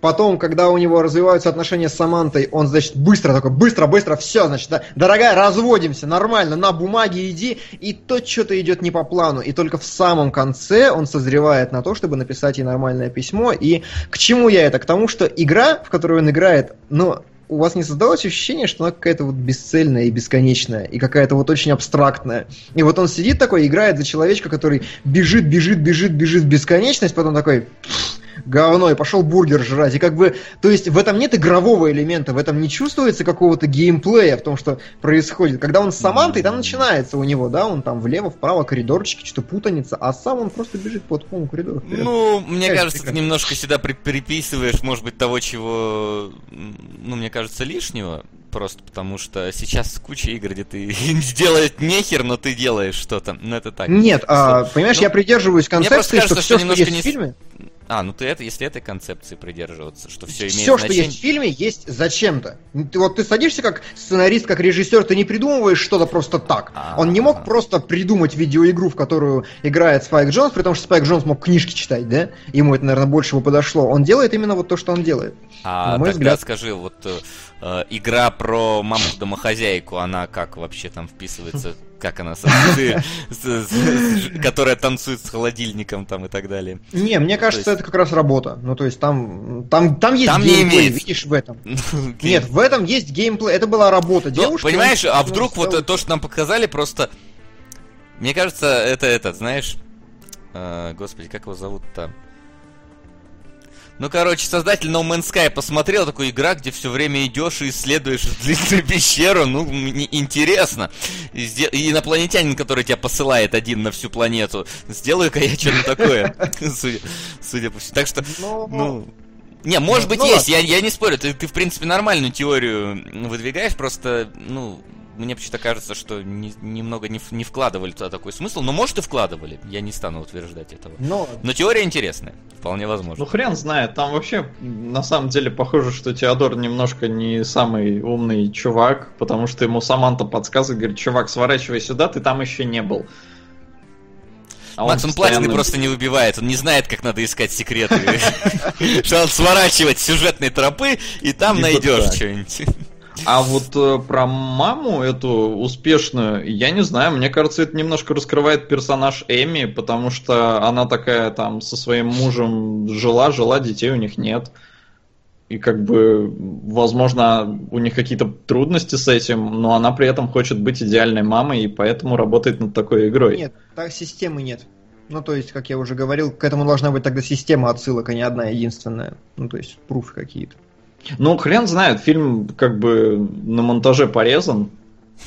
Потом, когда у него развиваются отношения с Самантой, он, значит, быстро такой, быстро, быстро, все, значит, да, дорогая, разводимся, нормально, на бумаге иди, и то что-то идет не по плану. И только в самом конце он созревает на то, чтобы написать ей нормальное письмо. И к чему я это? К тому, что игра, в которую он играет, ну, у вас не создалось ощущение, что она какая-то вот бесцельная и бесконечная, и какая-то вот очень абстрактная. И вот он сидит такой, играет за человечка, который бежит, бежит, бежит, бежит в бесконечность, потом такой говно, и пошел бургер жрать. И как бы, то есть в этом нет игрового элемента, в этом не чувствуется какого-то геймплея в том, что происходит. Когда он с Самантой, там начинается у него, да, он там влево, вправо, коридорчики, что-то путаница, а сам он просто бежит по такому коридору. Вперед. Ну, мне Конечно, кажется, ты немножко сюда при приписываешь, может быть, того, чего, ну, мне кажется, лишнего, просто потому что сейчас куча игр, где ты сделать нехер, но ты делаешь что-то. Ну, это так. Нет, а, понимаешь, ну, я придерживаюсь концепции, кажется, что, что все, что есть не... в фильме... А, ну ты это, если этой концепции придерживаться, что все имеет Все, что есть в фильме, есть зачем-то. Ты, вот ты садишься как сценарист, как режиссер, ты не придумываешь что-то просто так. А. Он не мог просто придумать видеоигру, в которую играет Спайк Джонс, при том, что Спайк Джонс мог книжки читать, да? Ему это, наверное, больше бы подошло. Он делает именно вот то, что он делает. А на мой тогда взгляд. скажи, вот э, э, игра про мамку-домохозяйку, она как вообще там вписывается? Как она, которая танцует с холодильником там и так далее? Не, мне кажется, есть- это как раз работа. Ну, то есть там, там, там есть геймплей, видишь, в этом. Нет, в этом есть геймплей. Это была работа Ну, девушки. понимаешь, он- а он вдруг вот то, что нам показали, просто... Мне кажется, это этот, знаешь... э, господи, как его зовут-то? Ну, короче, создатель No Man's Sky посмотрел такую игра, где все время идешь и исследуешь длинную пещеру, ну, мне интересно. И, сде- и инопланетянин, который тебя посылает один на всю планету, сделаю-ка я что-то такое, судя, судя по всему. Так что, Ну, ну... Не, может быть, ну есть, я, я не спорю, ты, ты, в принципе, нормальную теорию выдвигаешь, просто, ну, мне почему-то кажется, что не- немного не, не вкладывали туда такой смысл, но может и вкладывали, я не стану утверждать этого. Ну, Но теория интересная, вполне возможно. Ну хрен знает, там вообще на самом деле похоже, что Теодор немножко не самый умный чувак, потому что ему Саманта подсказывает, говорит, чувак, сворачивай сюда, ты там еще не был. А Макс, он постоянно- платины просто не выбивает, он не знает, как надо искать секреты. Что надо сворачивать с сюжетной тропы, и там найдешь что-нибудь. А вот э, про маму эту успешную, я не знаю, мне кажется, это немножко раскрывает персонаж Эми, потому что она такая там со своим мужем жила, жила, детей у них нет. И как бы, возможно, у них какие-то трудности с этим, но она при этом хочет быть идеальной мамой, и поэтому работает над такой игрой. Нет, так системы нет. Ну, то есть, как я уже говорил, к этому должна быть тогда система отсылок, а не одна единственная. Ну, то есть, пруфы какие-то. Ну, хрен знает, фильм как бы на монтаже порезан,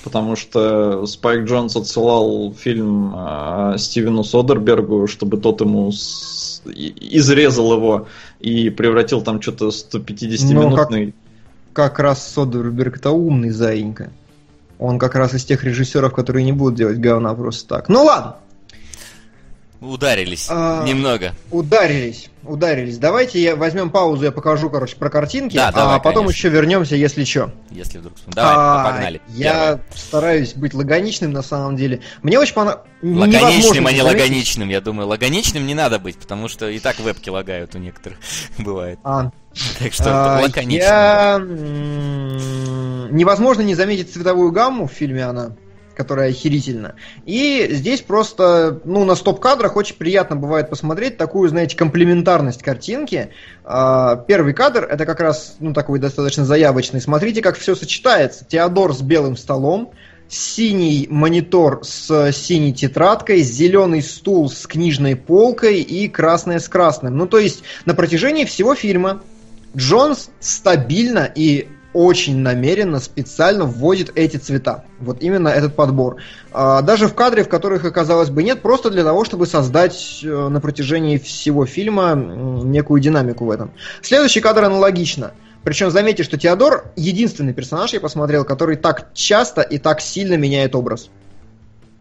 потому что Спайк Джонс отсылал фильм э, Стивену Содербергу, чтобы тот ему с- изрезал его и превратил там что-то 150-минутный. Как раз Содерберг это умный заинька. Он как раз из тех режиссеров, которые не будут делать говна просто так. Ну ладно, Ударились А, немного. ударились, ударились. Давайте я возьмем паузу, я покажу, короче, про картинки, Да, а давай, потом конечно. еще вернемся, если что. Если вдруг... Давай, А, погнали. Я Первое. стараюсь быть лаконичным на самом деле. Мне очень понравилось. Лаконичным, а не лаконичным, я думаю. Лаконичным не надо быть, потому что и так вебки лагают у некоторых, бывает. А, Так что а, лаконичным. я, Невозможно не заметить цветовую гамму в фильме она, которая охерительна. И здесь просто, ну, на стоп-кадрах очень приятно бывает посмотреть такую, знаете, комплементарность картинки. А, Первый кадр, это как раз, ну, такой достаточно заявочный. Смотрите, как все сочетается. Теодор с белым столом, синий монитор с синей тетрадкой, зеленый стул с книжной полкой и красное с красным. Ну, то есть на протяжении всего фильма Джонс стабильно и очень намеренно, специально вводит эти цвета. Вот именно этот подбор. А, Даже в кадре, в которых, казалось бы, нет, просто для того, чтобы создать э, на протяжении всего фильма некую динамику в этом. Следующий кадр аналогично. Причем заметьте, что Теодор единственный персонаж, я посмотрел, который так часто и так сильно меняет образ.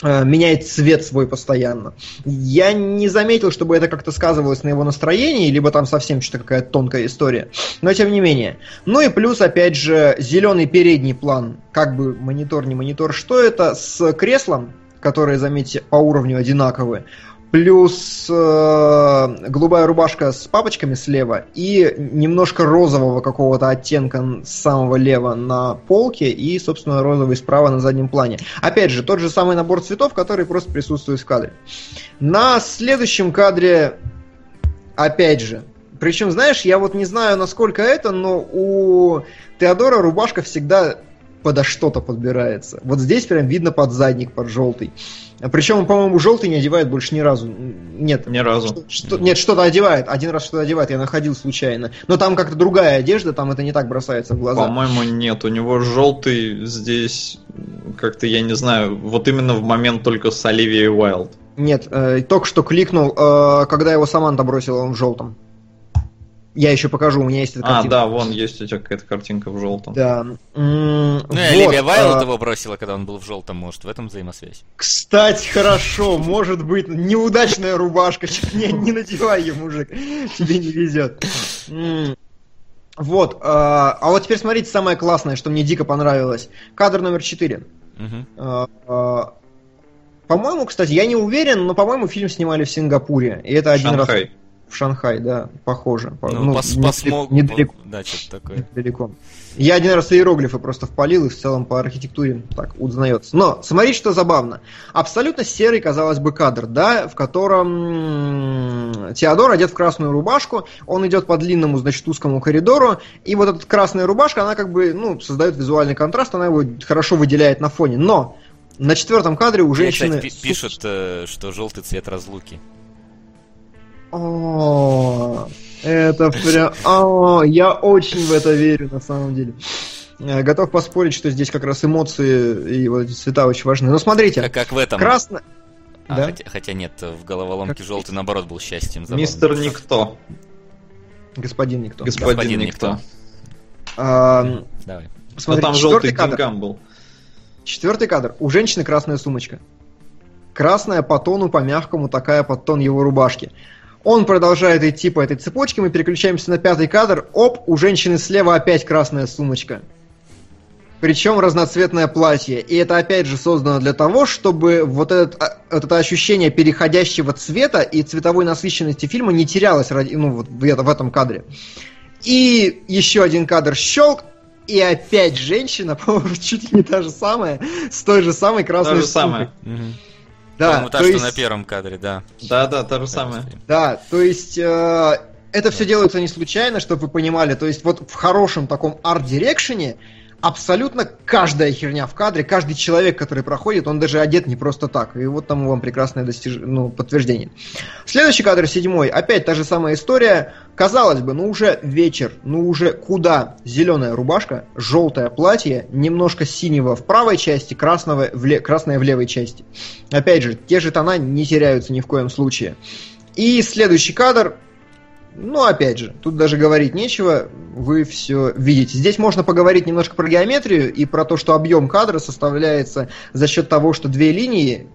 Э, Меняет цвет свой постоянно. Я не заметил, чтобы это как-то сказывалось на его настроении, либо там совсем что-то какая-то тонкая история. Но тем не менее. Ну и плюс, опять же, зеленый передний план, как бы монитор, не монитор, что это, с креслом, которые, заметьте, по уровню одинаковые, плюс э, голубая рубашка с папочками слева и немножко розового какого-то оттенка самого лева на полке и, собственно, розовый справа на заднем плане. Опять же, тот же самый набор цветов, который просто присутствует в кадре. На следующем кадре, опять же, причем, знаешь, я вот не знаю, насколько это, но у Теодора рубашка всегда подо что-то подбирается. Вот здесь прям видно под задник, под желтый. Причем он, по-моему, желтый не одевает больше ни разу. Нет. Ни разу. Что- что- нет, что-то одевает. Один раз что-то одевает, я находил случайно. Но там как-то другая одежда, там это не так бросается в глаза. По-моему, нет. У него желтый здесь, как-то, я не знаю, вот именно в момент только с Оливией Уайлд. Нет, э, только что кликнул, э, когда его Саманта бросила, он в желтом. Я еще покажу, у меня есть эта А, картинка. да, вон есть у тебя какая-то картинка в желтом. Да. М, Ну, и вот, Оливия Вайлд а, его бросила, когда он был в желтом, может, в этом взаимосвязь. Кстати, хорошо, может быть, неудачная рубашка. Не, не надевай ее, мужик. Тебе не везет. Вот, а а вот теперь смотрите самое классное, что мне дико понравилось. Кадр номер 4. Мгм. По-моему, кстати, я не уверен, но, по-моему, фильм снимали в Сингапуре. И это один раз. В Шанхай, да, похоже. По- Ну, пос- посмог- недалеко. Да, что-то такое. Недалеко. Я один раз иероглифы просто впалил, и в целом по архитектуре так узнается. Но смотрите, что забавно. Абсолютно серый, казалось бы, кадр, да, в котором Теодор одет в красную рубашку, он идет по длинному, значит, узкому коридору, и вот эта красная рубашка, она как бы, ну, создает визуальный контраст, она его хорошо выделяет на фоне. Но на четвертом кадре у Мне, женщины... кстати, пи- пишут, э, что желтый цвет разлуки. О, это прям... О, я очень в это верю, на самом деле. Э, Готов поспорить, что здесь как раз эмоции и вот эти цвета очень важны. Но смотрите, Как, как в этом. красно... А, да? хотя, хотя нет, в головоломке Как- желтый наоборот был счастьем. забавно. Мистер Никто. Господин никто. Господин, Господин Никто. Никто. А, Давай. Кто смотрите, там четвертый желтый кадр. был. Четвертый кадр. У женщины красная сумочка. Красная по тону, по мягкому, такая под тон его рубашки. Он продолжает идти по этой цепочке, мы переключаемся на пятый кадр. Оп, у женщины слева опять красная сумочка. Причем разноцветное платье. И это опять же создано для того, чтобы вот, этот, а, вот это ощущение переходящего цвета и цветовой насыщенности фильма не терялось ради, ну, вот в, это- в этом кадре. И еще один кадр щелк, и опять женщина, по-моему, чуть ли не та же самая, с той же самой красной же сумкой. самое. Мгм. Да, По-моему, та, то что есть, на первом кадре, да. Да-да, то же самое. да, то есть э, это все делается не случайно, чтобы вы понимали. То есть вот в хорошем таком арт-дирекшене абсолютно каждая херня в кадре, каждый человек, который проходит, он даже одет не просто так. И вот там вам прекрасное достиж... ну, подтверждение. Следующий кадр, седьмой, опять та же самая история. Казалось бы, ну уже вечер, ну уже куда? Зеленая рубашка, желтое платье, немножко синего в правой части, красного в ле- красное в левой части. Опять же, те же тона не теряются ни в коем случае. И следующий кадр, ну, опять же, тут даже говорить нечего, вы все видите. Здесь можно поговорить немножко про геометрию и про то, что объем кадра составляется за счет того, что две линии,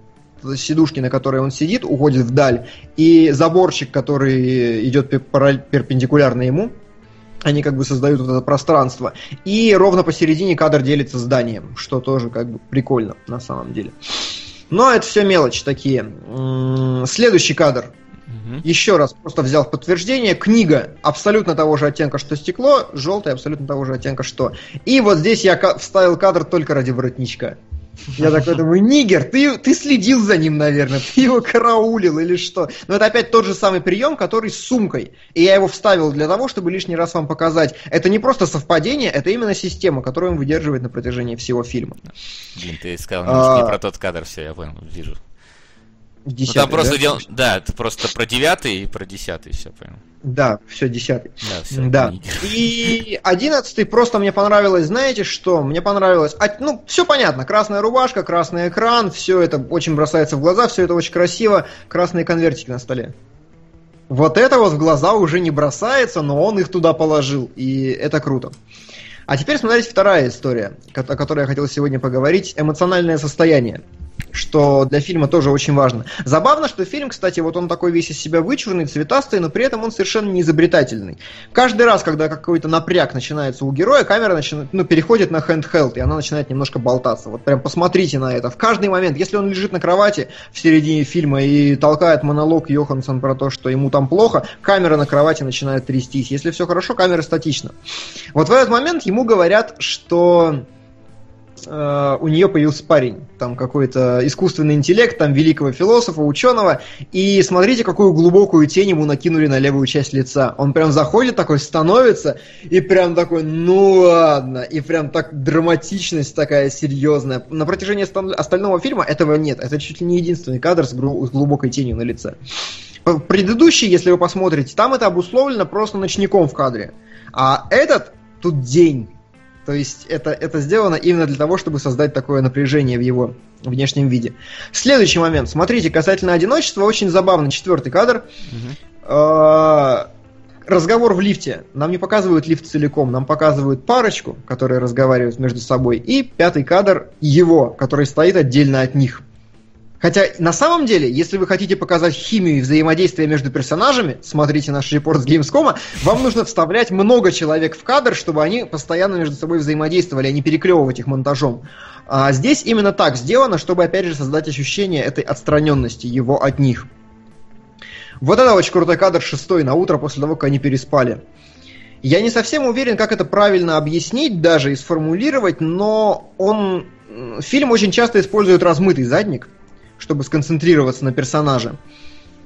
сидушки, на которой он сидит, уходят вдаль, и заборчик, который идет перпендикулярно ему, они как бы создают вот это пространство. И ровно посередине кадр делится зданием, что тоже как бы прикольно на самом деле. Но это все мелочи такие. М, Следующий кадр. Мгм. Еще раз, просто взял в подтверждение, книга абсолютно того же оттенка, что стекло, желтая абсолютно того же оттенка, что. И вот здесь я вставил кадр только ради воротничка. Я такой думаю, Нигер, ты, ты следил за ним, наверное, ты его караулил или что. Но это опять тот же самый прием, который с сумкой. И я его вставил для того, чтобы лишний раз вам показать. Это не просто совпадение, это именно система, которую он выдерживает на протяжении всего фильма. Блин, ты сказал А. не про тот кадр, все, я понял, вижу. Десятый, там просто да? дел... Да, это просто про девятый и про десятый, все понял. Да, все, десятый. Да, все. Да. И одиннадцатый просто мне понравилось, знаете что? Мне понравилось. а, ну, все понятно. Красная рубашка, красный экран, все это очень бросается в глаза, все это очень красиво. Красные конвертики на столе. Вот это вот в глаза уже не бросается, но он их туда положил. И это круто. А теперь смотрите вторая история, о которой я хотел сегодня поговорить. Эмоциональное состояние что для фильма тоже очень важно. Забавно, что фильм, кстати, вот он такой весь из себя вычурный, цветастый, но при этом он совершенно не изобретательный. Каждый раз, когда какой-то напряг начинается у героя, камера начинает, ну, переходит на handheld, и она начинает немножко болтаться. Вот прям посмотрите на это. В каждый момент, если он лежит на кровати в середине фильма и толкает монолог Йоханссон про то, что ему там плохо, камера на кровати начинает трястись. Если все хорошо, камера статична. Вот в этот момент ему говорят, что э, у нее появился парень, там какой-то искусственный интеллект, там великого философа, ученого, и смотрите, какую глубокую тень ему накинули на левую часть лица. Он прям заходит такой, становится, и прям такой, ну ладно, и прям так драматичность такая серьезная. На протяжении остального фильма этого нет, это чуть ли не единственный кадр с, глубокой тенью на лице. Предыдущий, если вы посмотрите, там это обусловлено просто ночником в кадре. А этот тут день. То есть это, это сделано именно для того, чтобы создать такое напряжение в его внешнем виде. Следующий момент. Смотрите, касательно одиночества, очень забавный четвертый кадр. А, разговор в лифте. Нам не показывают лифт целиком, нам показывают парочку, которые разговаривают между собой, и пятый кадр его, который стоит отдельно от них. Хотя на самом деле, если вы хотите показать химию и взаимодействие между персонажами, смотрите наш репорт с Gamescom, вам нужно вставлять много человек в кадр, чтобы они постоянно между собой взаимодействовали, а не переклевывать их монтажом. А здесь именно так сделано, чтобы опять же создать ощущение этой отстраненности его от них. Вот это очень крутой кадр шестой на утро после того, как они переспали. Я не совсем уверен, как это правильно объяснить даже и сформулировать, но он... Фильм очень часто использует размытый задник – чтобы сконцентрироваться на персонаже.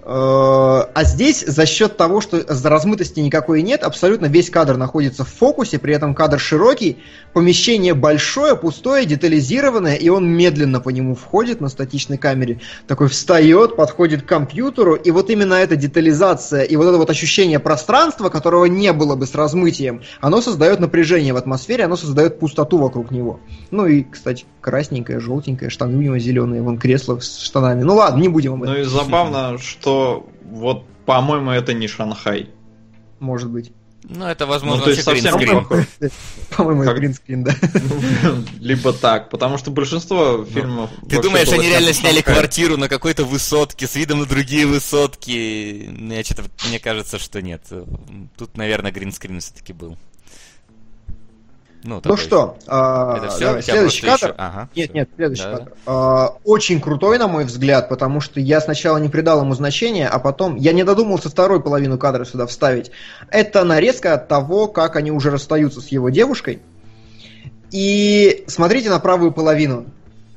А здесь за счет того, что размытости никакой нет, абсолютно весь кадр находится в фокусе, при этом кадр широкий, помещение большое, пустое, детализированное, и он медленно по нему входит на статичной камере, такой встает, подходит к компьютеру, и вот именно эта детализация и вот это вот ощущение пространства, которого не было бы с размытием, оно создает напряжение в атмосфере, оно создает пустоту вокруг него. Ну и, кстати, красненькое, желтенькое, штаны у него зеленые, вон кресло с штанами. Ну ладно, не будем об этом. Ну и забавно, что вот, по-моему, это не Шанхай. Может быть. Ну, это, возможно, ну, то есть совсем По-моему, это гринскрин, да. Либо так, потому что большинство фильмов... Ты думаешь, они реально сняли квартиру на какой-то высотке с видом на другие высотки? Что-то, мне кажется, что нет. Тут, наверное, гринскрин все-таки был. Ну, ну что, а, это все? Давай, следующий кадр. Еще... Ага, нет, все. нет, следующий да, кадр. Да. А, очень крутой, на мой взгляд, потому что я сначала не придал ему значения, а потом я не додумался вторую половину кадра сюда вставить. Это нарезка от того, как они уже расстаются с его девушкой. И смотрите на правую половину.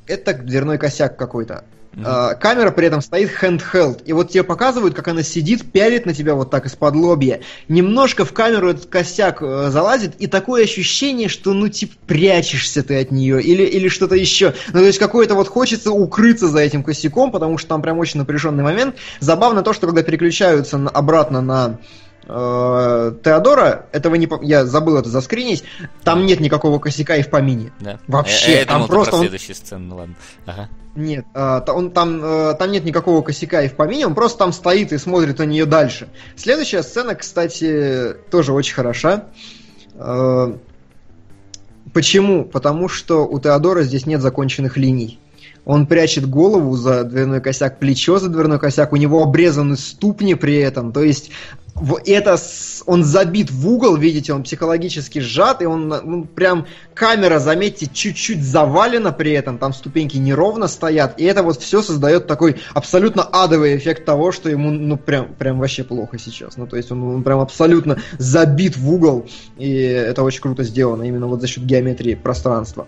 Это дверной косяк какой-то. Mm-hmm. камера при этом стоит handheld. И вот тебе показывают, как она сидит, пялит на тебя вот так из-под лобья. Немножко в камеру этот косяк э, залазит, и такое ощущение, что ну типа прячешься ты от нее или, или что-то еще. Ну то есть какое-то вот хочется укрыться за этим косяком, потому что там прям очень напряженный момент. Забавно то, что когда переключаются на, обратно на э, Теодора, этого не я забыл это заскринить, там нет никакого косяка и в помине. Да. Вообще, я, я там думал, просто он... следующую сцену, ну ладно. Ага. Нет, он, там, э, там нет никакого косяка и в помине, он просто там стоит и смотрит на нее дальше. Следующая сцена, кстати, тоже очень хороша. Э, почему? Потому что у Теодора здесь нет законченных линий. Он прячет голову за дверной косяк, плечо за дверной косяк, у него обрезаны ступни при этом. То есть это он забит в угол, видите, он психологически сжат, и он ну, прям камера, заметьте, чуть-чуть завалена при этом, там ступеньки неровно стоят, и это вот все создает такой абсолютно адовый эффект того, что ему ну прям, прям вообще плохо сейчас. Ну то есть он, он прям абсолютно забит в угол, и это очень круто сделано именно вот за счет геометрии пространства.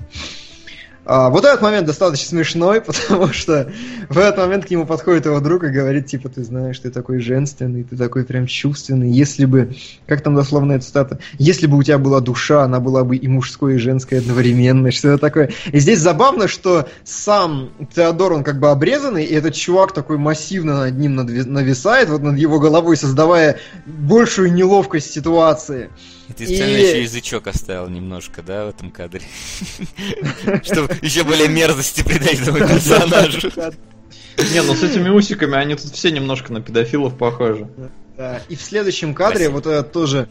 А, вот этот момент достаточно смешной, потому что в этот момент к нему подходит его друг и говорит, типа, ты знаешь, ты такой женственный, ты такой прям чувственный. Если бы, как там дословная цитата, если бы у тебя была душа, она была бы и мужской, и женской одновременно, что-то такое. И здесь забавно, что сам Теодор, он как бы обрезанный, и этот чувак такой массивно над ним нависает, вот над его головой, создавая большую неловкость ситуации. И ты специально и... еще язычок оставил немножко, да, в этом кадре? Чтобы еще более мерзости придать этому персонажу. Не, ну с этими усиками они тут все немножко на педофилов похожи. Да. И в следующем кадре вот это тоже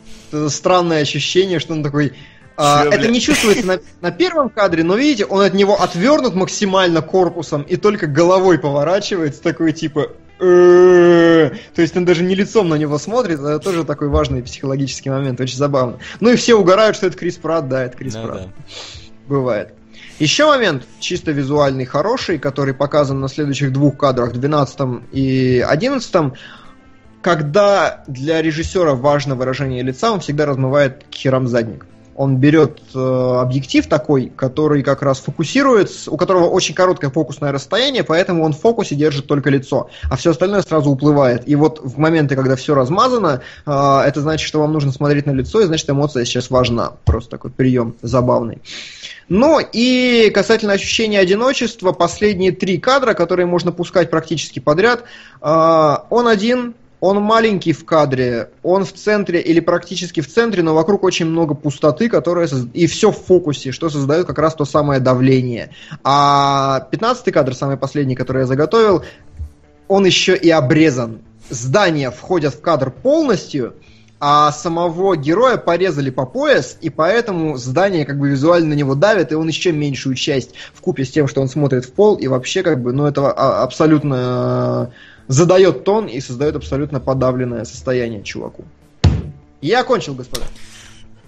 странное ощущение, что он такой а, это не чувствуется на первом кадре, но видите, он от него отвернут максимально корпусом и только головой поворачивается, такой типа то есть он даже не лицом на него смотрит, это тоже такой важный психологический момент, очень забавно. Ну и все угорают, что это Крис Пратт, да, это Крис ну, Пратт. Бывает. Еще момент чисто визуальный хороший, который показан на следующих двух кадрах, 12 и 11 когда для режиссера важно выражение лица, он всегда размывает херам задник он берет э, объектив такой, который как раз фокусирует, у которого очень короткое фокусное расстояние, поэтому он в фокусе держит только лицо, а все остальное сразу уплывает. И вот в моменты, когда все размазано, э, это значит, что вам нужно смотреть на лицо, и значит эмоция сейчас важна. Просто такой прием забавный. Ну и касательно ощущения одиночества, последние три кадра, которые можно пускать практически подряд, э, он один, он маленький в кадре, он в центре или практически в центре, но вокруг очень много пустоты, которая и все в фокусе, что создает как раз то самое давление. А 15 кадр, самый последний, который я заготовил, он еще и обрезан. Здания входят в кадр полностью, а самого героя порезали по пояс, и поэтому здание как бы визуально на него давит, и он еще меньшую часть в купе с тем, что он смотрит в пол, и вообще как бы, ну это а, абсолютно задает тон и создает абсолютно подавленное состояние чуваку. Я окончил, господа.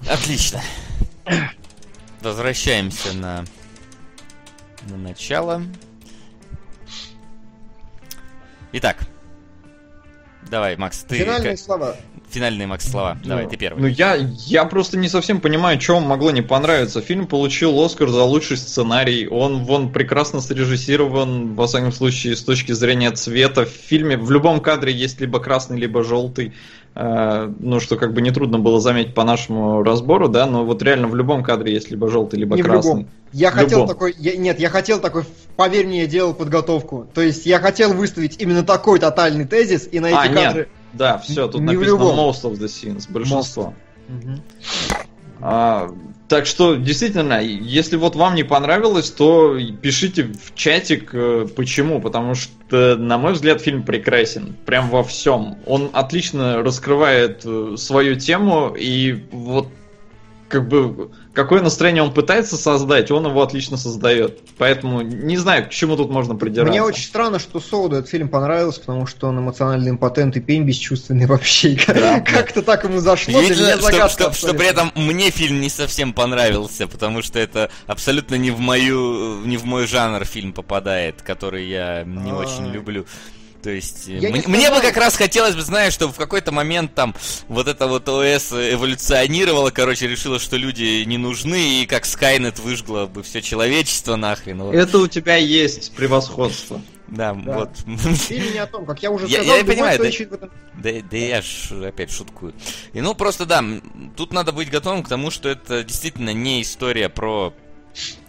Отлично. Возвращаемся на, на начало. Итак, давай, Макс, ты... Финальные слова. Финальные, Макс, слова. Давай, Ну, ты первый. Ну, я, я просто не совсем понимаю, что вам могло не понравиться. Фильм получил Оскар за лучший сценарий. Он, вон, прекрасно срежиссирован, во всяком случае, с точки зрения цвета. В фильме в любом кадре есть либо красный, либо желтый. Э, ну, что как бы нетрудно было заметить по нашему разбору, да, но вот реально в любом кадре есть либо желтый, либо Не в красный. любом. Я В хотел любом. такой, я- нет, я хотел такой, поверь мне, я делал подготовку. То есть я хотел выставить именно такой тотальный тезис и на эти А, нет. Да, все, тут Не написано любом. most of the scenes, большинство. Мгм. А, так что, действительно, если вот вам не понравилось, то пишите в чатик, э, почему. Потому что, на мой взгляд, фильм прекрасен. Прям во всем. Он отлично раскрывает э, свою тему, и вот как бы какое настроение он пытается создать, он его отлично создает. Поэтому не знаю, к чему тут можно придираться. Мне очень странно, что Солоду этот фильм понравился, потому что он эмоциональный импотент и пень бесчувственный вообще. Да. Как-то так ему зашло, меня что, что- что при этом мне фильм не совсем понравился, потому что это абсолютно не в мою, не в мой жанр фильм попадает, который я не А. очень люблю. То есть, э, Я не мне, мне бы как раз хотелось бы, знаешь, чтобы в какой-то момент там вот это вот ОС эволюционировало, короче, решило, что люди не нужны, и как Скайнет выжгло бы все человечество нахрен. вот. Это у тебя есть превосходство. Да, Да. вот. Фильм не о том, как я уже Я- сказал, я любой, понимаю, да. этом- Да, да я ж опять шуткую. И ну просто да, тут надо быть готовым к тому, что это действительно не история про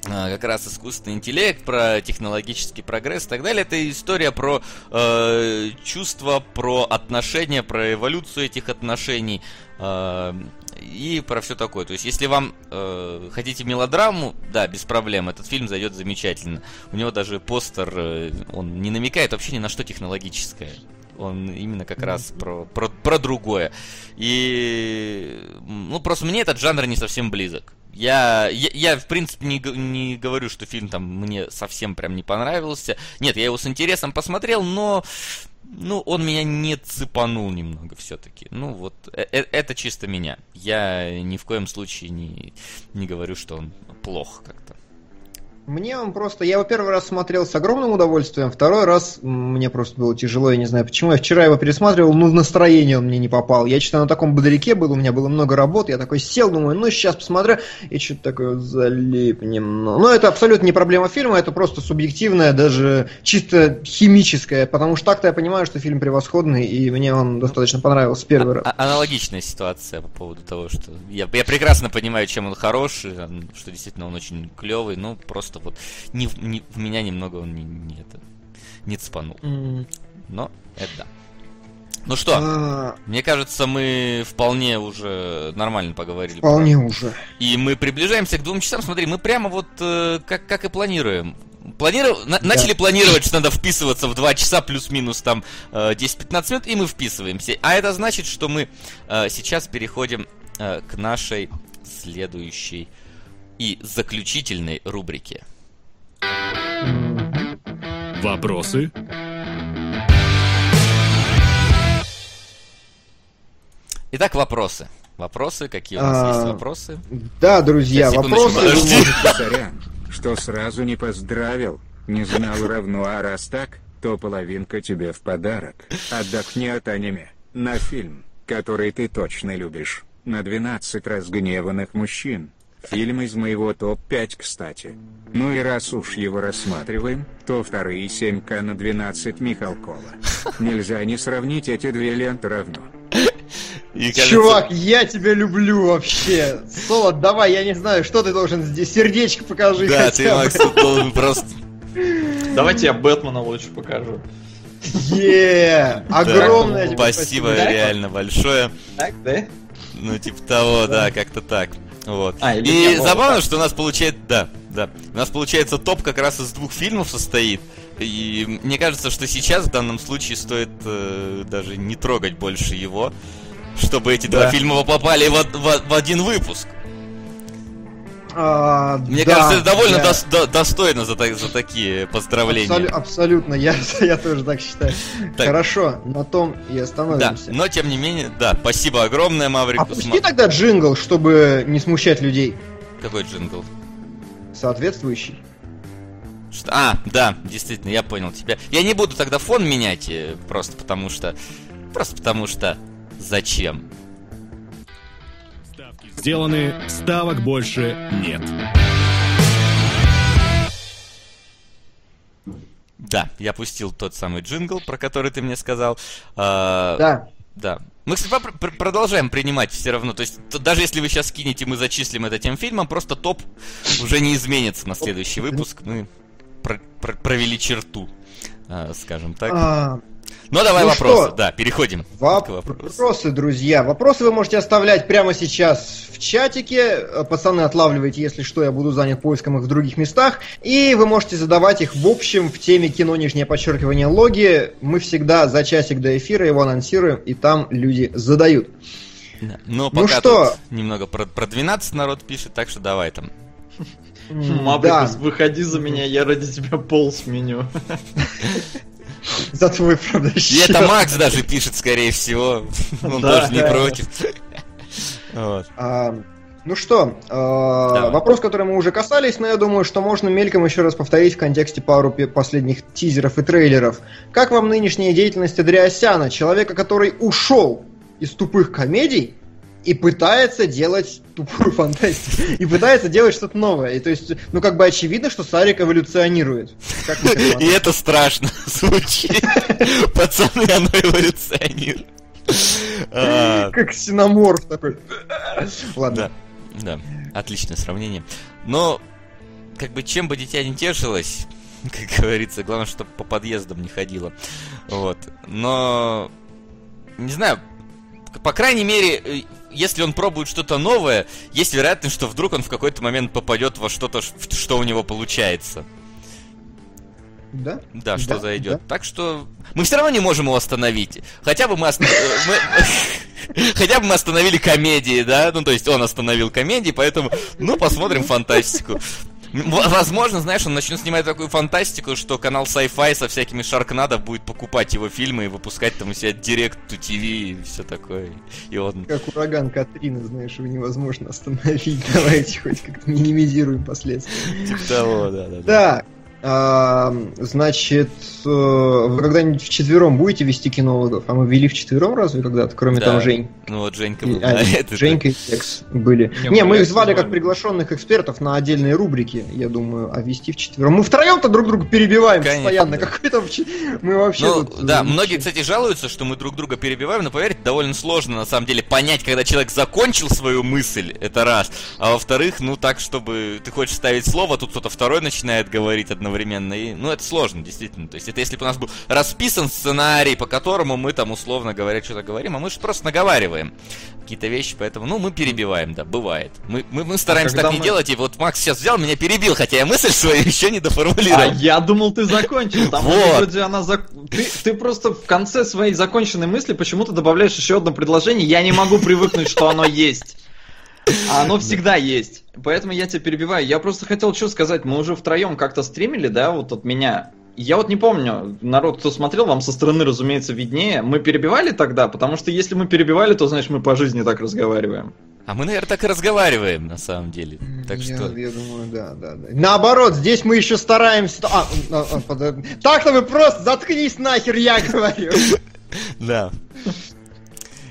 как раз искусственный интеллект, про технологический прогресс и так далее. Это история про э, чувства, про отношения, про эволюцию этих отношений э, и про все такое. То есть, если вам э, хотите мелодраму, да, без проблем, этот фильм зайдет замечательно. У него даже постер, э, он не намекает вообще ни на что технологическое. Он именно как раз про, про, про другое. И ну просто мне этот жанр не совсем близок. Я, я, я, в принципе, не, не говорю, что фильм там мне совсем прям не понравился. Нет, я его с интересом посмотрел, но ну, он меня не цепанул немного все-таки. Ну, вот, э- э- это чисто меня. Я ни в коем случае не, не говорю, что он плох как-то. Мне он просто... Я его первый раз смотрел с огромным удовольствием, второй раз мне просто было тяжело, я не знаю почему. Я вчера его пересматривал, ну, в настроение он мне не попал. Я что-то на таком бодряке был, у меня было много работы, я такой сел, думаю, ну, сейчас посмотрю, и что-то такое залип немного. Но это абсолютно не проблема фильма, это просто субъективная, даже чисто химическая, потому что так-то я понимаю, что фильм превосходный, и мне он достаточно понравился первый раз. А- аналогичная ситуация по поводу того, что я, я прекрасно понимаю, чем он хорош, и, м, что действительно он очень клевый, но просто вот не, в- не- в меня немного он не, не это, не цепанул. М, Но это да. Ну что, а, мне кажется, мы вполне уже нормально поговорили. Вполне уже. И мы приближаемся к двум часам. Смотри, мы прямо вот э, как, как и планируем. Планиров... на- Начали планировать, что надо вписываться в 2 часа плюс-минус там э, 10-15 минут, и мы вписываемся. А это значит, что мы э, сейчас переходим э, к нашей следующей и заключительной рубрике. Вопросы? Итак, вопросы. Вопросы, какие у нас А, есть вопросы? Да, друзья, вопросы... подожди. Сорян, что сразу не поздравил. Не знал равно, а раз так, то половинка тебе в подарок. Отдохни от аниме. На фильм, который ты точно любишь. На 12 разгневанных мужчин. Фильм из моего топ-5, кстати. Ну и раз уж его рассматриваем, то вторые 7К на 12 Михалкова. Нельзя не сравнить эти две ленты равно. И, кажется, Чувак, я тебя люблю вообще. Соло, давай, я не знаю, что ты должен здесь. Сердечко покажи. Да, ты, бы. Макс, должен просто... Давайте я Бэтмена лучше покажу. Е, огромное тебе Спасибо реально большое. Так, да? Ну, типа того, да, как-то так. Вот. А, или И не было, забавно, так. что у нас получается, да, да, у нас получается топ как раз из двух фильмов состоит. И мне кажется, что сейчас в данном случае стоит э, даже не трогать больше его. чтобы эти Да. два фильма попали в, в- в один выпуск. А, Мне да, кажется, это довольно я дос- до- достойно за, за такие поздравления. абсолю- абсолютно, я, я тоже так считаю. Так. Хорошо, на том и Да, остановимся. но тем не менее, да, спасибо огромное, Маврикус. Опусти тогда джингл, чтобы не смущать людей. Какой джингл? Соответствующий. Что- А, да, действительно, я понял тебя. Я не буду тогда фон менять, э, просто потому что... Просто потому что... Зачем? Сделаны, ставок больше нет. Да, я пустил тот самый джингл, про который ты мне сказал. А, Да. Да. Мы, кстати, пр- пр- продолжаем принимать все равно. То есть, т- даже если вы сейчас кинете, мы зачислим это тем фильмом, просто топ уже не изменится на следующий выпуск. Мы про- про- провели черту, скажем так. А, Ну, давай ну вопросы. что? Да, переходим вопросу. Вопросы, друзья. Вопросы вы можете оставлять прямо сейчас в чатике. Э, Пацаны, отлавливайте, если что, я буду занят поиском их в других местах. И вы можете задавать их в общем в теме кино нижнее подчеркивание логи. Мы всегда за часик до эфира его анонсируем, и там люди задают. Да. Но Ну пока что? тут немного про, про 12 народ пишет, так что давай там. М, Маврикус, Да, выходи за меня, я ради тебя пол сменю. за твой, правда, И это Макс даже пишет, скорее всего. Он тоже не против. А, ну что, э, Давай. вопрос, который мы уже касались, но я думаю, что можно мельком еще раз повторить в контексте пару последних тизеров и трейлеров. Как вам нынешняя деятельность Адриасяна, человека, который ушел из тупых комедий и пытается делать тупую фантастику, и пытается делать что-то новое. И то есть, ну как бы очевидно, что Сарик эволюционирует. Как И это страшно звучит. Пацаны, оно эволюционирует. А, Как синоморф такой. Ладно. Да, да, отличное сравнение. Но, как бы, чем бы дитя не тешилось, как говорится, главное, чтобы по подъездам не ходило. Вот. Но, не знаю, по крайней мере, э, если он пробует что-то новое, есть вероятность, что вдруг он в какой-то момент попадет во что-то, что у него получается. Да? Да, что Да, зайдет. да. Так что мы все равно не можем его остановить. Хотя бы мы, ост- э, мы- Хотя бы мы остановили комедии, да? Ну, то есть он остановил комедии, поэтому, ну, посмотрим фантастику. Возможно, знаешь, он начнет снимать такую фантастику, что канал Sci-Fi со всякими Шаркнадо будет покупать его фильмы и выпускать там у себя Direct to TV и все такое. И он... Как ураган Катрина, знаешь, его невозможно остановить. Давайте хоть как-то минимизируем последствия. Типа того, да, да, да. А, значит, э, вы когда-нибудь вчетвером будете вести кинологов? А мы вели вчетвером разве когда-то, кроме Да. там Жень? Ну вот Женька И- был. а, да, это- Женька и Лекс были. Не, Не, мы их звали как приглашенных экспертов на отдельные рубрики, я думаю, а вести вчетвером. Мы втроем-то друг друга перебиваем Конечно, постоянно. да. Какой там Мы вообще Ну, тут, да, э, многие, кстати, жалуются, что мы друг друга перебиваем, но поверьте, довольно сложно, на самом деле, понять, когда человек закончил свою мысль, это раз. А во-вторых, ну, так, чтобы ты хочешь ставить слово, тут кто-то второй начинает говорить одновременно, и, ну, это сложно, действительно. То есть, это если бы у нас был расписан сценарий, по которому мы там, условно говоря, что-то говорим, а мы же просто наговариваем какие-то вещи, поэтому, ну, мы перебиваем, да, бывает. Мы, мы, мы стараемся когда так не мы- делать, и вот Макс сейчас взял, меня перебил, хотя я мысль свою еще не А доформулировал. я думал, ты закончил. Там Вот. вроде она зак- ты, ты просто в конце своей законченной мысли почему-то добавляешь еще одно предложение. Я не могу привыкнуть, что оно есть. А оно всегда есть. Поэтому я тебя перебиваю. Я просто хотел что сказать. Мы уже втроем как-то стримили, да, вот от меня. Я вот не помню, народ, кто смотрел, вам со стороны, разумеется, виднее. Мы перебивали тогда, потому что если мы перебивали, то, значит, мы по жизни так разговариваем. А мы, наверное, так и разговариваем, на самом деле. Так я, что... я думаю, да, да, да. Наоборот, здесь мы еще стараемся. А, а, а, подо- Так-то вы просто заткнись нахер, я говорю. Да.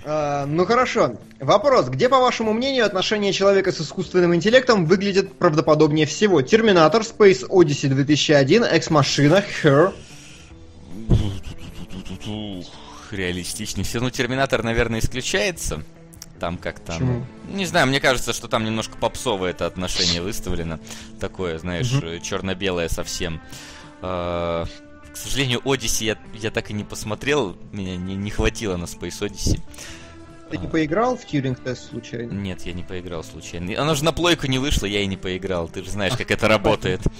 А, ну хорошо. Вопрос. Где, по вашему мнению, отношение человека с искусственным интеллектом выглядит правдоподобнее всего? Терминатор, Space Odyssey 2001, Экс-машина, Her. Реалистичнее все. Ну, Терминатор, наверное, исключается. Там как-то... Почему? Не знаю, мне кажется, что там немножко попсовое это отношение выставлено. Такое, знаешь, черно-белое совсем. К сожалению, Odyssey я, я так и не посмотрел. Меня не, не хватило на Space Odyssey. Ты не поиграл в Тьюринг тест случайно? Нет, я не поиграл случайно. Оно же на плойку не вышло, я и не поиграл. Ты же знаешь, как это работает.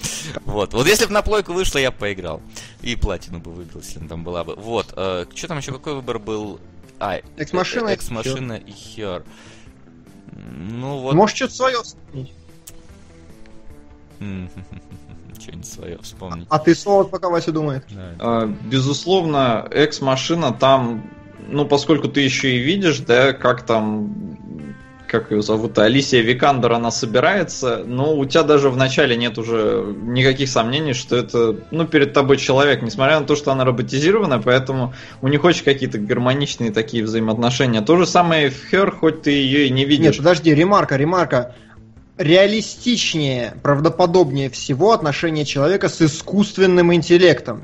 Вот. Вот если бы на плойку вышло, я бы поиграл. И платину бы выбил, если она там была бы. Вот. Что там еще, какой выбор был? А, Экс-машина Экс-машина и Хер. Ну вот... Может, что-то свое вспомнить. Что-нибудь свое вспомнить. А ты Солод пока Вася думает? Да. А, Безусловно, экс-машина там, ну, поскольку ты еще и видишь, да, как там, как ее зовут, Алисия Викандер, она собирается, но у тебя даже в начале нет уже никаких сомнений, что это, ну, перед тобой человек, несмотря на то, что она роботизирована, поэтому у них очень какие-то гармоничные такие взаимоотношения. То же самое в Хер, хоть ты ее и не Нет, видишь. подожди, ремарка, ремарка. Реалистичнее, правдоподобнее всего отношение человека с искусственным интеллектом.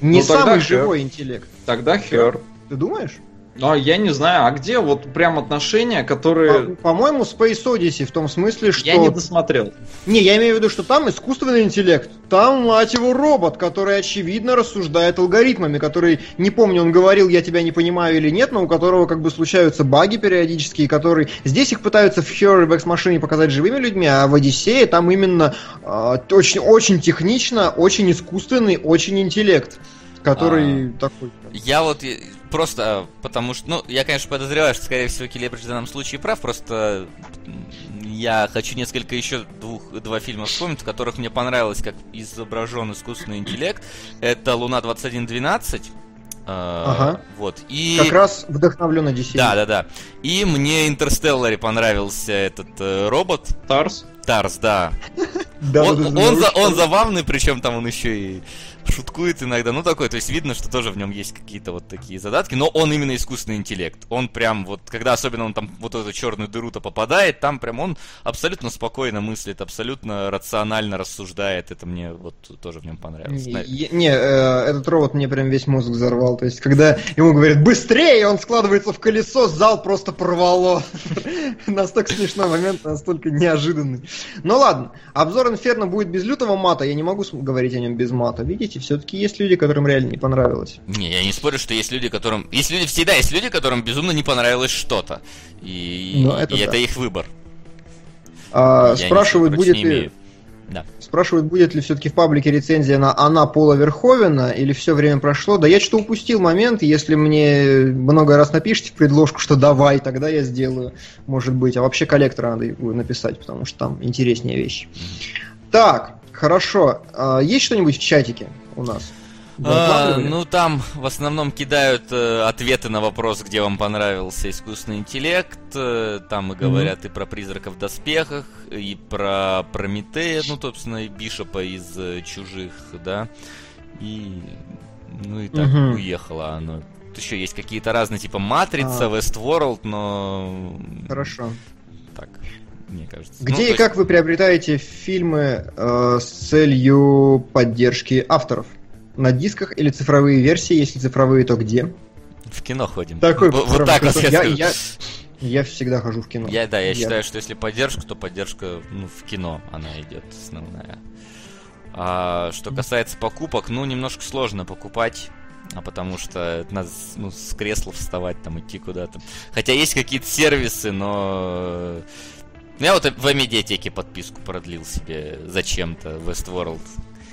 Не Ну, самый Хер. живой интеллект. Тогда Хер. Ты думаешь? А я не знаю, а где вот прям отношения, которые... По- По-моему, Space Odyssey в том смысле, что... Я не досмотрел. Не, я имею в виду, что там искусственный интеллект. Там, мать его, робот, который, очевидно, рассуждает алгоритмами, который, не помню, он говорил, я тебя не понимаю или нет, но у которого как бы случаются баги периодические, которые... Здесь их пытаются в Her и в X-машине показать живыми людьми, а в Одиссее там именно э, очень, очень технично, очень искусственный, очень интеллект, который такой... Я вот просто, потому что, ну, я, конечно, подозреваю, что, скорее всего, Келебридж в данном случае прав, просто я хочу несколько еще двух, два фильма вспомнить, в которых мне понравилось, как изображен искусственный интеллект. Это «Луна 2112», э, Ага. Вот. И... Как раз вдохновлен Одиссей. Да, да, да. И мне Интерстелларе понравился этот э, робот. Тарс. Тарс, да. Он забавный, причем там он еще и шуткует иногда. Ну, такой, то есть видно, что тоже в нем есть какие-то вот такие задатки, но он именно искусственный интеллект. Он прям вот, когда особенно он там вот в эту черную дыру-то попадает, там прям он абсолютно спокойно мыслит, абсолютно рационально рассуждает. Это мне вот тоже в нем понравилось. Не, не, э, этот робот мне прям весь мозг взорвал. То есть, когда ему говорят быстрее, он складывается в колесо, зал просто порвало. Настолько смешной момент, настолько неожиданный. Ну ладно, обзор Инферно будет без лютого мата. Я не могу говорить о нем без мата. Видите, все-таки есть люди, которым реально не понравилось. Не, я не спорю, что есть люди, которым... Есть люди, всегда есть люди, которым безумно не понравилось что-то. И, Ну, это и это да. их выбор. А, Я спрашивают, будет ли... Да. Спрашивают, будет ли все-таки в паблике рецензия на «Она» Пола Верховена, или все время прошло. Да я что-то упустил момент, если мне много раз напишите в предложку, что давай, тогда я сделаю, может быть. А вообще коллектора надо написать, потому что там интереснее вещи. Так, хорошо. А, есть что-нибудь в чатике у нас? А, ну, там в основном кидают э, ответы на вопрос, где вам понравился искусственный интеллект. Э, там и говорят и про призраков в доспехах, и про Прометея, ну, собственно, и Бишопа из э, чужих, да. И. Ну и так Мгм. уехало оно. Тут еще есть какие-то разные, типа Матрица, А. Westworld, но. Хорошо. Так, мне кажется. Ну, Где то и есть- как вы приобретаете фильмы э, с целью поддержки авторов? На дисках или цифровые версии? Если цифровые, то где? В кино ходим. Такой вот, вот так вот я, я, я, я всегда хожу в кино. Я, да, я, считаю, что если поддержка, то поддержка ну, в кино она идет основная. А что касается покупок, ну, немножко сложно покупать. А потому что надо ну, с кресла вставать, там идти куда-то. Хотя есть какие-то сервисы, но... Я вот в медиатеке подписку продлил себе зачем-то Westworld.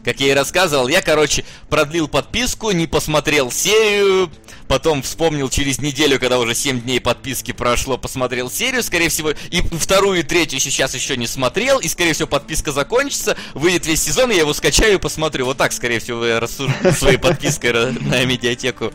Как я и рассказывал, я, короче, продлил подписку, не посмотрел серию, потом вспомнил через неделю, когда уже 7 дней подписки прошло, посмотрел серию, скорее всего, и вторую и третью сейчас еще не смотрел, и, скорее всего, подписка закончится, выйдет весь сезон, и я его скачаю и посмотрю. Вот так, скорее всего, я рассужу своей подпиской на медиатеку.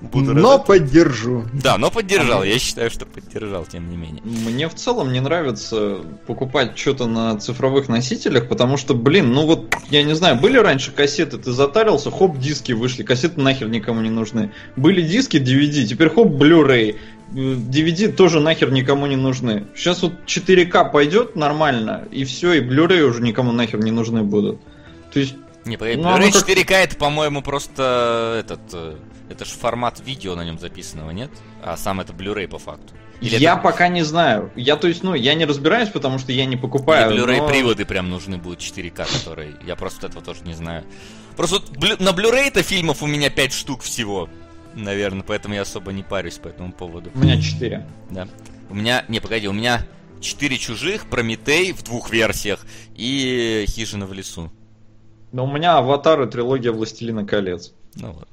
Буду Но поддержу. Да, но поддержал, я считаю, что поддержал, тем не менее. Мне в целом не нравится покупать что-то на цифровых носителях, потому что, блин, ну вот, я не знаю, были раньше кассеты, ты затарился, хоп, диски вышли, кассеты нахер никому не нужны. Были диски DVD, теперь хоп, Blu-ray. Э, DVD тоже нахер никому не нужны. Сейчас вот 4К пойдет нормально, и все, и Blu-ray уже никому нахер не нужны будут. То есть, Не, Ну, Blu-ray оно как- 4К это, по-моему, просто этот... э, Это же формат видео на нем записанного, нет? А сам это Blu-ray по факту. Или я это- пока не знаю. Я, то есть, ну, я не разбираюсь, потому что я не покупаю. Или Blu-ray но- приводы прям нужны будут 4К, которые... Я просто этого тоже не знаю. Просто на Blu-ray-то фильмов у меня 5 штук всего. Наверное, поэтому я особо не парюсь по этому поводу. У меня 4. Да. У меня... Не, погоди, у меня 4 чужих, Прометей в двух версиях и Хижина в лесу. Но у меня аватар и трилогия Властелина колец. Ну вот.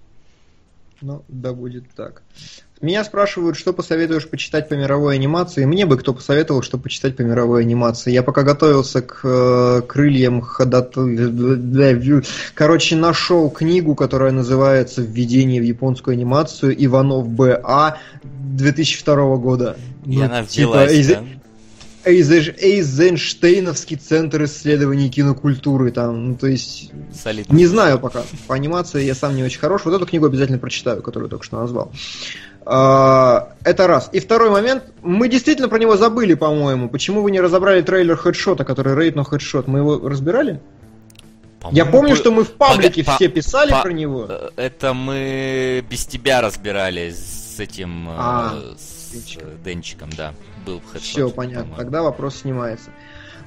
Ну, да будет так. Меня спрашивают, что посоветуешь почитать по мировой анимации. Мне бы кто посоветовал, что почитать по мировой анимации. Я пока готовился к э, крыльям ходату... Короче, нашел книгу, которая называется «Введение в японскую анимацию» Иванов Б.А. 2002 года. И Ну, она типа, взялась, из- да? Эйзен- Эйзенштейновский центр исследований кинокультуры там, ну то есть Солидно. не знаю пока. По анимации я сам не очень хорош. Вот эту книгу обязательно прочитаю, которую только что назвал. А, Это раз. И второй момент. Мы действительно про него забыли, по-моему. Почему вы не разобрали трейлер хедшота, который рейд, но хедшот? Мы его разбирали? Я помню, по- что мы в паблике Пога- все писали по- про него. Э, Это мы без тебя разбирали с этим... э, А, с Денчиком. э, да. Был в Все хедшот, понятно. по-моему. Тогда вопрос снимается.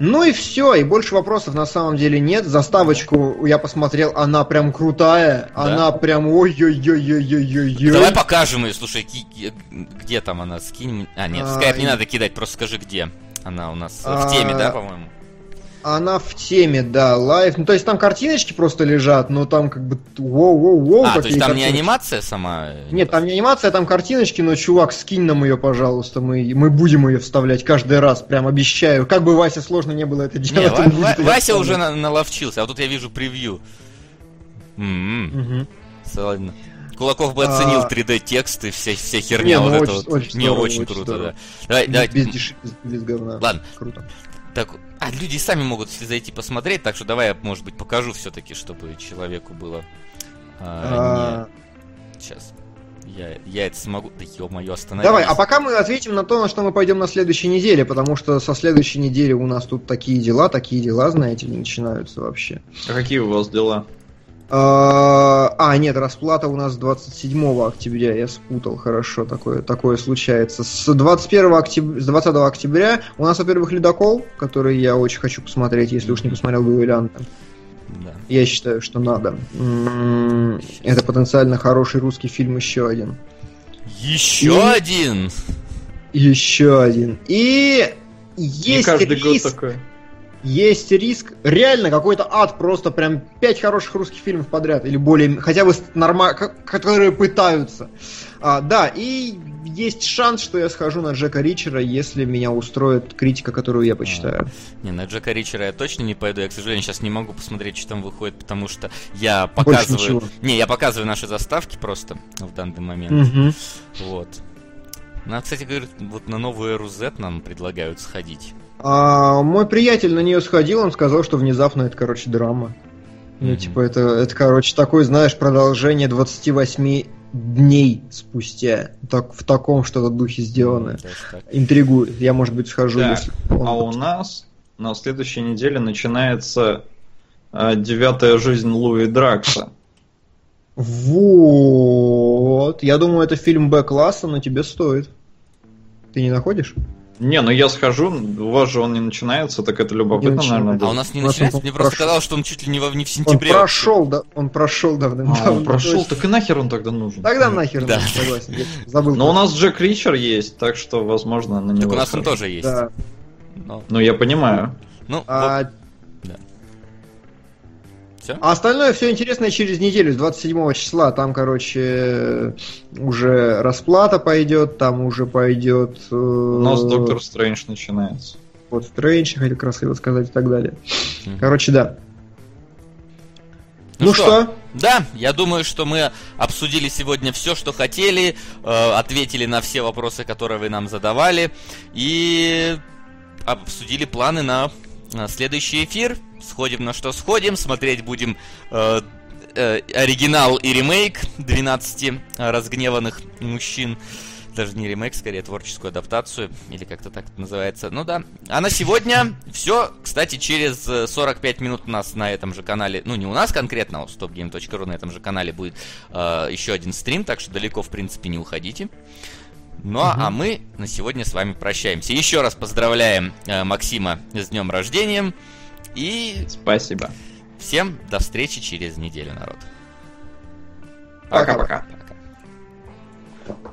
Ну и все, и больше вопросов на самом деле нет. Заставочку я посмотрел, она прям крутая, Да? она прям ой-ой-ой-ой-ой-ой-ой. Давай покажем ее, слушай, где там она, скинь. А, нет, А, скайп не и- надо кидать, просто скажи, где. Она у нас э, А, в теме, да, по-моему? Она в теме, да, лайв. Ну, то есть там картиночки просто лежат, но там как бы воу-воу-воу. А, то есть там не картиночки. анимация сама? э, Нет, там не анимация, там картиночки, но, чувак, скинь нам ее, пожалуйста. Мы, мы будем ее вставлять каждый раз, прям обещаю. Как бы Вася сложно не было это Не, делать. Ва- будет Ва- её Вася уже на- наловчился, а вот тут я вижу превью. М-м, Мгм. ладно. Кулаков бы оценил А. 3D-текст и вся, вся Не, херня ну вот очень- это вот. очень Не, здорово, очень круто, здорово. да. Давай, давай, Без деши, без, без говна. Ладно. Круто. Так, а люди сами могут если зайти посмотреть, так что давай я, может быть, покажу все-таки, чтобы человеку было а, А, не... Сейчас. Я, я это смогу. Да ё-моё, остановись. Давай, а пока мы ответим на то, на что мы пойдем на следующей неделе, потому что со следующей недели у нас тут такие дела, такие дела, знаете ли, начинаются вообще. А какие у вас дела? А, а, нет, расплата у нас 27 октября, я спутал, хорошо, такое, такое случается. С 21 октября, с 20 октября у нас, во-первых, Ледокол, который я очень хочу посмотреть, если уж не посмотрел Дуэлянта. Да. Я считаю, что надо. М, Это потенциально хороший русский фильм еще один. Еще И- один! Еще один. И Не есть каждый риск, год такое. Есть риск, реально какой-то ад, просто прям пять хороших русских фильмов подряд, или более, хотя бы норма, которые пытаются. А, да, и есть шанс, что я схожу на Джека Ричера, если меня устроит критика, которую я почитаю. Не, на Джека Ричера я точно не пойду. Я, к сожалению, сейчас не могу посмотреть, что там выходит, потому что я показываю... Не, я показываю наши заставки просто в данный момент. Мгм. Вот. Ну, кстати, говорит, вот на новую эру Z нам предлагают сходить. А, мой приятель на нее сходил, он сказал, что внезапно это, короче, драма. Ну, Мгм. типа, это, это, короче, такое, знаешь, продолжение 28 дней спустя. Так, в таком что-то духе сделано. Так. Интригует. Я, может быть, схожу, Так, если... он А у нас на следующей неделе начинается а, девятая жизнь Луи Дракса. Вот. Я думаю, это фильм Б-класса, но тебе стоит. Ты не находишь? Не, ну я схожу, у вас же он не начинается, так это любопытно, Не начинается. наверное, А у будет. нас не начинается? он Мне просто казалось, что он чуть ли не, во, не в Он сентябре. прошел, да, он прошел давным-давно. А, он прошел, так и нахер он тогда нужен? Тогда нахер, Да. да. согласен. Я Забыл. Но у нас Джек Ричер есть, так что, возможно, на него... Так у нас он тоже есть. Да. Но- Ну, я понимаю. ну, вот, Всё? а остальное все интересное через неделю, с 27 числа. Там, короче, уже расплата пойдет, там уже пойдет... э, У нас Доктор Стрэндж начинается. Вот Стрэндж, я как раз хотел сказать и так далее. Короче, да. Ну Ну, что? что? Да, я думаю, что мы обсудили сегодня все, что хотели, э, ответили на все вопросы, которые вы нам задавали, и обсудили планы на, на следующий эфир. Сходим на что сходим, смотреть будем э, э, оригинал и ремейк 12 разгневанных мужчин. Даже не ремейк, скорее творческую адаптацию, или как-то так это называется. Ну да. А на сегодня все. Кстати, через э, 45 минут у нас на этом же канале, ну не у нас конкретно, а у stopgame.ru на этом же канале будет э, еще один стрим, так что далеко, в принципе, не уходите. Ну а- а мы на сегодня с вами прощаемся. Еще раз поздравляем э, Максима с днем рождения. И... Спасибо. Всем до встречи через неделю, народ. Пока-пока. Пока.